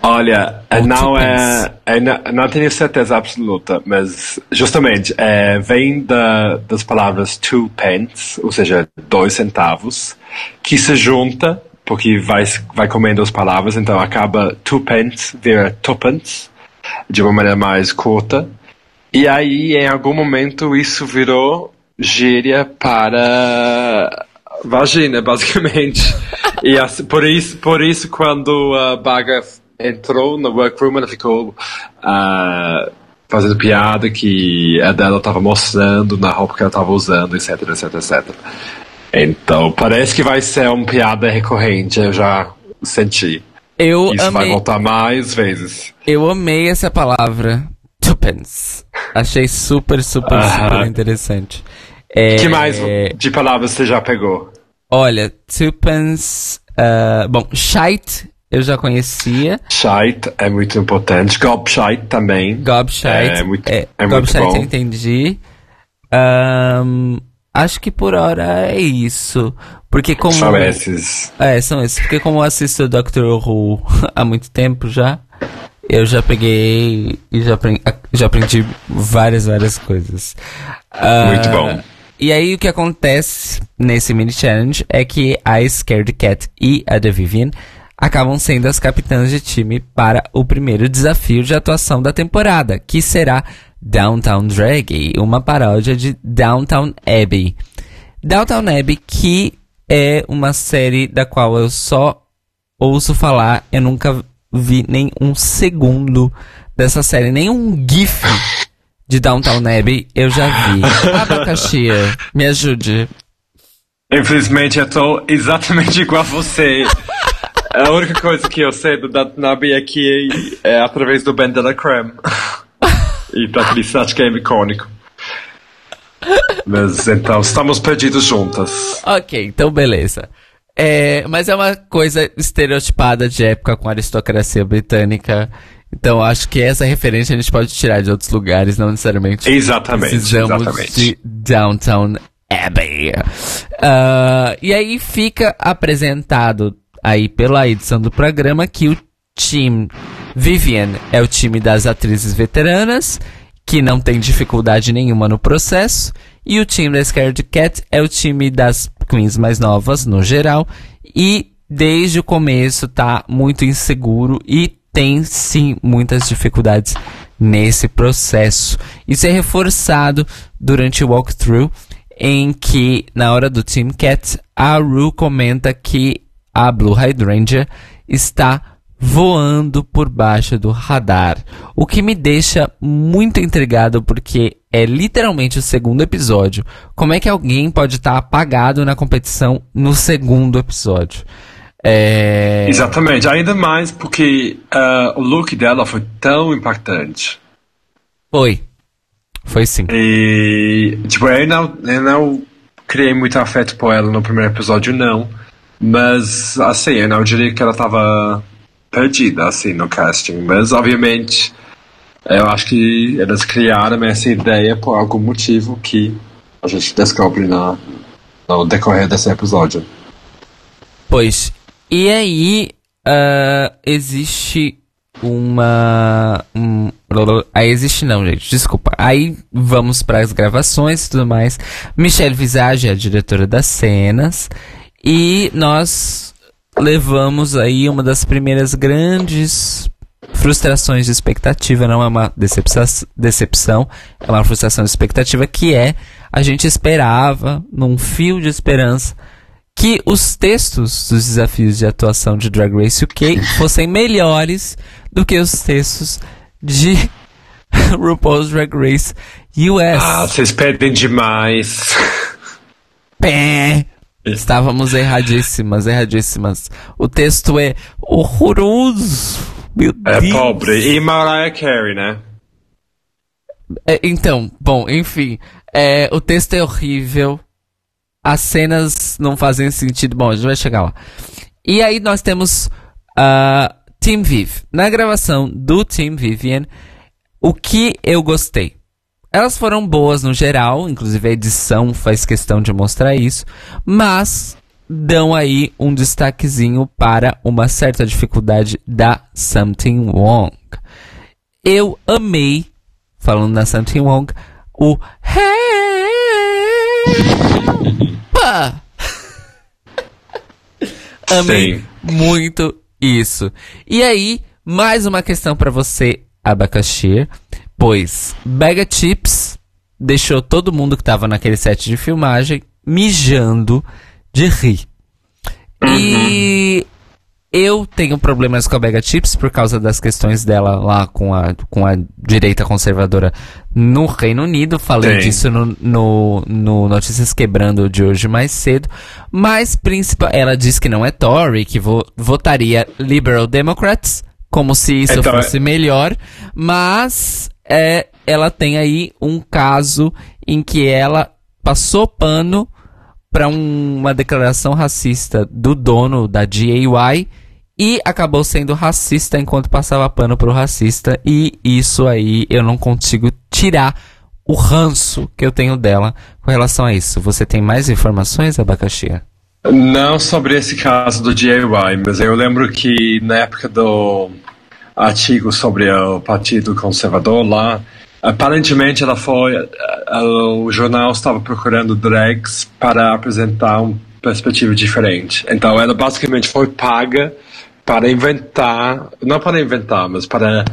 Olha, não é, é, não tenho certeza absoluta, mas justamente é, vem da, das palavras two pence, ou seja, dois centavos, que se junta porque vai vai comendo as palavras, então acaba two pence vira tuppence de uma maneira mais curta. E aí, em algum momento, isso virou gíria para vagina, basicamente. e assim, por isso, por isso quando a Baga entrou no workroom, ela ficou uh, fazendo piada que a dela estava mostrando na roupa que ela estava usando, etc, etc, etc. Então, parece que vai ser uma piada recorrente, eu já senti. Eu Isso amei... vai voltar mais vezes. Eu amei essa palavra. Tuppence. Achei super, super, uh -huh. super interessante. É... que mais de palavras você já pegou? Olha, Tuppence. Uh, bom, shite eu já conhecia. Shite é muito importante. Gobshite também. Gobshite. É muito, é, é muito bom. entendi. Um, acho que por hora é isso. Porque como. São esses. É, são esses. Porque como eu assisto Doctor Who há muito tempo já, eu já peguei e já aprendi, já aprendi várias, várias coisas. Muito uh, bom. E aí o que acontece nesse mini challenge é que a Scared Cat e a The Vivian acabam sendo as capitãs de time para o primeiro desafio de atuação da temporada, que será Downtown Drag, uma paródia de Downtown Abbey. Downtown Abbey, que é uma série da qual eu só ouço falar, eu nunca vi nem um segundo dessa série, nem um gif de Downtown Abbey eu já vi. Abacaxi, me ajude. Infelizmente eu tô exatamente igual a você. A única coisa que eu sei do Downton Abbey é que é através do Ben de la Creme. E para acho que é icônico. Mas então, estamos perdidos juntas. Ok, então beleza. É, mas é uma coisa estereotipada de época com a aristocracia britânica. Então acho que essa referência a gente pode tirar de outros lugares, não necessariamente. Exatamente. Precisamos exatamente. de Downtown Abbey. Uh, e aí fica apresentado aí pela edição do programa que o time Vivian é o time das atrizes veteranas, que não tem dificuldade nenhuma no processo, e o time da Scared Cat é o time das queens mais novas, no geral, e desde o começo tá muito inseguro e tem sim muitas dificuldades nesse processo. Isso é reforçado durante o walkthrough, em que, na hora do Team Cat, a Ru comenta que a Blue Hydrangea está voando por baixo do radar, o que me deixa muito intrigado porque é literalmente o segundo episódio. Como é que alguém pode estar apagado na competição no segundo episódio? É... Exatamente, ainda mais porque uh, o look dela foi tão impactante. Foi. Foi sim. E, tipo, eu não, eu não criei muito afeto por ela no primeiro episódio, não. Mas, assim, eu não diria que ela estava perdida, assim, no casting. Mas, obviamente, eu acho que eles criaram essa ideia por algum motivo que a gente descobre na, no decorrer desse episódio. Pois, e aí uh, existe uma. Um, aí existe não, gente, desculpa. Aí vamos para as gravações e tudo mais. Michelle Visage é a diretora das cenas. E nós levamos aí uma das primeiras grandes frustrações de expectativa, não é uma decepção, é uma frustração de expectativa que é a gente esperava, num fio de esperança, que os textos dos desafios de atuação de Drag Race UK fossem melhores do que os textos de RuPaul's Drag Race US. Ah, vocês pedem demais. Pé. Estávamos erradíssimas, erradíssimas. O texto é horroroso. Meu é Deus. pobre. E Mariah Carey, né? É, então, bom, enfim. É, o texto é horrível. As cenas não fazem sentido. Bom, a gente vai chegar lá. E aí nós temos uh, Team Viv. Na gravação do Team Vivian, o que eu gostei? Elas foram boas no geral, inclusive a edição faz questão de mostrar isso, mas dão aí um destaquezinho para uma certa dificuldade da Something Wrong. Eu amei, falando da Something Wrong, o Pá! Amei Sim. muito isso. E aí, mais uma questão para você, abacaxi, pois Bega Chips deixou todo mundo que tava naquele set de filmagem mijando de rir. E eu tenho problemas com a Bega Chips por causa das questões dela lá com a, com a direita conservadora no Reino Unido. Falei Sim. disso no, no, no, Notícias Quebrando de hoje mais cedo. Mas principal, ela diz que não é Tory, que vo, votaria Liberal Democrats, como se isso então, fosse é... melhor. Mas é, ela tem aí um caso em que ela passou pano para um, uma declaração racista do dono da GAY e acabou sendo racista enquanto passava pano pro racista e isso aí eu não consigo tirar o ranço que eu tenho dela com relação a isso. Você tem mais informações, Abacaxi? Não sobre esse caso do DIY, mas eu lembro que na época do artigo sobre o Partido Conservador lá, aparentemente ela foi, o jornal estava procurando drags para apresentar uma perspectiva diferente. Então ela basicamente foi paga para inventar, não para inventar, mas para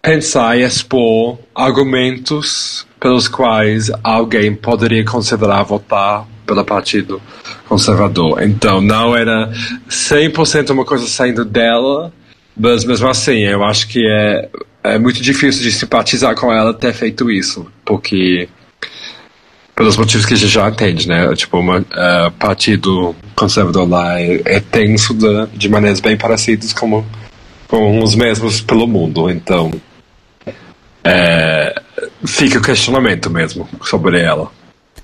pensar e expor argumentos pelos quais alguém poderia considerar votar pelo Partido Conservador. Então, não era 100% uma coisa saindo dela, mas mesmo assim, eu acho que é, é muito difícil de simpatizar com ela ter feito isso, porque pelos motivos que a gente já entende, né? Tipo, o uh, é, partido conservador lá é, é tenso de, de, maneiras bem parecidas como, com os mesmos pelo mundo. Então, é, fica o questionamento mesmo sobre ela.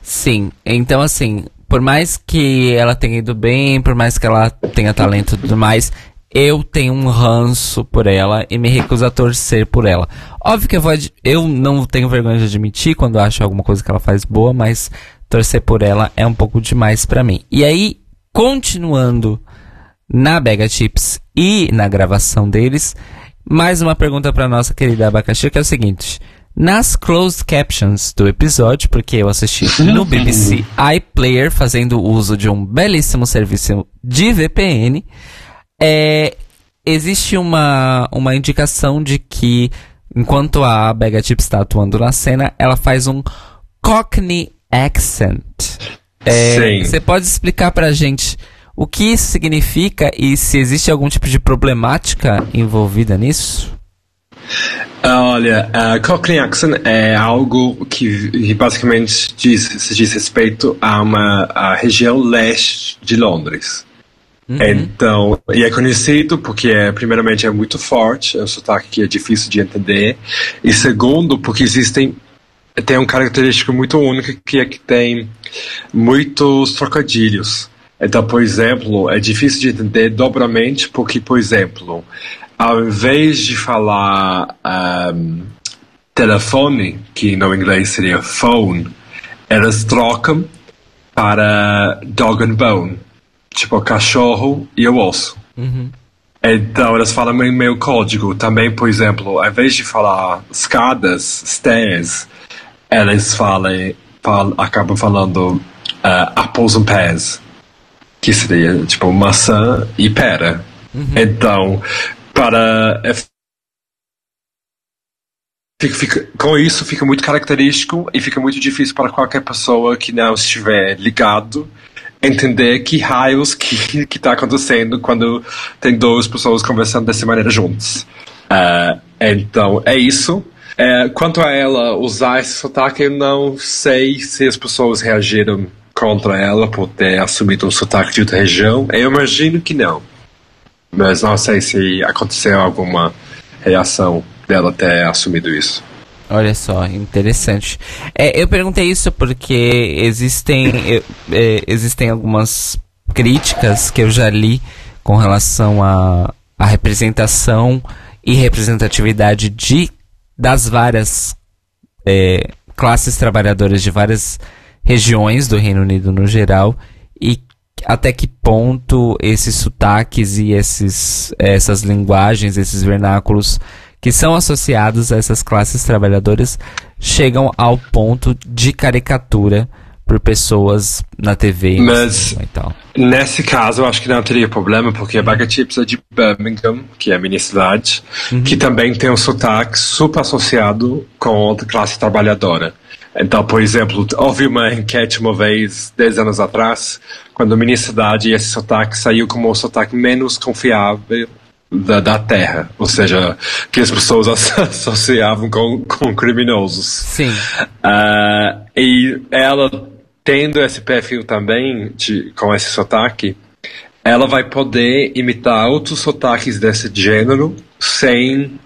Sim, então assim, por mais que ela tenha ido bem, por mais que ela tenha talento e tudo mais, eu tenho um ranço por ela e me recuso a torcer por ela. Óbvio que eu vou. Eu não tenho vergonha de admitir quando acho alguma coisa que ela faz boa, mas torcer por ela é um pouco demais para mim. E aí, continuando na Bega Chips e na gravação deles, mais uma pergunta para nossa querida Abacaxi, que é o seguinte. Nas closed captions do episódio, porque eu assisti no BBC iPlayer fazendo uso de um belíssimo serviço de VPN, é, existe uma, uma indicação de que enquanto a Bega Chip está atuando na cena, ela faz um Cockney accent. É, você pode explicar pra gente o que isso significa e se existe algum tipo de problemática envolvida nisso? Olha, uh, Cockney accent é algo que basicamente diz, se diz respeito a uma a região leste de Londres. Uhum. Então, e é conhecido porque, é, primeiramente, é muito forte, é um sotaque que é difícil de entender, e segundo, porque existem tem um característico muito único que é que tem muitos trocadilhos. Então, por exemplo, é difícil de entender dobramente porque, por exemplo, ao invés de falar um, telefone, que no inglês seria phone, elas trocam para dog and bone tipo cachorro e osso. Uhum. Então eles falam meio, meio código. Também, por exemplo, ao invés de falar escadas, stairs, eles falam, falam acabam falando uh, apples and pears, que seria tipo maçã e pera. Uhum. Então, para Fica, fica, com isso fica muito característico e fica muito difícil para qualquer pessoa que não estiver ligado entender que raios que que está acontecendo quando tem duas pessoas conversando dessa maneira juntas. Uh, então é isso. Uh, quanto a ela usar esse sotaque, eu não sei se as pessoas reagiram contra ela por ter assumido um sotaque de outra região. Eu imagino que não. Mas não sei se aconteceu alguma reação dela ter assumido isso. Olha só, interessante. É, eu perguntei isso porque existem, é, existem algumas críticas que eu já li com relação à a, a, representação e representatividade de, das várias é, classes trabalhadoras de várias regiões do Reino Unido no geral e até que ponto esses sotaques e esses, essas linguagens, esses vernáculos que são associados a essas classes trabalhadoras chegam ao ponto de caricatura por pessoas na TV Mas, e tal. Nesse caso, eu acho que não teria problema, porque a Baga Chips é de Birmingham, que é a minha cidade, uhum. que também tem um sotaque super associado com a classe trabalhadora. Então, por exemplo, houve uma enquete uma vez, 10 anos atrás, quando a minha cidade esse sotaque saiu como o sotaque menos confiável da, da terra, ou seja, que as pessoas associavam com, com criminosos. Sim. Uh, e ela tendo esse perfil também, de, com esse sotaque, ela vai poder imitar outros sotaques desse gênero sem,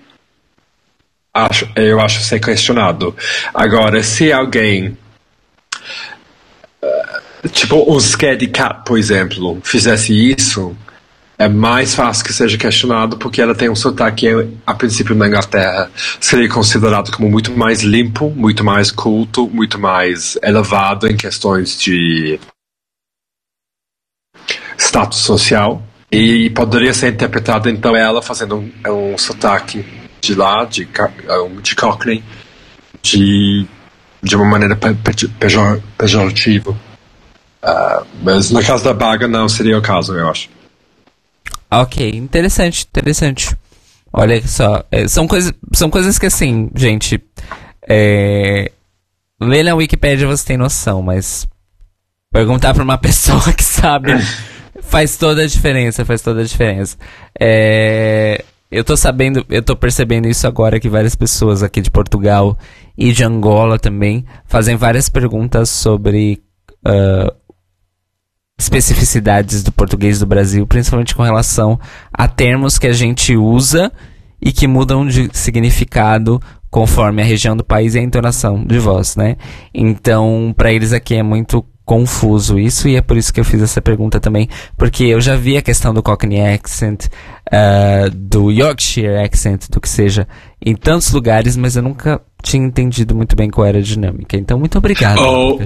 acho, eu acho, ser questionado. Agora, se alguém, uh, tipo um Scaredy Cat, por exemplo, fizesse isso, é mais fácil que seja questionado porque ela tem um sotaque, a princípio, na Inglaterra, seria considerado como muito mais limpo, muito mais culto, muito mais elevado em questões de status social. E poderia ser interpretado, então, ela fazendo um, um sotaque de lá, de, de Cockney, de, de uma maneira pejor, pejorativa. Uh, mas no caso da Baga, não seria o caso, eu acho. Ok, interessante, interessante. Olha só, é, são, coisa, são coisas que assim, gente. É, ler na Wikipedia você tem noção, mas perguntar pra uma pessoa que sabe faz toda a diferença, faz toda a diferença. É, eu tô sabendo, eu tô percebendo isso agora que várias pessoas aqui de Portugal e de Angola também fazem várias perguntas sobre uh, especificidades do português do Brasil, principalmente com relação a termos que a gente usa e que mudam de significado conforme a região do país e a entonação de voz, né? Então, para eles aqui é muito confuso isso e é por isso que eu fiz essa pergunta também, porque eu já vi a questão do Cockney accent, uh, do Yorkshire accent, do que seja, em tantos lugares, mas eu nunca tinha entendido muito bem qual era a dinâmica. Então, muito obrigado, oh,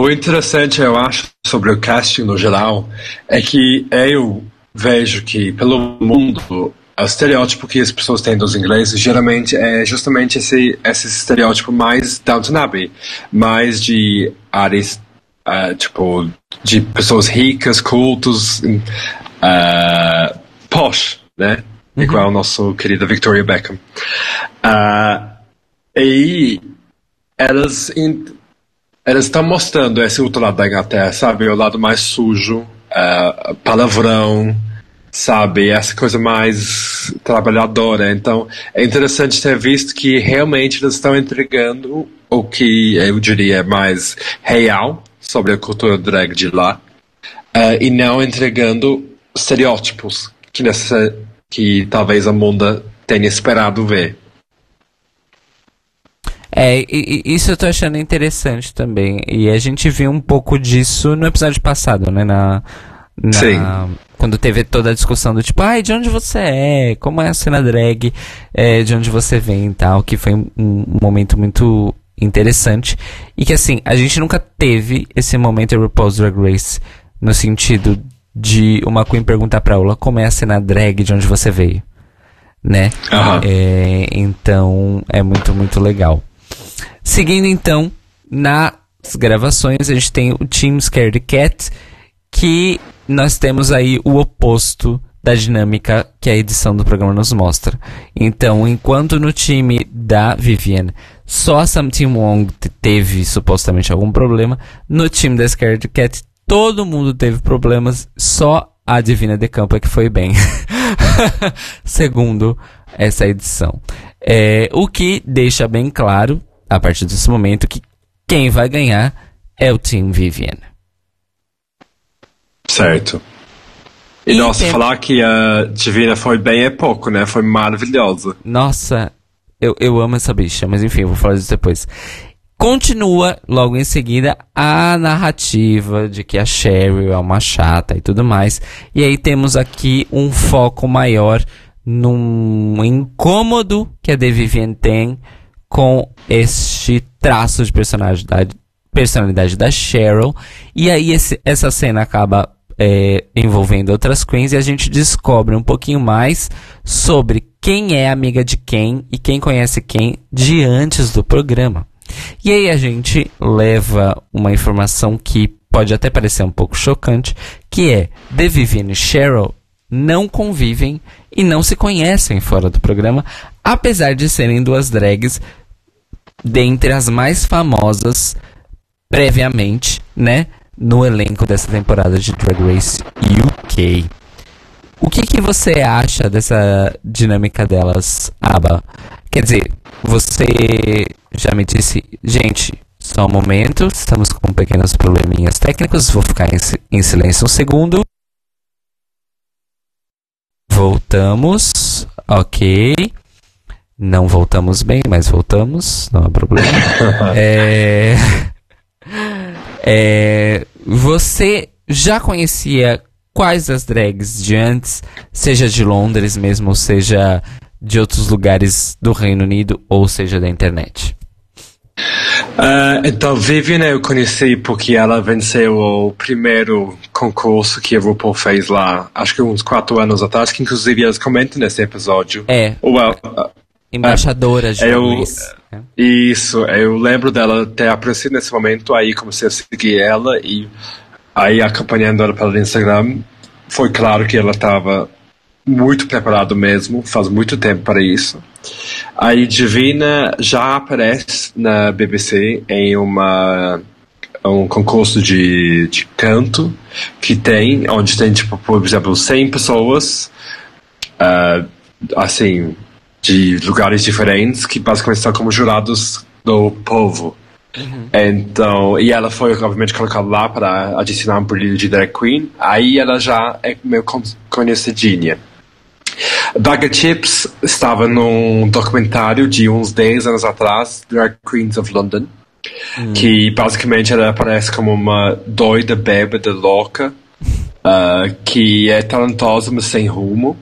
o interessante, eu acho, sobre o casting no geral, é que eu vejo que, pelo mundo, o estereótipo que as pessoas têm dos ingleses geralmente é justamente esse, esse estereótipo mais Downton Abbey, mais de áreas, uh, tipo, de pessoas ricas, cultos, uh, posh, né? Uhum. Igual o nosso querido Victoria Beckham. Uh, e elas elas estão mostrando esse outro lado da Inglaterra, sabe? O lado mais sujo, uh, palavrão, sabe? Essa coisa mais trabalhadora. Então, é interessante ter visto que realmente eles estão entregando o que eu diria mais real sobre a cultura drag de lá uh, e não entregando estereótipos que, nessa, que talvez a mundo tenha esperado ver. É, e, e, isso eu tô achando interessante também. E a gente viu um pouco disso no episódio passado, né? Na, na, Sim. Quando teve toda a discussão do tipo, ai, de onde você é? Como é a cena drag? É, de onde você vem e tal. Que foi um, um momento muito interessante. E que assim, a gente nunca teve esse momento em RuPaul's Drag Race no sentido de uma Queen perguntar pra Ula como é a cena drag de onde você veio. Né? Uhum. É, então é muito, muito legal. Seguindo então nas gravações, a gente tem o Team Scared Cat, que nós temos aí o oposto da dinâmica que a edição do programa nos mostra. Então, enquanto no time da Vivian só a Something Wong teve supostamente algum problema, no time da Scared Cat todo mundo teve problemas, só a Divina de Campo é que foi bem. Segundo essa edição. É, o que deixa bem claro a partir desse momento que quem vai ganhar é o Team Vivian. Certo. E, e nossa, tem... falar que a Divina foi bem é pouco, né? Foi maravilhosa. Nossa, eu, eu amo essa bicha, mas enfim, eu vou falar disso depois. Continua logo em seguida a narrativa de que a Cheryl é uma chata e tudo mais. E aí temos aqui um foco maior num incômodo que a The Vivian tem com este traço de personalidade, personalidade da Cheryl. E aí esse, essa cena acaba é, envolvendo outras queens e a gente descobre um pouquinho mais sobre quem é amiga de quem e quem conhece quem de antes do programa. E aí a gente leva uma informação que pode até parecer um pouco chocante, que é The Vivienne e Cheryl não convivem e não se conhecem fora do programa, apesar de serem duas drags dentre as mais famosas previamente, né, no elenco dessa temporada de Drag Race UK. O que, que você acha dessa dinâmica delas, Aba? Quer dizer, você já me disse, gente, só um momento, estamos com pequenos probleminhas técnicos, vou ficar em, em silêncio um segundo. Voltamos, ok. Não voltamos bem, mas voltamos, não há problema. é... É... Você já conhecia quais as drags de antes, seja de Londres mesmo, seja de outros lugares do Reino Unido, ou seja da internet? Uh, então, Vivian eu conheci porque ela venceu o primeiro concurso que a RuPaul fez lá, acho que uns quatro anos atrás, que inclusive eles comentam nesse episódio. É. Well, uh, Embaixadora de eu, né? Isso, eu lembro dela ter aparecido nesse momento, aí comecei a seguir ela e aí acompanhando ela pelo Instagram, foi claro que ela estava muito preparado mesmo, faz muito tempo para isso. A Divina já aparece na BBC em uma um concurso de, de canto que tem, onde tem, tipo, por exemplo, 100 pessoas, uh, assim, de lugares diferentes, que basicamente estão como jurados do povo. Uhum. Então, e ela foi obviamente colocada lá para adicionar um brilho de drag queen. Aí ela já é meio conhecidinha. Bag Chips estava num documentário de uns 10 anos atrás, Drag Queens of London, hum. que basicamente ela aparece como uma doida bêbada louca, uh, que é talentosa, mas sem rumo.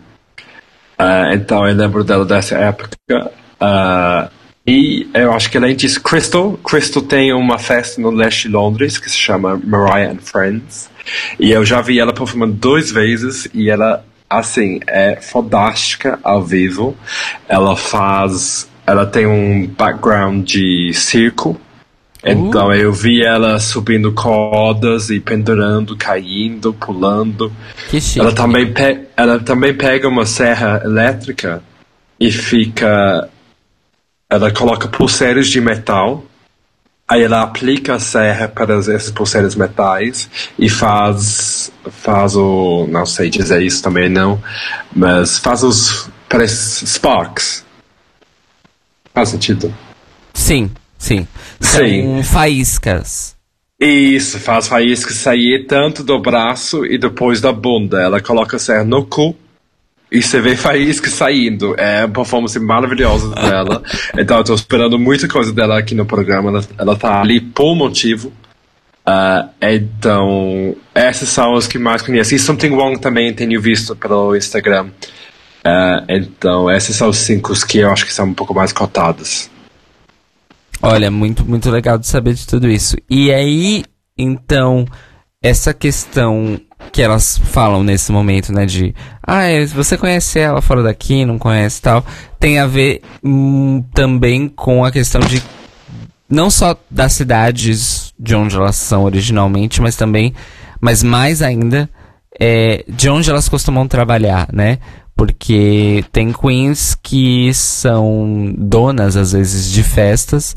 Uh, então eu lembro dela dessa época. Uh, e eu acho que além disso, Crystal, Crystal tem uma festa no leste de Londres que se chama Mariah and Friends. E eu já vi ela performando duas vezes e ela assim, é fodástica ao vivo. Ela faz. Ela tem um background de circo. Então uh. eu vi ela subindo cordas e pendurando, caindo, pulando. Que chique. Ela também, ela também pega uma serra elétrica e fica. Ela coloca pulseiras de metal Aí ela aplica a serra para esses pulseiras metais e faz faz o não sei dizer isso também não, mas faz os parece sparks. Faz sentido? Sim, sim. Sim. São faíscas. Isso, faz faíscas sair tanto do braço e depois da bunda. Ela coloca a serra no cu e você vê Faísca saindo. É uma performance maravilhosa dela. então eu tô esperando muita coisa dela aqui no programa. Ela, ela tá ali por motivo. Uh, então, essas são as que mais conheço. E Something Wrong também tenho visto pelo Instagram. Uh, então, esses são os cinco que eu acho que são um pouco mais cotados. Olha, muito, muito legal de saber de tudo isso. E aí, então, essa questão que elas falam nesse momento, né? De, ah, é, você conhece ela fora daqui, não conhece tal. Tem a ver hum, também com a questão de não só das cidades de onde elas são originalmente, mas também, mas mais ainda, é, de onde elas costumam trabalhar, né? Porque tem queens que são donas, às vezes, de festas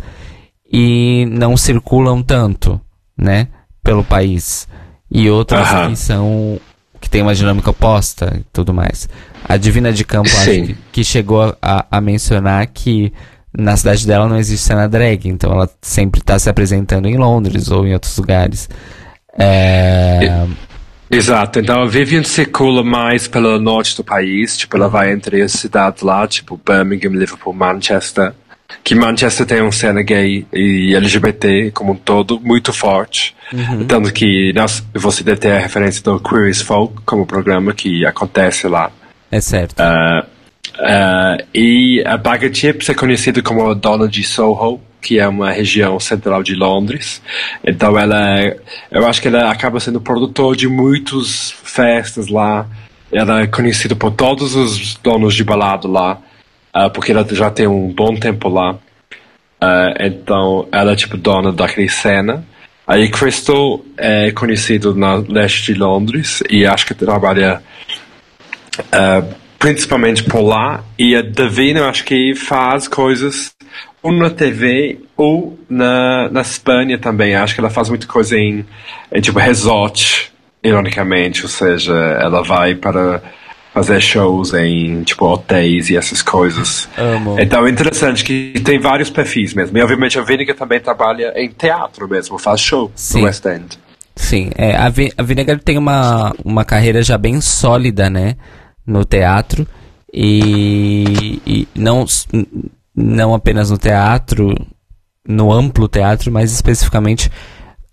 e não circulam tanto, né? Pelo país e outras Aham. que são que tem uma dinâmica oposta e tudo mais. A Divina de Campo acho que, que chegou a, a, mencionar que na cidade dela não existe cena drag, então ela sempre está se apresentando em Londres ou em outros lugares. É... Exato, então a Vivian circula mais pelo norte do país, tipo, ela vai entre as cidades lá, tipo Birmingham, Liverpool, Manchester, que Manchester tem uma cena gay e LGBT como um todo muito forte. Uhum. Tanto que nós, você deve ter a referência do Queer as Folk como programa que acontece lá. É certo. Uh, Uh, e a Bag of Chips é conhecida como a dona de Soho, que é uma região central de Londres. Então ela é, eu acho que ela acaba sendo produtor de muitas festas lá. Ela é conhecida por todos os donos de balado lá, uh, porque ela já tem um bom tempo lá. Uh, então ela é tipo dona daquela cena. Aí Crystal é conhecido na leste de Londres e acho que trabalha uh, principalmente por lá. E a Davina eu acho que faz coisas ou na TV ou na, na Espanha também. Acho que ela faz muita coisa em, em tipo resort, ironicamente, ou seja, ela vai para fazer shows em tipo hotéis e essas coisas. Amo. Então é interessante que tem vários perfis mesmo. E obviamente a Vinegar também trabalha em teatro mesmo, faz show Sim. no West End. Sim, é, a, Vi a Vinegar tem uma, uma carreira já bem sólida, né, no teatro. E, e não não apenas no teatro, no amplo teatro, mas especificamente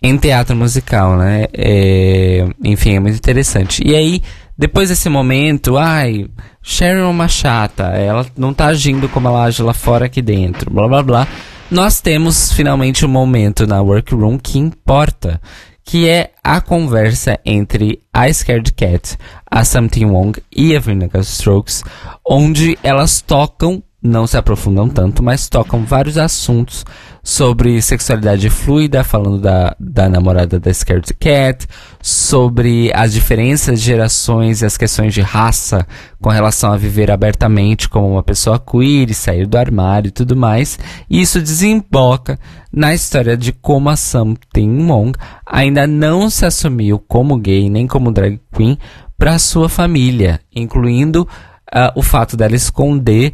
em teatro musical, né? É, enfim, é muito interessante. E aí, depois desse momento, ai, Sharon é uma chata, ela não tá agindo como ela age lá fora aqui dentro, blá blá blá. Nós temos finalmente um momento na workroom que importa, que é a conversa entre a Scared Cat, a Something Wong e a Vinegar Strokes, onde elas tocam não se aprofundam tanto, mas tocam vários assuntos sobre sexualidade fluida, falando da, da namorada da Scared Cat, sobre as diferenças de gerações e as questões de raça com relação a viver abertamente como uma pessoa queer e sair do armário e tudo mais. E isso desemboca na história de como a Something Wong ainda não se assumiu como gay nem como drag queen para sua família, incluindo uh, o fato dela esconder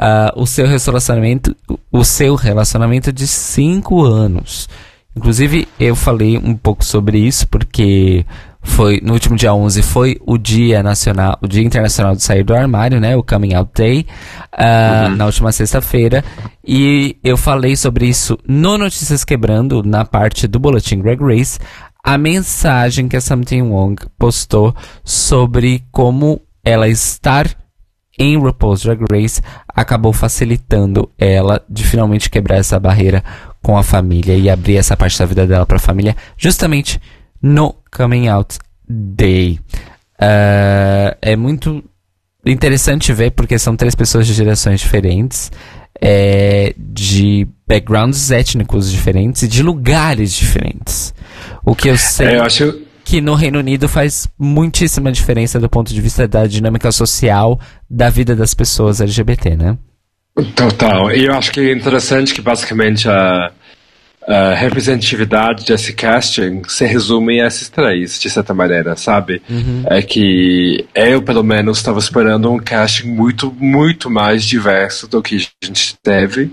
uh, o seu relacionamento, o seu relacionamento de cinco anos. Inclusive, eu falei um pouco sobre isso porque foi no último dia 11 foi o dia nacional, o dia internacional de sair do armário, né, o Coming Out Day, uh, uhum. na última sexta-feira, e eu falei sobre isso no Notícias Quebrando, na parte do boletim Greg Race, a mensagem que a Something Wong postou sobre como ela estar em RuPaul's Drag Race acabou facilitando ela de finalmente quebrar essa barreira com a família e abrir essa parte da vida dela para a família, justamente no Coming Out Day. Uh, é muito interessante ver porque são três pessoas de gerações diferentes, é, de backgrounds étnicos diferentes e de lugares diferentes. O que eu sei. É, eu acho que no Reino Unido faz muitíssima diferença do ponto de vista da dinâmica social da vida das pessoas LGBT, né? Total. E eu acho que é interessante que basicamente a, a representatividade desse casting se resume a esses três, de certa maneira, sabe? Uhum. É que eu, pelo menos, estava esperando um casting muito, muito mais diverso do que a gente teve.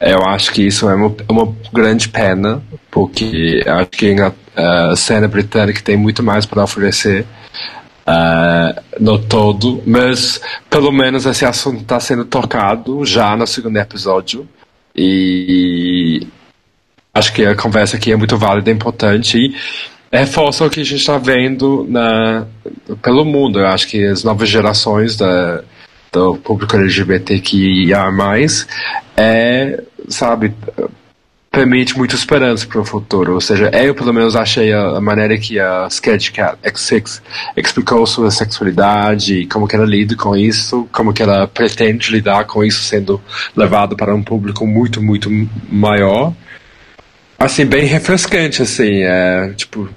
Eu acho que isso é uma, uma grande pena, porque acho que a cena britânica tem muito mais para oferecer uh, no todo, mas pelo menos esse assunto está sendo tocado já no segundo episódio e acho que a conversa aqui é muito válida e importante e reforça o que a gente está vendo na, pelo mundo. Eu acho que as novas gerações da, do público LGBTQIA+, é, sabe, permite muita esperança para o futuro. Ou seja, eu pelo menos achei a, a maneira que a Sketchcat X6 explicou sua sexualidade, como que ela lida com isso, como que ela pretende lidar com isso sendo levado para um público muito, muito maior. Assim, bem refrescante, assim, é, tipo...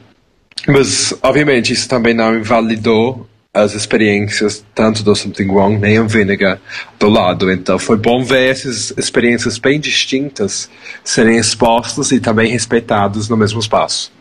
Mas, obviamente, isso também não invalidou as experiências tanto do Something Wrong nem a Vinegar do lado. Então foi bom ver essas experiências bem distintas serem expostas e também respeitadas no mesmo espaço.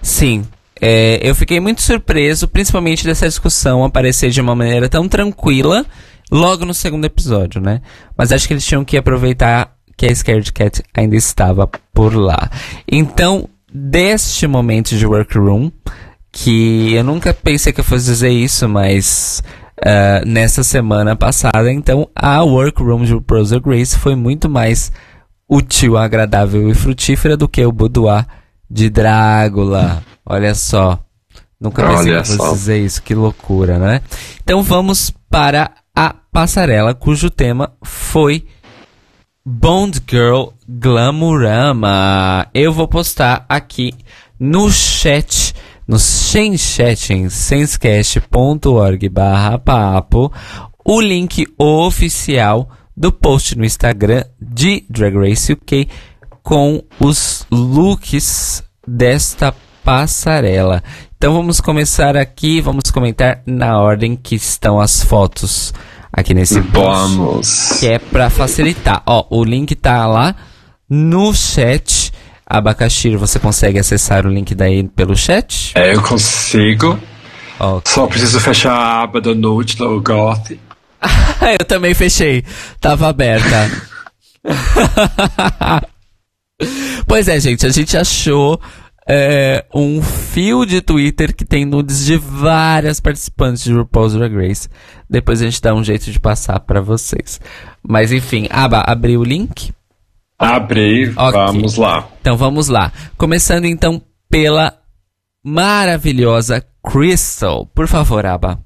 Sim. É, eu fiquei muito surpreso, principalmente dessa discussão aparecer de uma maneira tão tranquila logo no segundo episódio, né? Mas acho que eles tinham que aproveitar que a Scared Cat ainda estava por lá. Então, deste momento de workroom, que eu nunca pensei que eu fosse dizer isso, mas uh, nessa semana passada, então a Workroom de Brother Grace foi muito mais útil, agradável e frutífera do que o Boudoir de Drácula. Olha só. Nunca pensei Olha que eu fosse dizer isso, que loucura, né? Então vamos para a passarela cujo tema foi Bond Girl Glamourama. Eu vou postar aqui no chat, no sensecast.org barra papo, o link oficial do post no Instagram de Drag Race UK com os looks desta passarela. Então vamos começar aqui, vamos comentar na ordem que estão as fotos aqui nesse post. Vamos. Que é para facilitar. Ó, o link tá lá no chat. Abacaxi, você consegue acessar o link daí pelo chat? É, eu consigo. Ok. Só preciso fechar a aba do Note do Goth. Eu também fechei. Tava aberta. pois é, gente, a gente achou é, um fio de Twitter que tem nudes de várias participantes de RuPaul's Drag Race. Depois a gente dá um jeito de passar pra vocês. Mas enfim, Aba, abriu o link? Abri, Ok. vamos lá. Então vamos lá. Começando então pela maravilhosa Crystal. Por favor, Aba.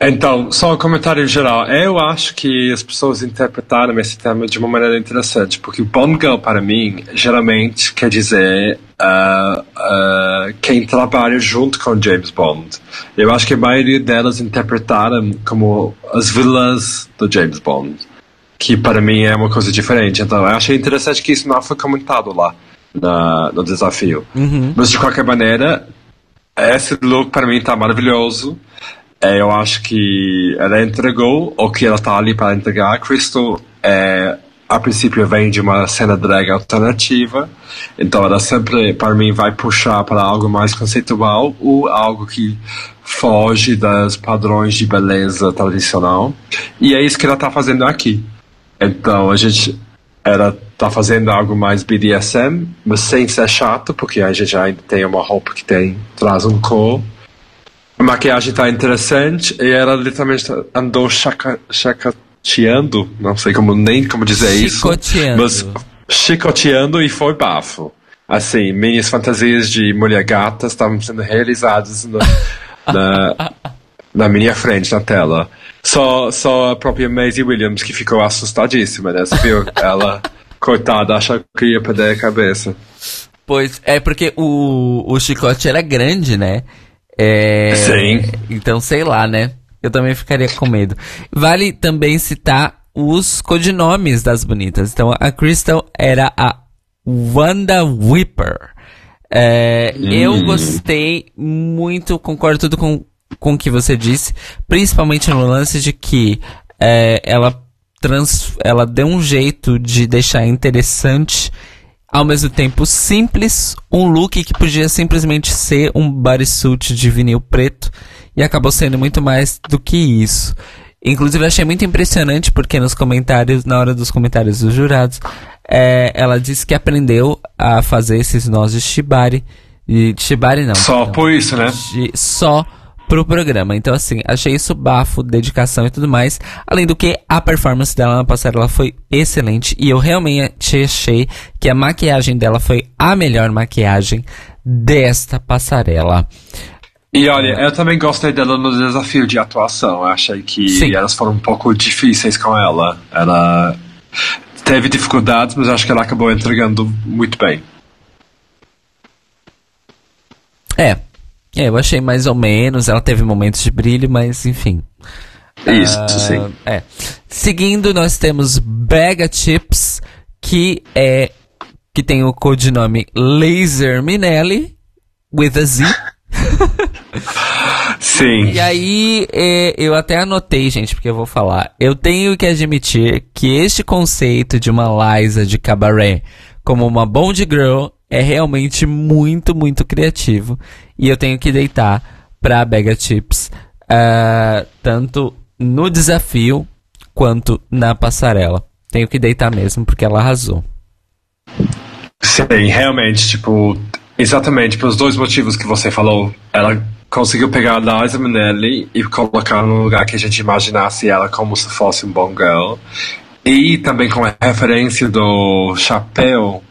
Então, só um comentário geral. Eu acho que as pessoas interpretaram esse tema de uma maneira interessante, porque Bond Girl, para mim, geralmente quer dizer ah, ah, quem trabalha junto com James Bond. Eu acho que a maioria delas interpretaram como as vilãs do James Bond, que para mim é uma coisa diferente. Então, eu achei interessante que isso não foi comentado lá na- no desafio. Mas, de qualquer maneira, esse look para mim tá maravilhoso. É, eu acho que ela entregou o que ela tá ali para entregar. A Crystal, é, a princípio, vem de uma cena drag alternativa, então ela sempre, para mim, vai puxar para algo mais conceitual ou algo que foge das padrões de beleza tradicional. E é isso que ela tá fazendo aqui. Então a gente. Ela tá fazendo algo mais BDSM, mas sem ser chato, porque a gente ainda tem uma roupa que tem, traz um cor. A maquiagem tá interessante e ela literalmente andou chaca, chacateando, não sei como, nem como dizer isso. Mas chicoteando e foi bafo. Assim, minhas fantasias de mulher gata estavam sendo realizadas na, na minha frente, na tela. Só, só a própria Maisie Williams que ficou assustadíssima, né? Você viu? Ela, coitada, achou que ia perder a cabeça. Pois é porque o, o chicote era grande, né? É, Sim. Então, sei lá, né? Eu também ficaria com medo. Vale também citar os codinomes das bonitas. Então, a Crystal era a Wanda Whipper. É, Eu gostei muito, concordo tudo com, com o que você disse, principalmente no lance de que é, ela, trans, ela deu um jeito de deixar interessante ao mesmo tempo simples, um look que podia simplesmente ser um bodysuit de vinil preto e acabou sendo muito mais do que isso. Inclusive eu achei muito impressionante porque nos comentários, na hora dos comentários dos jurados, é, ela disse que aprendeu a fazer esses nós de shibari, e shibari não. Só por isso, né? de- só pro programa. Então, assim, achei isso bafo, dedicação e tudo mais. Além do que, a performance dela na passarela foi excelente. E eu realmente achei que a maquiagem dela foi a melhor maquiagem desta passarela. E olha, eu também gostei dela no desafio de atuação. Eu achei que Sim. elas foram um pouco difíceis com ela. Ela teve dificuldades, mas acho que ela acabou entregando muito bem. É. É, eu achei mais ou menos. Ela teve momentos de brilho, mas enfim. Isso, Ah, sim. É. Seguindo, nós temos Bega Chips, que é que tem o codinome Laser Minelli with a Z. Sim. E aí, é, eu até anotei, gente, porque eu vou falar. Eu tenho que admitir que este conceito de uma Liza de cabaré como uma Bond Girl é realmente muito, muito criativo. E eu tenho que deitar pra Bega Chips, ah, tanto no desafio quanto na passarela. Tenho que deitar mesmo, porque ela arrasou. Sim, realmente, tipo, exatamente pelos dois motivos que você falou. Ela conseguiu pegar a Liza Minnelli e colocar no lugar que a gente imaginasse ela como se fosse um bom girl. E também com a referência do chapéu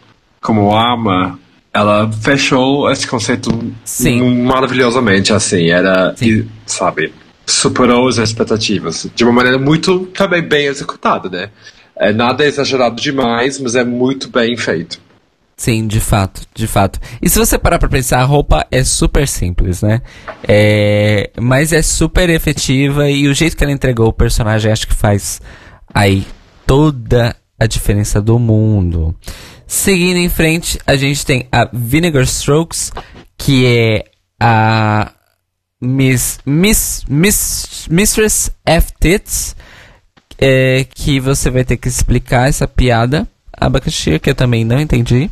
como arma, ela fechou esse conceito Sim. maravilhosamente, assim. Era, e, sabe, superou as expectativas. De uma maneira muito também bem executada, né? É, nada é exagerado demais, mas é muito bem feito. Sim, de fato, de fato. E se você parar pra pensar, a roupa é super simples, né? É, mas é super efetiva e o jeito que ela entregou o personagem acho que faz aí toda a diferença do mundo. Seguindo em frente, a gente tem a Vinegar Strokes, que é a Miss, Miss, Miss Mistress F. Tits, é, que você vai ter que explicar essa piada abacaxi, que eu também não entendi.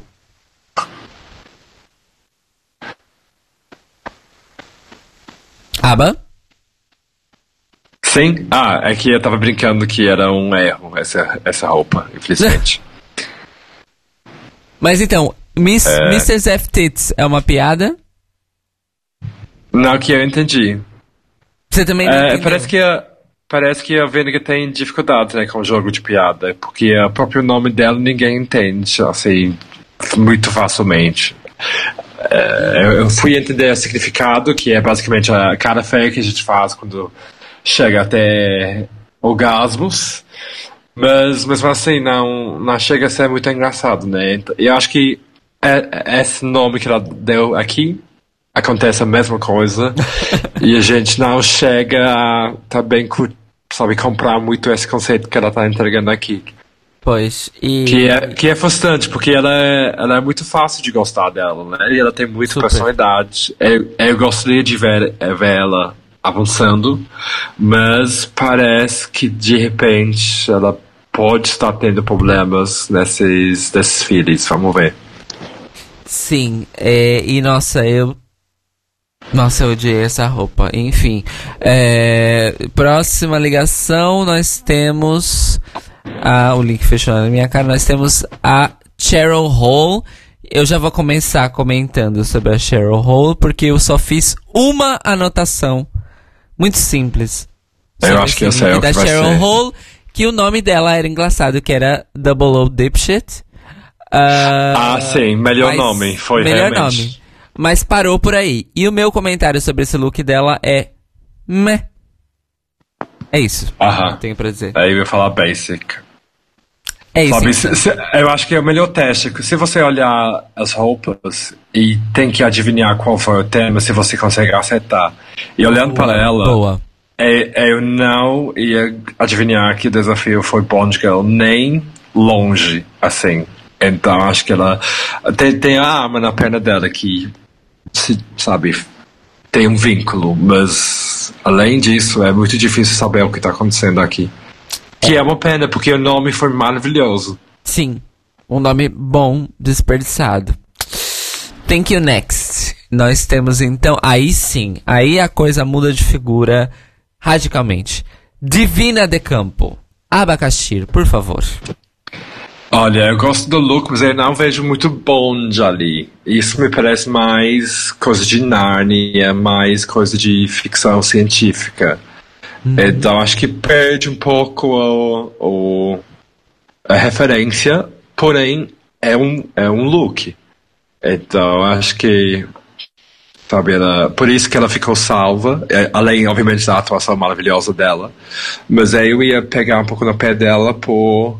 Aba? Sim? Ah, é que eu tava brincando que era um erro essa, essa roupa, infelizmente. Mas então, Miss, é... Mrs. F. Tits é uma piada? Não, que eu entendi. Você também não é, Parece que a, parece que a Venega tem dificuldade né, com o jogo de piada, porque o próprio nome dela ninguém entende, assim, muito facilmente. É, eu fui entender o significado, que é basicamente a cara feia que a gente faz quando chega até orgasmos, mas mesmo assim não, não chega a ser muito engraçado, né? E eu acho que é, é esse nome que ela deu aqui acontece a mesma coisa e a gente não chega a também sabe comprar muito esse conceito que ela está entregando aqui. Pois, e... Que é, que é frustrante, porque ela é, ela é muito fácil de gostar dela, né? E ela tem muita Super. personalidade. Eu, eu gostaria de ver, ver ela avançando, mas parece que de repente ela pode estar tendo problemas nesses desfiles. Vamos ver. Sim, é, e nossa, eu nossa, eu odiei essa roupa. Enfim. É, próxima ligação, nós temos. Ah, o link fechou na minha cara. Nós temos a Cheryl Hall. Eu já vou começar comentando sobre a Cheryl Hall, porque eu só fiz uma anotação. Muito simples. Eu acho que eu sei o da que vai Cheryl ser. Hall, que o nome dela era engraçado, que era Double O Dipshit. Uh, ah, sim, melhor nome. Foi melhor realmente. nome. Mas parou por aí. E o meu comentário sobre esse look dela é. Meh. É isso. Aham. Tenho pra dizer. Aí eu ia falar basic. É isso. Sabe, se, se, eu acho que é o melhor teste. Se você olhar as roupas e tem que adivinhar qual foi o tema, se você consegue acertar. E olhando para ela. Boa. É, eu não ia adivinhar que o desafio foi Bond Girl, nem longe, assim. Então acho que ela tem, tem a arma na perna dela que se, sabe, tem um vínculo, mas além disso é muito difícil saber o que está acontecendo aqui. Que é uma pena, porque o nome foi maravilhoso. Sim, um nome bom, desperdiçado. Thank you next. Nós temos então, aí sim, aí a coisa muda de figura radicalmente. Divina de Campo. Abacaxi, por favor. Olha, eu gosto do look, mas eu não vejo muito Bond ali. Isso me parece mais coisa de Narnia, mais coisa de ficção científica. Uhum. Então acho que perde um pouco o, o, a referência, porém é um, é um look. Então acho que sabe, ela, por isso que ela ficou salva, é, além obviamente da atuação maravilhosa dela. Mas aí eu ia pegar um pouco no pé dela por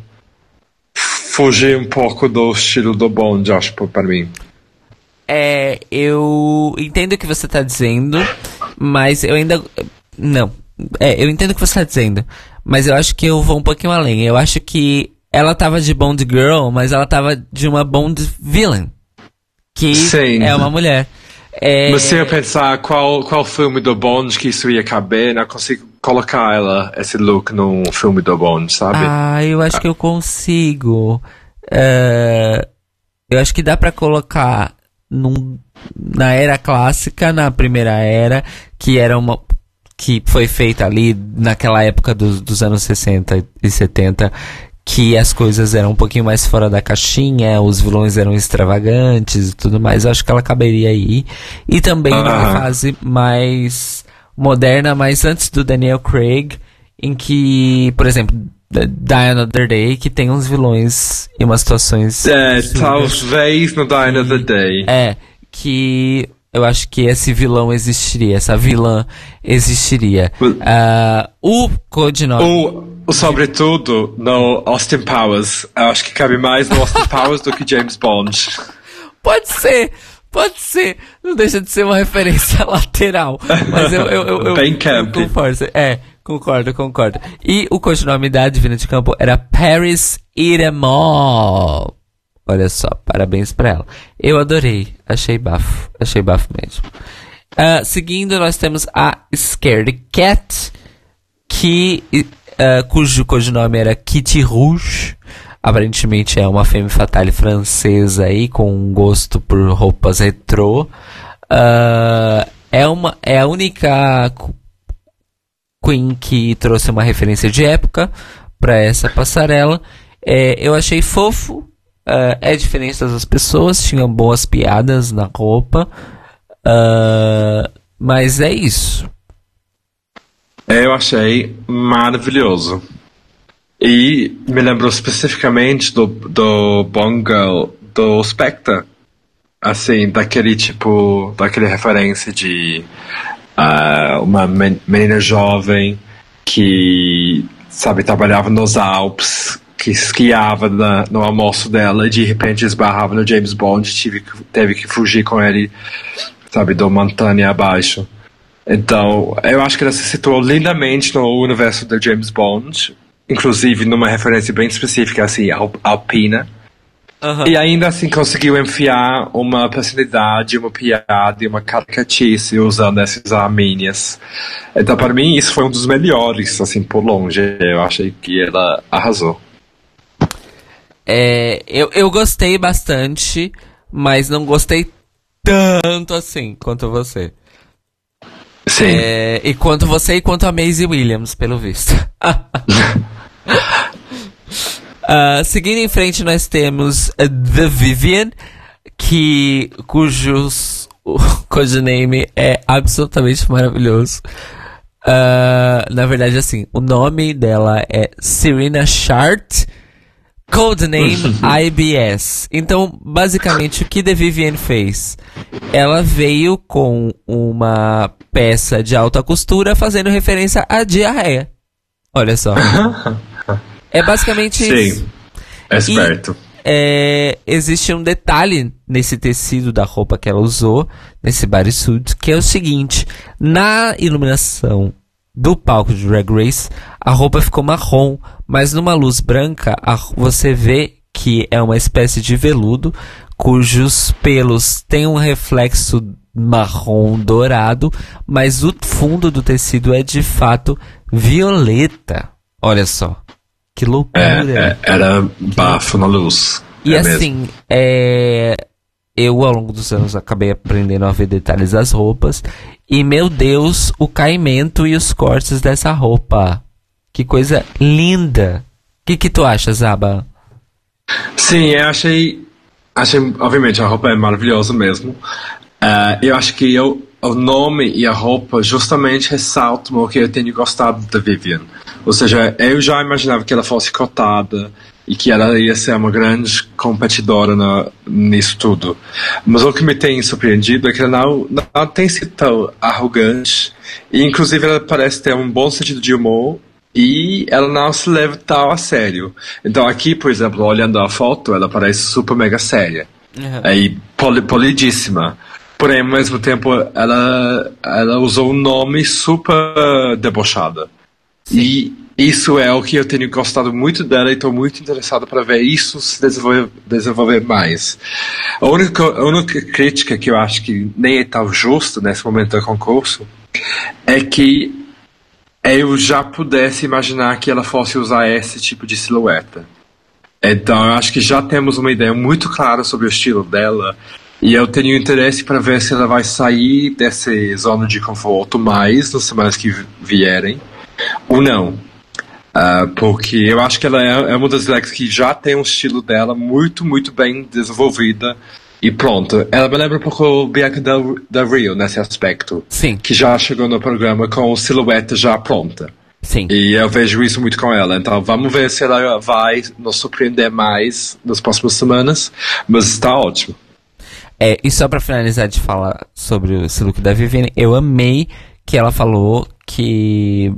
fugir um pouco do estilo do Bond, acho, para mim. É, eu entendo o que você tá dizendo, mas eu ainda. Não. É, eu entendo o que você tá dizendo, mas eu acho que eu vou um pouquinho além. Eu acho que ela tava de Bond Girl, mas ela tava de uma Bond Villain. Que Sim. é uma mulher. É... Mas se eu pensar qual, qual filme do Bond que isso ia caber, não consigo colocar ela, esse look, num filme do Bond, sabe? Ah, eu acho que eu consigo. Uh, eu acho que dá para colocar num, na era clássica, na primeira era, que era uma que foi feita ali naquela época dos, dos anos 60 e 70, que as coisas eram um pouquinho mais fora da caixinha, os vilões eram extravagantes e tudo mais. Eu acho que ela caberia aí. E também uh -huh. numa fase mais moderna, mas antes do Daniel Craig, em que, por exemplo, Die Another Day, que tem uns vilões e umas situações. É, talvez no Die Another Day. É, que eu acho que esse vilão existiria, essa vilã existiria. Uh, o codinome. O, o sobretudo no Austin Powers. Eu acho que cabe mais no Austin Powers do que James Bond. Pode ser, pode ser. Não deixa de ser uma referência lateral. Mas eu, eu, eu, eu, Bem camp. É, concordo, concordo. E o codinome da Divina de Campo era Paris Iremol. Olha só, parabéns pra ela. Eu adorei, achei bafo, achei bafo mesmo. Uh, seguindo, nós temos a Scared Cat, que, uh, cujo codinome era Kitty Rouge. Aparentemente é uma femme fatale francesa aí, com um gosto por roupas retrô. Uh, é, uma, é a única Queen que trouxe uma referência de época para essa passarela. É, eu achei fofo, Uh, é diferente das pessoas, tinham boas piadas na roupa. Uh, mas é isso. Eu achei maravilhoso. E me lembrou especificamente do, do Bongo do Spectre. Assim, daquele tipo. daquele referência de uh, uma menina jovem que, sabe, trabalhava nos Alpes que esquiava na, no almoço dela e de repente esbarrava no James Bond, tive, teve que fugir com ele, sabe, do montanha abaixo. Então, eu acho que ela se situou lindamente no universo do James Bond, inclusive numa referência bem específica, assim, alpina. Uhum. E ainda assim conseguiu enfiar uma personalidade, uma piada e uma caricatice usando essas arminhas. Então, para mim, isso foi um dos melhores, assim, por longe. Eu achei que ela arrasou. É, eu, eu gostei bastante, mas não gostei tanto assim quanto você. Sim. É, e quanto você e quanto a Maisie Williams, pelo visto. uh, seguindo em frente, nós temos The Vivian, que, cujos, cujo name é absolutamente maravilhoso. Uh, na verdade, assim, o nome dela é Serena Shart Codename IBS. Então, basicamente, o que The Vivienne fez? Ela veio com uma peça de alta costura fazendo referência à diarreia. Olha só. é basicamente Sim. isso. É esperto. E, é, existe um detalhe nesse tecido da roupa que ela usou, nesse bodysuit, que é o seguinte: na iluminação do palco de Drag Race, a roupa ficou marrom, mas numa luz branca você vê que é uma espécie de veludo cujos pelos têm um reflexo marrom dourado, mas o fundo do tecido é de fato violeta. Olha só. Que loucura. É, é, era bafo na luz. E é assim, é, eu ao longo dos anos acabei aprendendo a ver detalhes das roupas e meu Deus, o caimento e os cortes dessa roupa. Que coisa linda. O que, que tu acha, Zaba? Sim, eu achei. Achei, obviamente, a roupa é maravilhosa mesmo. Uh, eu acho que eu, o nome e a roupa justamente ressaltam o que eu tenho gostado da Vivian. Ou seja, eu já imaginava que ela fosse cotada e que ela ia ser uma grande competidora na, nisso tudo. Mas o que me tem surpreendido é que ela não, não tem sido tão arrogante e inclusive ela parece ter um bom sentido de humor e ela não se leva tão a sério. Então aqui, por exemplo, olhando a foto, ela parece super mega séria uhum. e poli, polidíssima. Porém, ao mesmo tempo, ela, ela usou um nome super debochada. Sim. E isso é o que eu tenho gostado muito dela e estou muito interessado para ver isso se desenvolver, desenvolver mais. A única, a única crítica que eu acho que nem é tão justa nesse momento do concurso é que eu já pudesse imaginar que ela fosse usar esse tipo de silhueta. Então eu acho que já temos uma ideia muito clara sobre o estilo dela e eu tenho interesse para ver se ela vai sair dessa zona de conforto mais nas semanas que vierem ou não. Uh, porque eu acho que ela é, é uma das drags que já tem um estilo dela muito, muito bem desenvolvida e pronto. Ela me lembra um pouco o Bianca da, da Rio nesse aspecto. Sim. Que já chegou no programa com silhueta já pronta. Sim. E eu vejo isso muito com ela. Então vamos ver se ela vai nos surpreender mais nas próximas semanas. Mas está ótimo. É, e só pra finalizar de falar sobre esse look da Vivienne, eu amei que ela falou que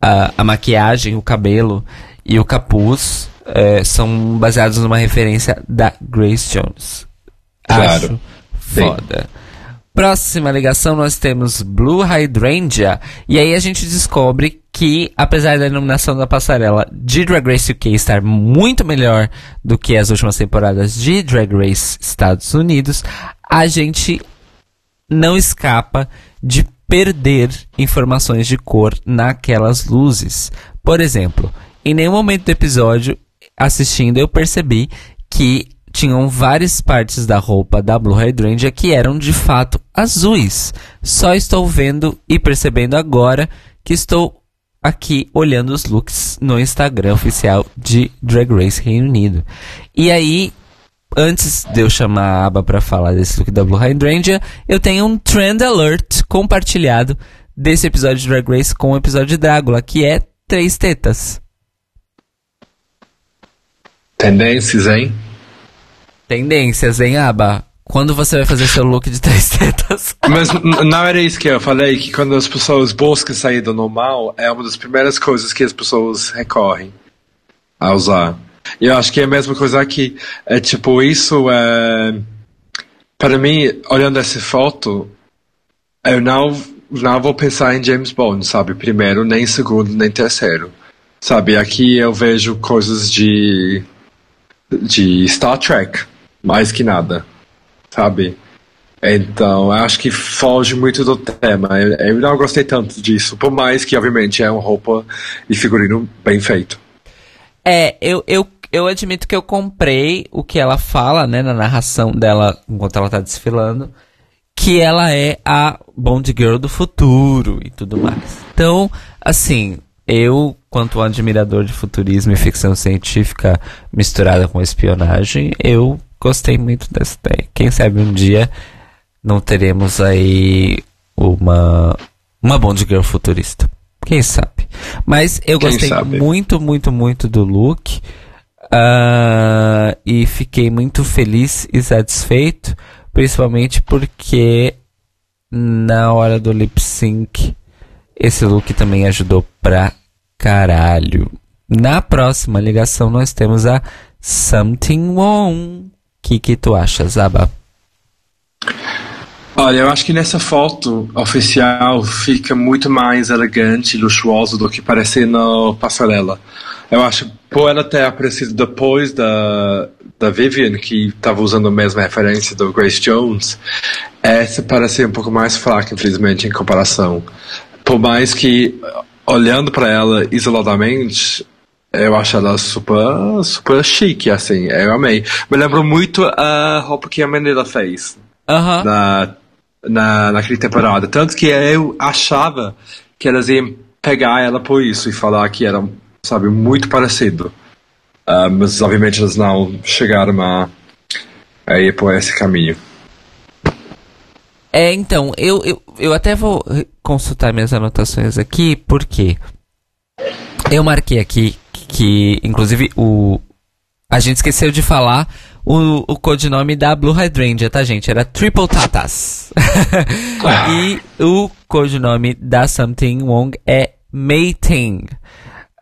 a, a maquiagem, o cabelo e o capuz é, são baseados numa referência da Grace Jones. Claro. Acho foda. Próxima ligação nós temos Blue Hydrangea. E aí a gente descobre que, apesar da iluminação da passarela de Drag Race UK estar muito melhor do que as últimas temporadas de Drag Race Estados Unidos, a gente não escapa de perder informações de cor naquelas luzes. Por exemplo, em nenhum momento do episódio, assistindo, eu percebi que tinham várias partes da roupa da Blue Hydrangea que eram de fato azuis. Só estou vendo e percebendo agora que estou aqui olhando os looks no Instagram oficial de Drag Race Reino Unido. E aí, antes de eu chamar a aba para falar desse look da Blue Hydrangea, eu tenho um trend alert compartilhado desse episódio de Drag Race com o episódio de Drácula, que é três tetas. Tendências, hein? Tendências, hein, Aba? Quando você vai fazer seu look de três tetas? Mas não era isso que eu falei, que quando as pessoas buscam sair do normal, é uma das primeiras coisas que as pessoas recorrem a usar. E eu acho que é a mesma coisa aqui. É tipo, isso é. Para mim, olhando essa foto, eu não, não vou pensar em James Bond, sabe? Primeiro, nem segundo, nem terceiro. Sabe, aqui eu vejo coisas de. de Star Trek, mais que nada. Sabe? Então, acho que foge muito do tema. Eu, eu não gostei tanto disso, por mais que, obviamente, é uma roupa e figurino bem feito. É, eu, eu, eu admito que eu comprei o que ela fala, né, na narração dela enquanto ela tá desfilando, que ela é a Bond Girl do futuro e tudo mais. Então, assim, eu, quanto um admirador de futurismo e ficção científica misturada com espionagem, eu gostei muito dessa ideia. Quem sabe um dia não teremos aí uma uma Bond Girl futurista. Quem sabe? Mas eu Quem gostei sabe? muito, muito, muito do look. ah, e fiquei muito feliz e satisfeito. Principalmente porque na hora do lip sync esse look também ajudou pra caralho. Na próxima ligação nós temos a Something Wrong. Que, que tu acha, Zaba? Olha, eu acho que nessa foto oficial fica muito mais elegante e luxuoso do que parece na passarela. Eu acho, por ela ter aparecido depois da, da Vivian, que estava usando a mesma referência do Grace Jones, essa parece um pouco mais fraca, infelizmente, em comparação. Por mais que, olhando para ela isoladamente, eu acho ela super, super chique, assim, eu amei. Me lembro muito a roupa que a Manila fez Aham. na, na, naquela temporada. Tanto que eu achava que elas iam pegar ela por isso e falar que era, sabe, muito parecido. Ah, mas obviamente elas não chegaram a, a ir por esse caminho. É, então, eu, eu, eu até vou consultar minhas anotações aqui, porque eu marquei aqui que, inclusive, o. A gente esqueceu de falar o, o codinome da Blue Hydrangea, tá, gente? Era Triple Tatas. e o codinome da Something Wong é Mei Ting.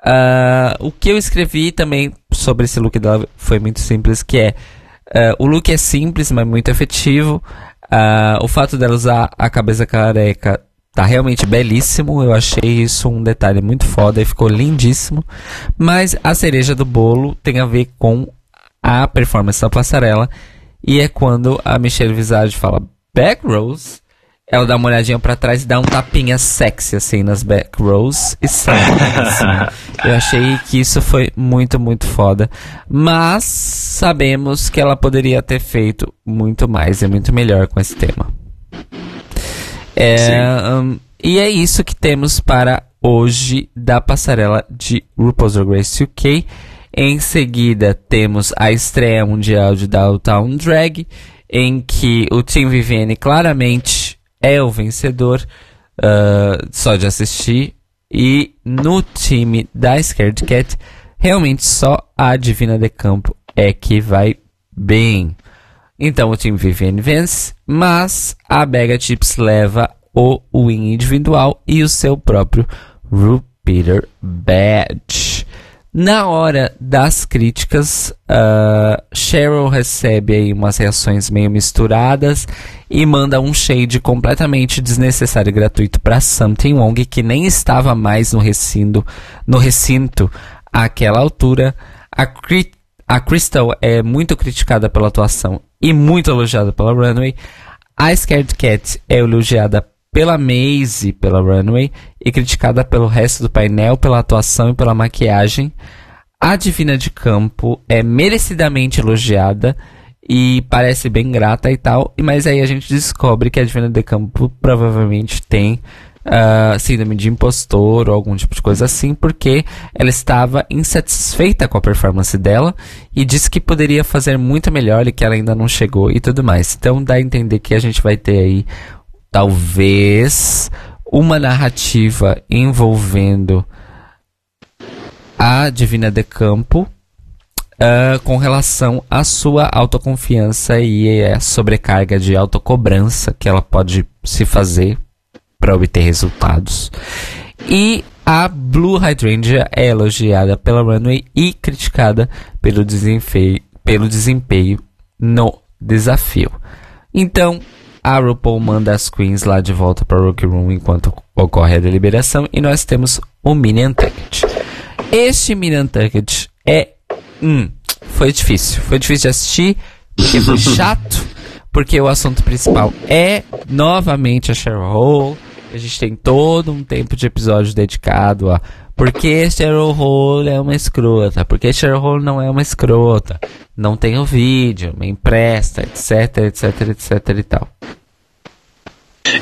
Ah, o que eu escrevi também sobre esse look dela foi muito simples, que é ah, o look é simples, mas muito efetivo. Ah, o fato dela usar a cabeça careca tá realmente belíssimo. Eu achei isso um detalhe muito foda e ficou lindíssimo. Mas a cereja do bolo tem a ver com a performance da passarela. E é quando a Michelle Visage fala back rows, ela dá uma olhadinha pra trás e dá um tapinha sexy assim nas back rows e sai. assim. Eu achei que isso foi muito, muito foda. Mas sabemos que ela poderia ter feito muito mais e muito melhor com esse tema. É, hum, e é isso que temos para hoje da passarela de RuPaul's Drag Race UK. Em seguida, temos a estreia mundial de Downtown Drag, em que o Team Vivienne claramente é o vencedor, ah, só de assistir. E no time da Scared Cat, realmente só a Divina de Campo é que vai bem. Então o time Vivian vence, mas a Bega Chips leva o win individual e o seu próprio Repeater Badge. Na hora das críticas, uh, Cheryl recebe aí umas reações meio misturadas e manda um shade completamente desnecessário e gratuito para Something Wong, que nem estava mais no recinto, no recinto àquela altura. A, a Crystal é muito criticada pela atuação e muito elogiada pela Runway. A Scared Cat é elogiada pela Maisie pela Runway e criticada pelo resto do painel pela atuação e pela maquiagem. A Divina de Campo é merecidamente elogiada e parece bem grata e tal, mas aí a gente descobre que a Divina de Campo provavelmente tem uh, síndrome de impostor ou algum tipo de coisa assim, porque ela estava insatisfeita com a performance dela e disse que poderia fazer muito melhor e que ela ainda não chegou e tudo mais. Então dá a entender que a gente vai ter aí talvez uma narrativa envolvendo a Divina de Campo uh, com relação à sua autoconfiança e a sobrecarga de autocobrança que ela pode se fazer para obter resultados. E a Blue Hydrangea é elogiada pela Runway e criticada pelo desempenho, pelo desempenho no desafio. Então, a RuPaul manda as queens lá de volta para o Rookie Room enquanto ocorre a deliberação e nós temos o Mini Untucked. Este Mini Untucked é... Hum, foi difícil. Foi difícil de assistir, porque foi chato, porque o assunto principal é novamente a Cheryl Hole. A gente tem todo um tempo de episódio dedicado a porque Cheryl Hole é uma escrota, porque Cheryl Hole não é uma escrota, não tem o vídeo, me empresta, etc, etc, etc e tal.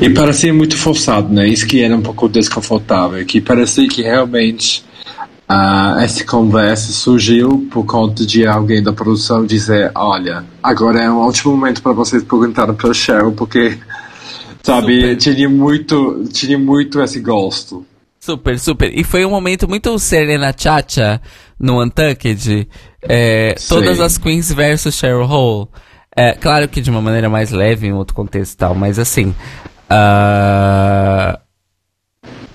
E parecia muito forçado, né? Isso que era um pouco desconfortável, que parecia que realmente uh, essa conversa surgiu por conta de alguém da produção dizer, olha, agora é um ótimo momento para vocês perguntarem para Cheryl, porque Sabe, super. tinha muito, tinha muito esse gosto. Super, super. E foi um momento muito Serena Chacha no Untucked. É, todas as Queens versus Cheryl Hole. É, claro que de uma maneira mais leve, em outro contexto e tal, mas assim. Uh,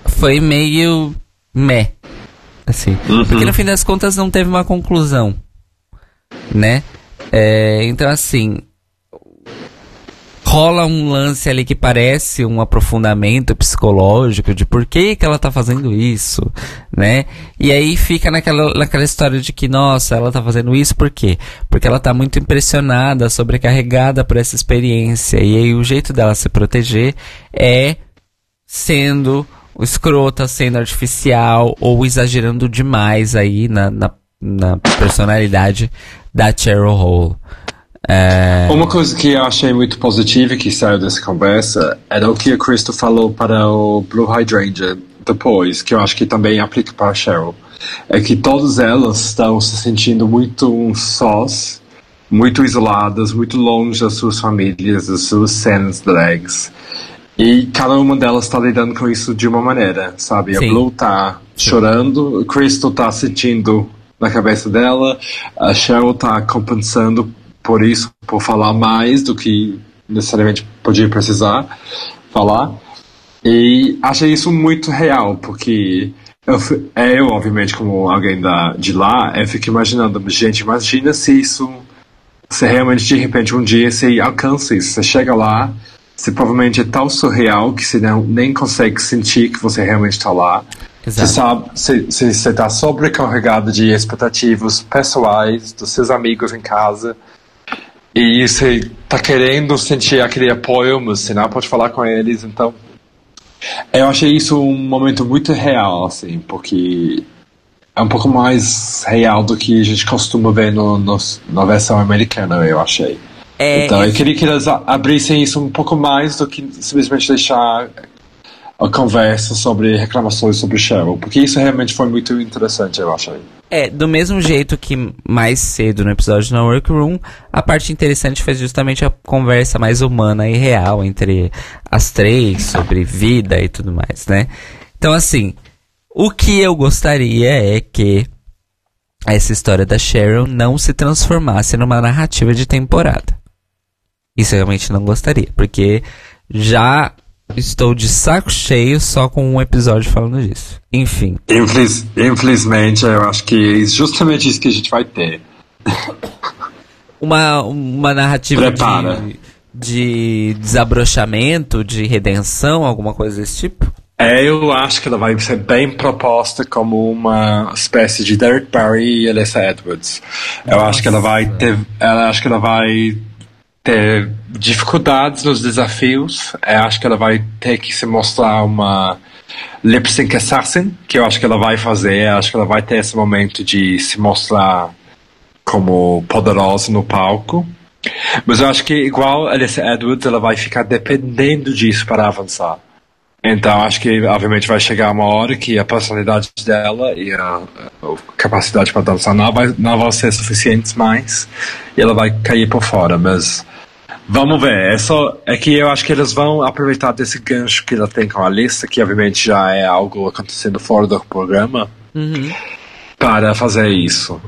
foi meio meh. Assim. Uhum. Porque no fim das contas não teve uma conclusão. Né? É, então assim rola um lance ali que parece um aprofundamento psicológico de por que, que ela tá fazendo isso, né? E aí fica naquela, naquela história de que, nossa, ela tá fazendo isso por quê? Porque ela tá muito impressionada, sobrecarregada por essa experiência. E aí o jeito dela se proteger é sendo escrota, sendo artificial ou exagerando demais aí na, na, na personalidade da Cheryl Hole. É... Uma coisa que eu achei muito positiva que saiu dessa conversa era o que a Crystal falou para o Blue Hydrangea depois, que eu acho que também aplica para a Cheryl. É que todas elas estão se sentindo muito sós, muito isoladas, muito longe das suas famílias, das suas cenas drags. E cada uma delas está lidando com isso de uma maneira, sabe? Sim. A Blue tá chorando, a Crystal tá sentindo na cabeça dela, a Cheryl tá compensando por isso, por falar mais do que necessariamente podia precisar falar. E achei isso muito real, porque eu, é, eu obviamente, como alguém da, de lá, eu fico imaginando, gente, imagina se isso, se realmente de repente um dia você alcança isso, você chega lá, você provavelmente é tão surreal que você não, nem consegue sentir que você realmente está lá. Exato. Você sabe, você está sobrecarregado de expectativas pessoais dos seus amigos em casa e você tá querendo sentir aquele apoio, não pode falar com eles, então. Eu achei isso um momento muito real, assim, porque é um pouco mais real do que a gente costuma ver no, no na versão americana, eu achei. É, então, eu queria que eles abrissem isso um pouco mais do que simplesmente deixar a conversa sobre reclamações sobre Cheryl, porque isso realmente foi muito interessante, eu achei. É, do mesmo jeito que mais cedo no episódio na Workroom, a parte interessante foi justamente a conversa mais humana e real entre as três sobre vida e tudo mais, né? Então, assim, o que eu gostaria é que essa história da Cheryl não se transformasse numa narrativa de temporada. Isso eu realmente não gostaria, porque já estou de saco cheio só com um episódio falando disso. Enfim. Infeliz, infelizmente, eu acho que é justamente isso que a gente vai ter. Uma, uma narrativa de, de desabrochamento, de redenção, alguma coisa desse tipo? É, eu acho que ela vai ser bem proposta como uma espécie de Derek Barry e Alyssa Edwards. Eu Nossa. acho que ela vai ter, ela acho que ela vai ter dificuldades nos desafios. Eu acho que ela vai ter que se mostrar uma lip sync assassin, que eu acho que ela vai fazer. Eu acho que ela vai ter esse momento de se mostrar como poderosa no palco. Mas eu acho que igual Alyssa Edwards, ela vai ficar dependendo disso para avançar. Então acho que obviamente vai chegar uma hora que a personalidade dela e a, a capacidade para dançar não vai, não vão ser suficientes mais e ela vai cair por fora, mas vamos ver. É só é que eu acho que eles vão aproveitar desse gancho que ela tem com a lista, que obviamente já é algo acontecendo fora do programa, uhum. para fazer isso.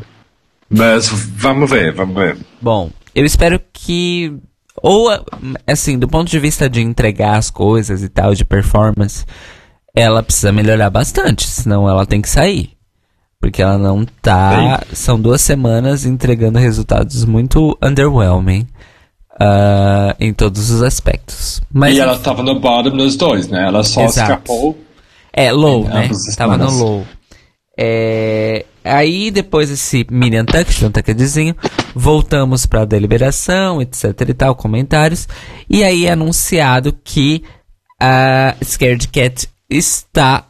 Mas vamos ver, vamos ver. Bom, eu espero que ou, assim, do ponto de vista de entregar as coisas e tal, de performance, ela precisa melhorar bastante, senão ela tem que sair. Porque ela não tá. São duas semanas entregando resultados muito underwhelming. Uh, em todos os aspectos. Mas, e ela tava no bottom nos dois, né? Ela só Exato. escapou. É, low, né? Tava no low. É, aí, depois desse mini untucked, um tuckedzinho, voltamos para a deliberação, etc e tal, comentários. E aí é anunciado que a Scared Cat está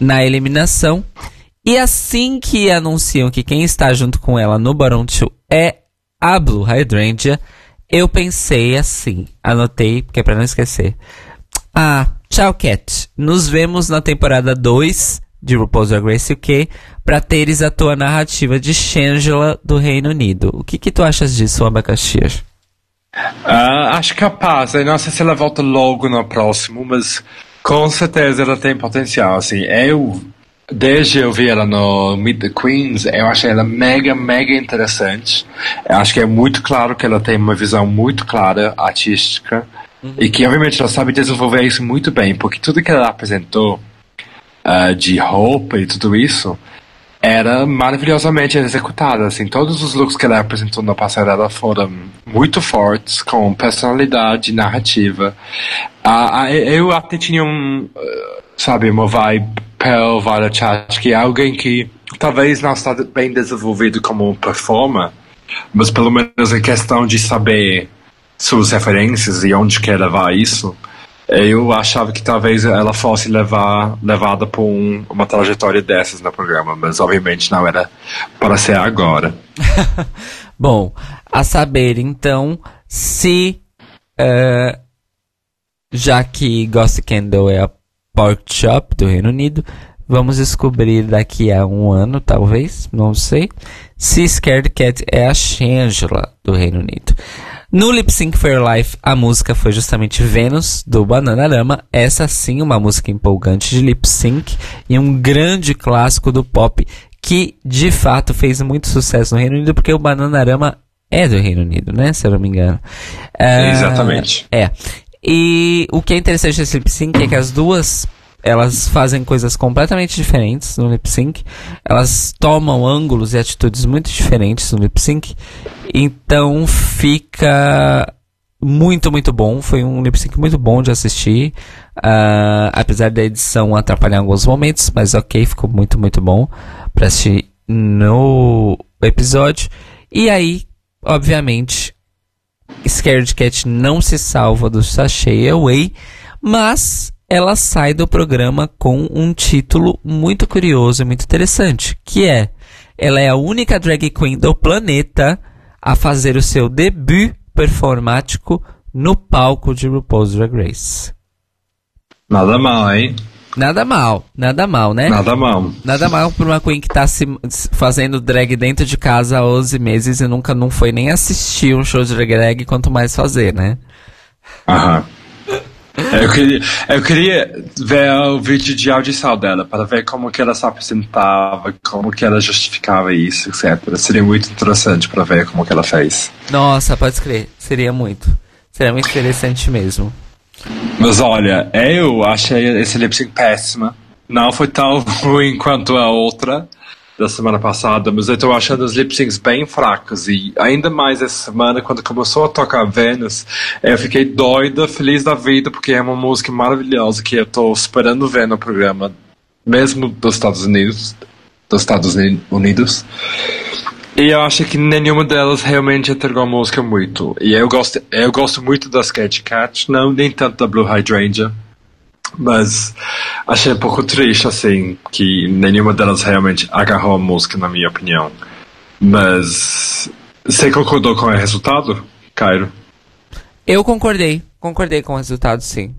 na eliminação. E assim que anunciam que quem está junto com ela no Baron 2 é a Blue Hydrangea, eu pensei assim, anotei, porque é pra não esquecer. Ah, tchau, Cat. Nos vemos na temporada 2 de RuPaul's Drag Race UK para teres a tua narrativa de Shangela do Reino Unido. O que que tu achas disso, Abacaxi? Uh, acho capaz. Eu não sei se ela volta logo no próximo, mas com certeza ela tem potencial. Assim, eu desde eu vi ela no Meet the Queens, eu achei ela mega, mega interessante. Eu acho que é muito claro que ela tem uma visão muito clara artística uhum. e que obviamente ela sabe desenvolver isso muito bem, porque tudo que ela apresentou uh, de roupa e tudo isso era maravilhosamente executada. Assim, todos os looks que ela apresentou na passarela foram muito fortes, com personalidade, narrativa. Uh, eu até tinha um, uh, sabe, uma vibe Pel Varachat, que é alguém que talvez não está bem desenvolvido como performer, mas pelo menos em questão de saber suas referências e onde quer levar isso, eu achava que talvez ela fosse levar, levada por um, uma trajetória dessas no programa, mas obviamente não era para ser agora. Bom, a saber então se uh, já que Ghost Candle é a pork chop do Reino Unido, vamos descobrir daqui a um ano, talvez, não sei, se Scared Cat é a Shangela do Reino Unido. No Lip Sync for Your Life, a música foi justamente Venus, do Bananarama. Essa sim, uma música empolgante de lip sync e um grande clássico do pop que de fato fez muito sucesso no Reino Unido, porque o Bananarama é do Reino Unido, né? Se eu não me engano. Uh, Exatamente. É. E o que é interessante desse lip sync é que as duas elas fazem coisas completamente diferentes no lip sync. Elas tomam ângulos e atitudes muito diferentes no lip sync. Então fica muito, muito bom. Foi um lip sync muito bom de assistir. Uh, apesar da edição atrapalhar alguns momentos, mas ok, ficou muito, muito bom para assistir no episódio. E aí, obviamente, Scared Cat não se salva do Sashay Away, mas ela sai do programa com um título muito curioso e muito interessante, que é ela é a única drag queen do planeta a fazer o seu debut performático no palco de RuPaul's Drag Race. Nada mal, hein? Nada mal, nada mal, né? Nada mal. Nada mal pra uma queen que tá se fazendo drag dentro de casa há 11 meses e nunca não foi nem assistir um show de drag, quanto mais fazer, né? Aham. Eu queria, eu queria ver o vídeo de audição dela para ver como que ela se apresentava, como que ela justificava isso, etc. Seria muito interessante para ver como que ela fez. Nossa, pode crer. Seria muito. Seria muito interessante mesmo. Mas olha, eu achei esse lip sync péssima. Não foi tão ruim quanto a outra da semana passada, mas eu estou achando os lip syncs bem fracos. E ainda mais essa semana, quando começou a tocar Venus, eu fiquei doida, feliz da vida, porque é uma música maravilhosa que eu estou esperando ver no programa, mesmo dos Estados Unidos. Dos Estados Unidos. E eu acho que nenhuma delas realmente entregou a música muito. E eu gosto, eu gosto muito da Sketch Cat, não nem tanto da Blue Hydrangea. Mas achei um pouco triste, assim, que nenhuma delas realmente agarrou a música, na minha opinião. Mas você concordou com o resultado, Cairo? Eu concordei, concordei com o resultado, sim.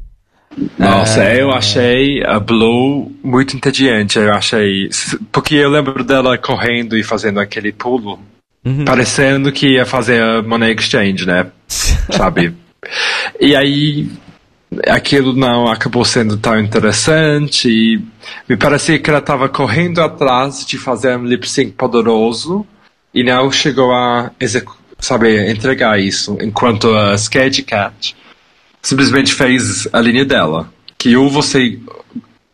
Nossa, é... eu achei a Blue muito entediante. Eu achei. Porque eu lembro dela correndo e fazendo aquele pulo, uhum. parecendo que ia fazer a Money Exchange, né? Sabe? E aí aquilo não acabou sendo tão interessante e me parecia que ela estava correndo atrás de fazer um lip sync poderoso e não chegou a saber entregar isso enquanto a Sketch Cat simplesmente fez a linha dela que ou você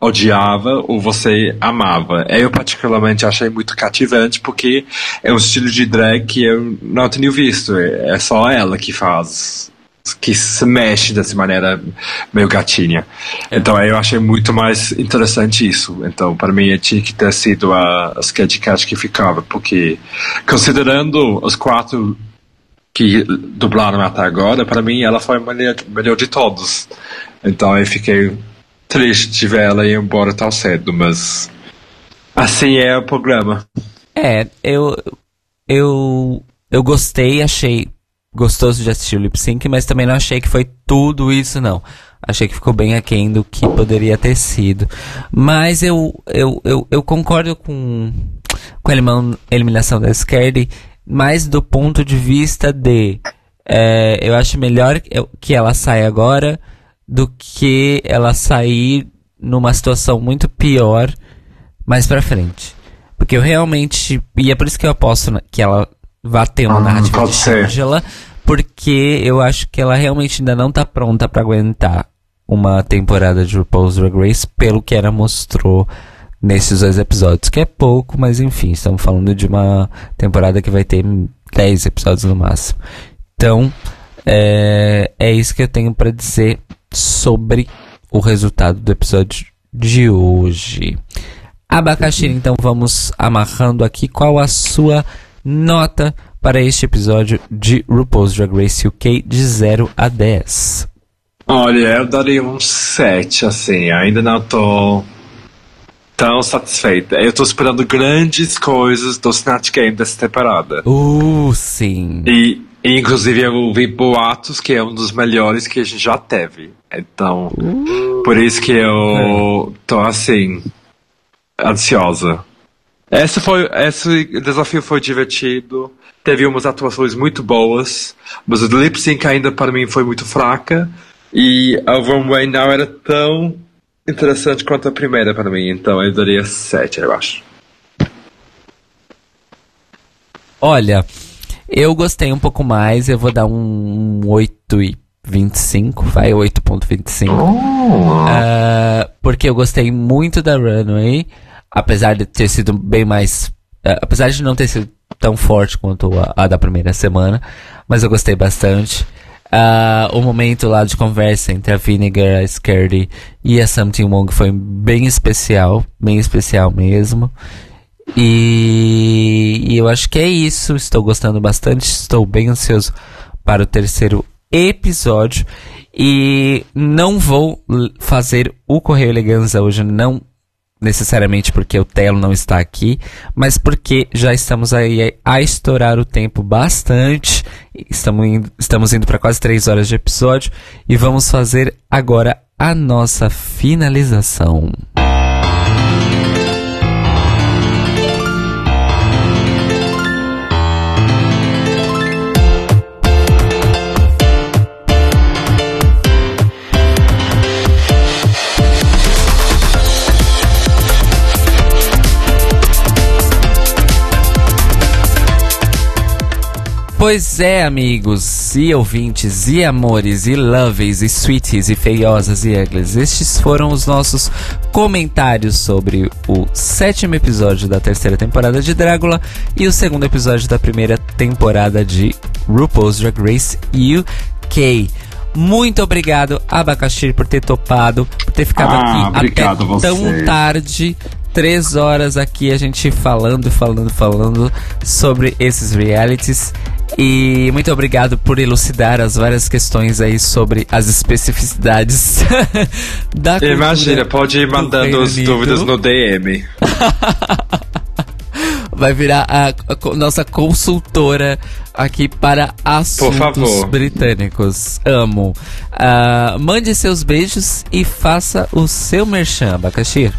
odiava ou você amava. Eu particularmente achei muito cativante porque é um estilo de drag que eu não tenho visto. É só ela que faz que se mexe dessa maneira meio gatinha. Então eu achei muito mais interessante isso. Então para mim tinha que ter sido a, a Sketch Cat que ficava, porque considerando os quatro que dublaram até agora, para mim ela foi a melhor, melhor de todos. Então eu fiquei triste de ver ela ir embora tão cedo, mas assim é o programa. É, eu eu eu gostei, achei gostoso de assistir o lip sync, mas também não achei que foi tudo isso, não. Achei que ficou bem aquém do que poderia ter sido. Mas eu, eu, eu, eu concordo com, com a eliminação da Scardy, mais do ponto de vista de. É, eu acho melhor que ela saia agora do que ela sair numa situação muito pior mais pra frente. Porque eu realmente. E é por isso que eu aposto que ela vá ter uma ah, narrativa de Angela, porque eu acho que ela realmente ainda não tá pronta para aguentar uma temporada de RuPaul's Drag Race pelo que ela mostrou nesses dois episódios, que é pouco, mas enfim, estamos falando de uma temporada que vai ter 10 episódios no máximo. Então, é, é isso que eu tenho para dizer sobre o resultado do episódio de hoje. Abacaxi, então vamos amarrando aqui qual a sua nota para este episódio de RuPaul's Drag Race UK de 0 a 10? Olha, eu daria um 7, assim, ainda não tô tão satisfeita. Eu tô esperando grandes coisas do Snatch Game dessa temporada. Uh, sim. E, inclusive eu vi boatos que é um dos melhores que a gente já teve. Então, uh, por isso que eu tô assim, ansiosa. Esse foi, esse desafio foi divertido. Teve umas atuações muito boas, mas o lip sync ainda para mim foi muito fraca. E a Runway não era tão interessante quanto a primeira para mim, então eu daria 7, eu acho. Olha, eu gostei um pouco mais, eu vou dar um 8,25, vai 8.25. Oh. Uh, porque eu gostei muito da Runway apesar de ter sido bem mais. Uh, apesar de não ter sido tão forte quanto a, a da primeira semana, mas eu gostei bastante. Uh, o momento lá de conversa entre a Vinegar, a Scardy e a Something Wong foi bem especial, bem especial mesmo. E, e eu acho que é isso. Estou gostando bastante, estou bem ansioso para o terceiro episódio. E não vou fazer o Correio Eleganza hoje, não necessariamente porque o Telo não está aqui, mas porque já estamos aí a estourar o tempo bastante. Estamos indo, estamos indo para quase três horas de episódio e vamos fazer agora a nossa finalização. Pois é, amigos e ouvintes, e amores, e loves, e sweeties, e feiosas, e ugly. Estes foram os nossos comentários sobre o sétimo episódio da terceira temporada de Drácula e o segundo episódio da primeira temporada de RuPaul's Drag Race UK. Muito obrigado, Abacaxi, por ter topado, por ter ficado Ah, aqui até tão tarde. Três horas aqui a gente falando, falando, falando sobre esses realities. E muito obrigado por elucidar as várias questões aí sobre as especificidades da cultura Imagina, pode ir do mandando as dúvidas no DM. Vai virar a, a nossa consultora aqui para assuntos britânicos. Amo. Ah, mande seus beijos e faça o seu merchan, Abacaxi.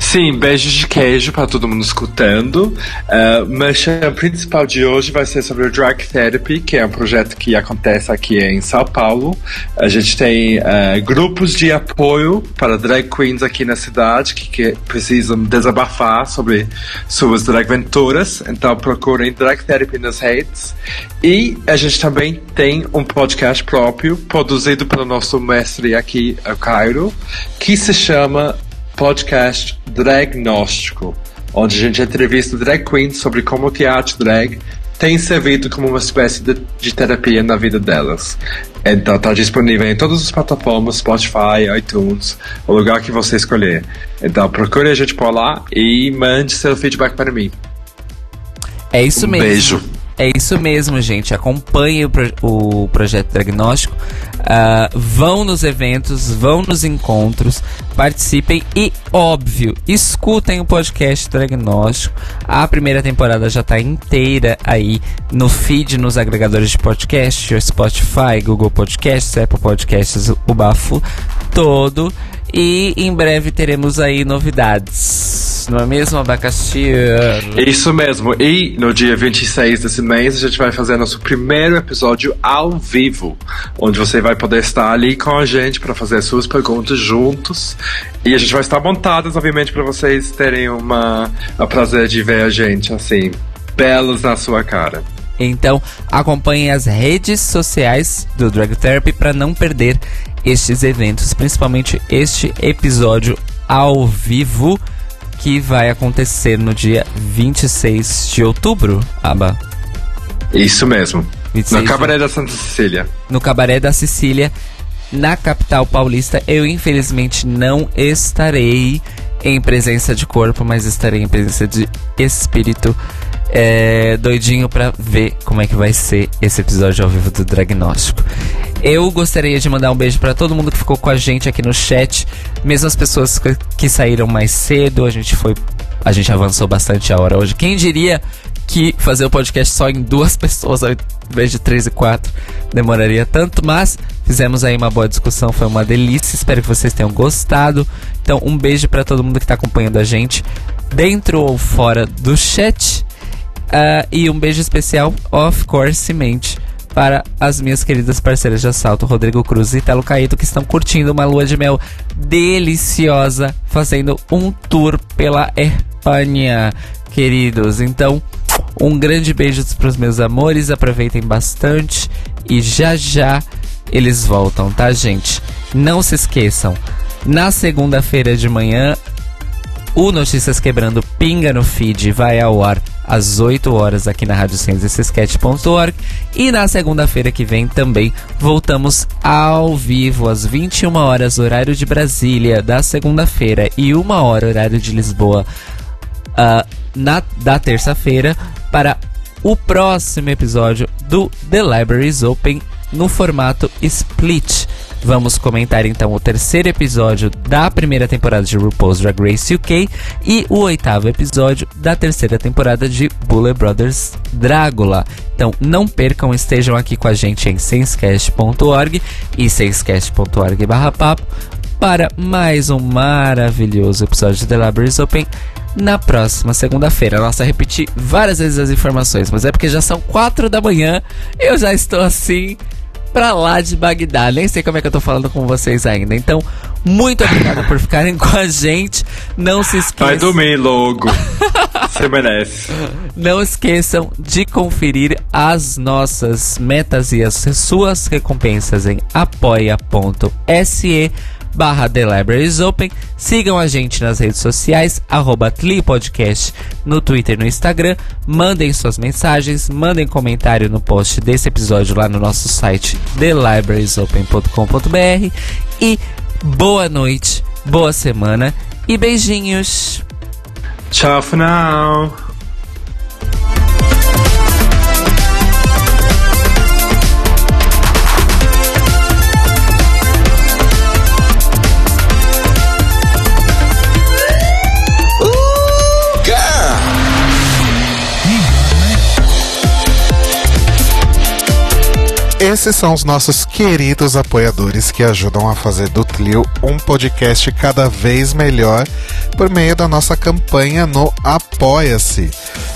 Sim, beijos de queijo para todo mundo escutando. Uh, o merchan principal de hoje vai ser sobre o Drag Therapy, que é um projeto que acontece aqui em São Paulo. A gente tem uh, grupos de apoio para drag queens aqui na cidade que, que precisam desabafar sobre suas drag venturas. Então procurem Drag Therapy nas redes. E a gente também tem um podcast próprio, produzido pelo nosso mestre aqui, o Cairo, que se chama podcast Dragnóstico, onde a gente entrevista drag queens sobre como o teatro drag tem servido como uma espécie de, de terapia na vida delas. Então está disponível em todas as plataformas, Spotify, iTunes, o lugar que você escolher. Então procure a gente por lá e mande seu feedback para mim. É isso Um mesmo. beijo. É isso mesmo, gente. Acompanhe o, pro- o projeto Diagnóstico. Ah, vão nos eventos, vão nos encontros, participem e, óbvio, escutem o podcast Diagnóstico. A primeira temporada já está inteira aí no feed, nos agregadores de podcast, Spotify, Google Podcasts, Apple Podcasts, o bafo todo. E em breve teremos aí novidades. Não é mesmo, Abacaxi? Isso mesmo. E no dia 26 desse mês a gente vai fazer nosso primeiro episódio ao vivo, onde você vai poder estar ali com a gente para fazer suas perguntas juntos. E a gente vai estar montados, obviamente, para vocês terem uma o prazer de ver a gente assim, belos na sua cara. Então acompanhe as redes sociais do Drag Therapy para não perder estes eventos, principalmente este episódio ao vivo que vai acontecer no dia 26 de outubro, Aba. Isso mesmo. 26 No Cabaré da Santa Cecília. no Cabaré da Sicília, na capital paulista. Eu infelizmente não estarei em presença de corpo, mas estarei em presença de espírito. É, doidinho pra ver como é que vai ser esse episódio ao vivo do Diagnóstico. Eu gostaria de mandar um beijo pra todo mundo que ficou com a gente aqui no chat, mesmo as pessoas que, saíram mais cedo. A gente foi, a gente avançou bastante a hora hoje. Quem diria que fazer o podcast só em duas pessoas ao invés de três e quatro demoraria tanto, mas fizemos aí uma boa discussão, foi uma delícia. Espero que vocês tenham gostado. Então, um beijo pra todo mundo que tá acompanhando a gente, dentro ou fora do chat. Ah, e um beijo especial, of course, mente, para as minhas queridas parceiras de assalto, Rodrigo Cruz e Telo Caíto, que estão curtindo uma lua de mel deliciosa, fazendo um tour pela Espanha, queridos. Então, um grande beijo para os meus amores, aproveitem bastante e já já eles voltam, tá, gente? Não se esqueçam, na segunda-feira de manhã o Notícias Quebrando pinga no feed vai ao ar às 8 horas aqui na radiocienciasketch.org e na segunda-feira que vem também voltamos ao vivo às 21 horas horário de Brasília da segunda-feira e 1 hora horário de Lisboa ah, na, da terça-feira para o próximo episódio do The Libraries Open no formato Split. Vamos comentar então o terceiro episódio da primeira temporada de RuPaul's Drag Race UK e o oitavo episódio da terceira temporada de Bullet Brothers Drácula. Então não percam, estejam aqui com a gente em sensecast.org e sensecast.org papo para mais um maravilhoso episódio de The Libraries Open na próxima segunda-feira. Nossa, repeti várias vezes as informações, mas é porque já são quatro da manhã, eu já estou assim pra lá de Bagdá. Nem sei como é que eu tô falando com vocês ainda. Então, Muito obrigado por ficarem com a gente. Não se esqueçam. Vai dormir logo. Você merece. Não esqueçam de conferir as nossas metas e as suas recompensas em apoia.se barra The Libraries Open. Sigam a gente nas redes sociais, arroba Podcast no Twitter e no Instagram. Mandem suas mensagens, mandem comentário no post desse episódio lá no nosso site thelibrariesopen.com.br e boa noite, boa semana e beijinhos! Tchau for now. Esses são os nossos queridos apoiadores que ajudam a fazer do Tlio um podcast cada vez melhor por meio da nossa campanha no Apoia-se.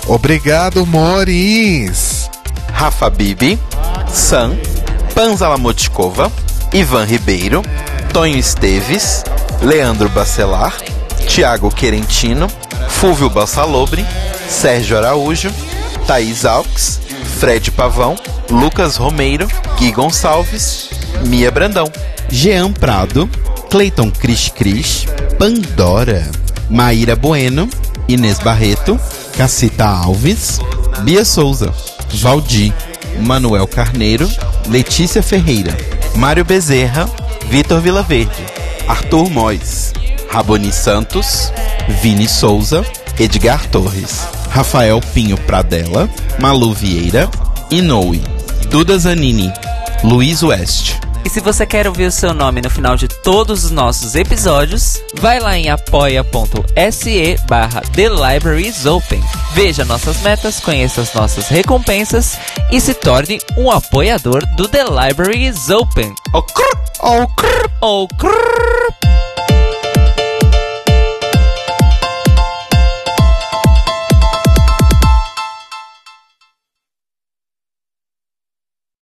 Obrigado, Moris! Rafa Bibi, Sam, Panza Lamotkova, Ivan Ribeiro, Tonho Esteves, Leandro Bacelar, Tiago Querentino, Fúvio Bassalobre, Sérgio Araújo, Thaís Alves, Fred Pavão, Lucas Romeiro, Gui Gonçalves, Mia Brandão, Jean Prado, Cleiton Cris Cris, Pandora, Maíra Bueno, Inês Barreto, Cacita Alves, Bia Souza, Valdir, Manuel Carneiro, Letícia Ferreira, Mário Bezerra, Vitor Vilaverde, Arthur Mois, Raboni Santos, Vini Souza, Edgar Torres, Rafael Pinho Pradella, Malu Vieira, Inoue, Duda Zanini, Luiz West. E se você quer ouvir o seu nome no final de todos os nossos episódios, vai lá em apoia.se barra The Libraries Open. Veja nossas metas, conheça as nossas recompensas e se torne um apoiador do The Libraries Open. Oh, crrr, oh, crrr, oh, crrr.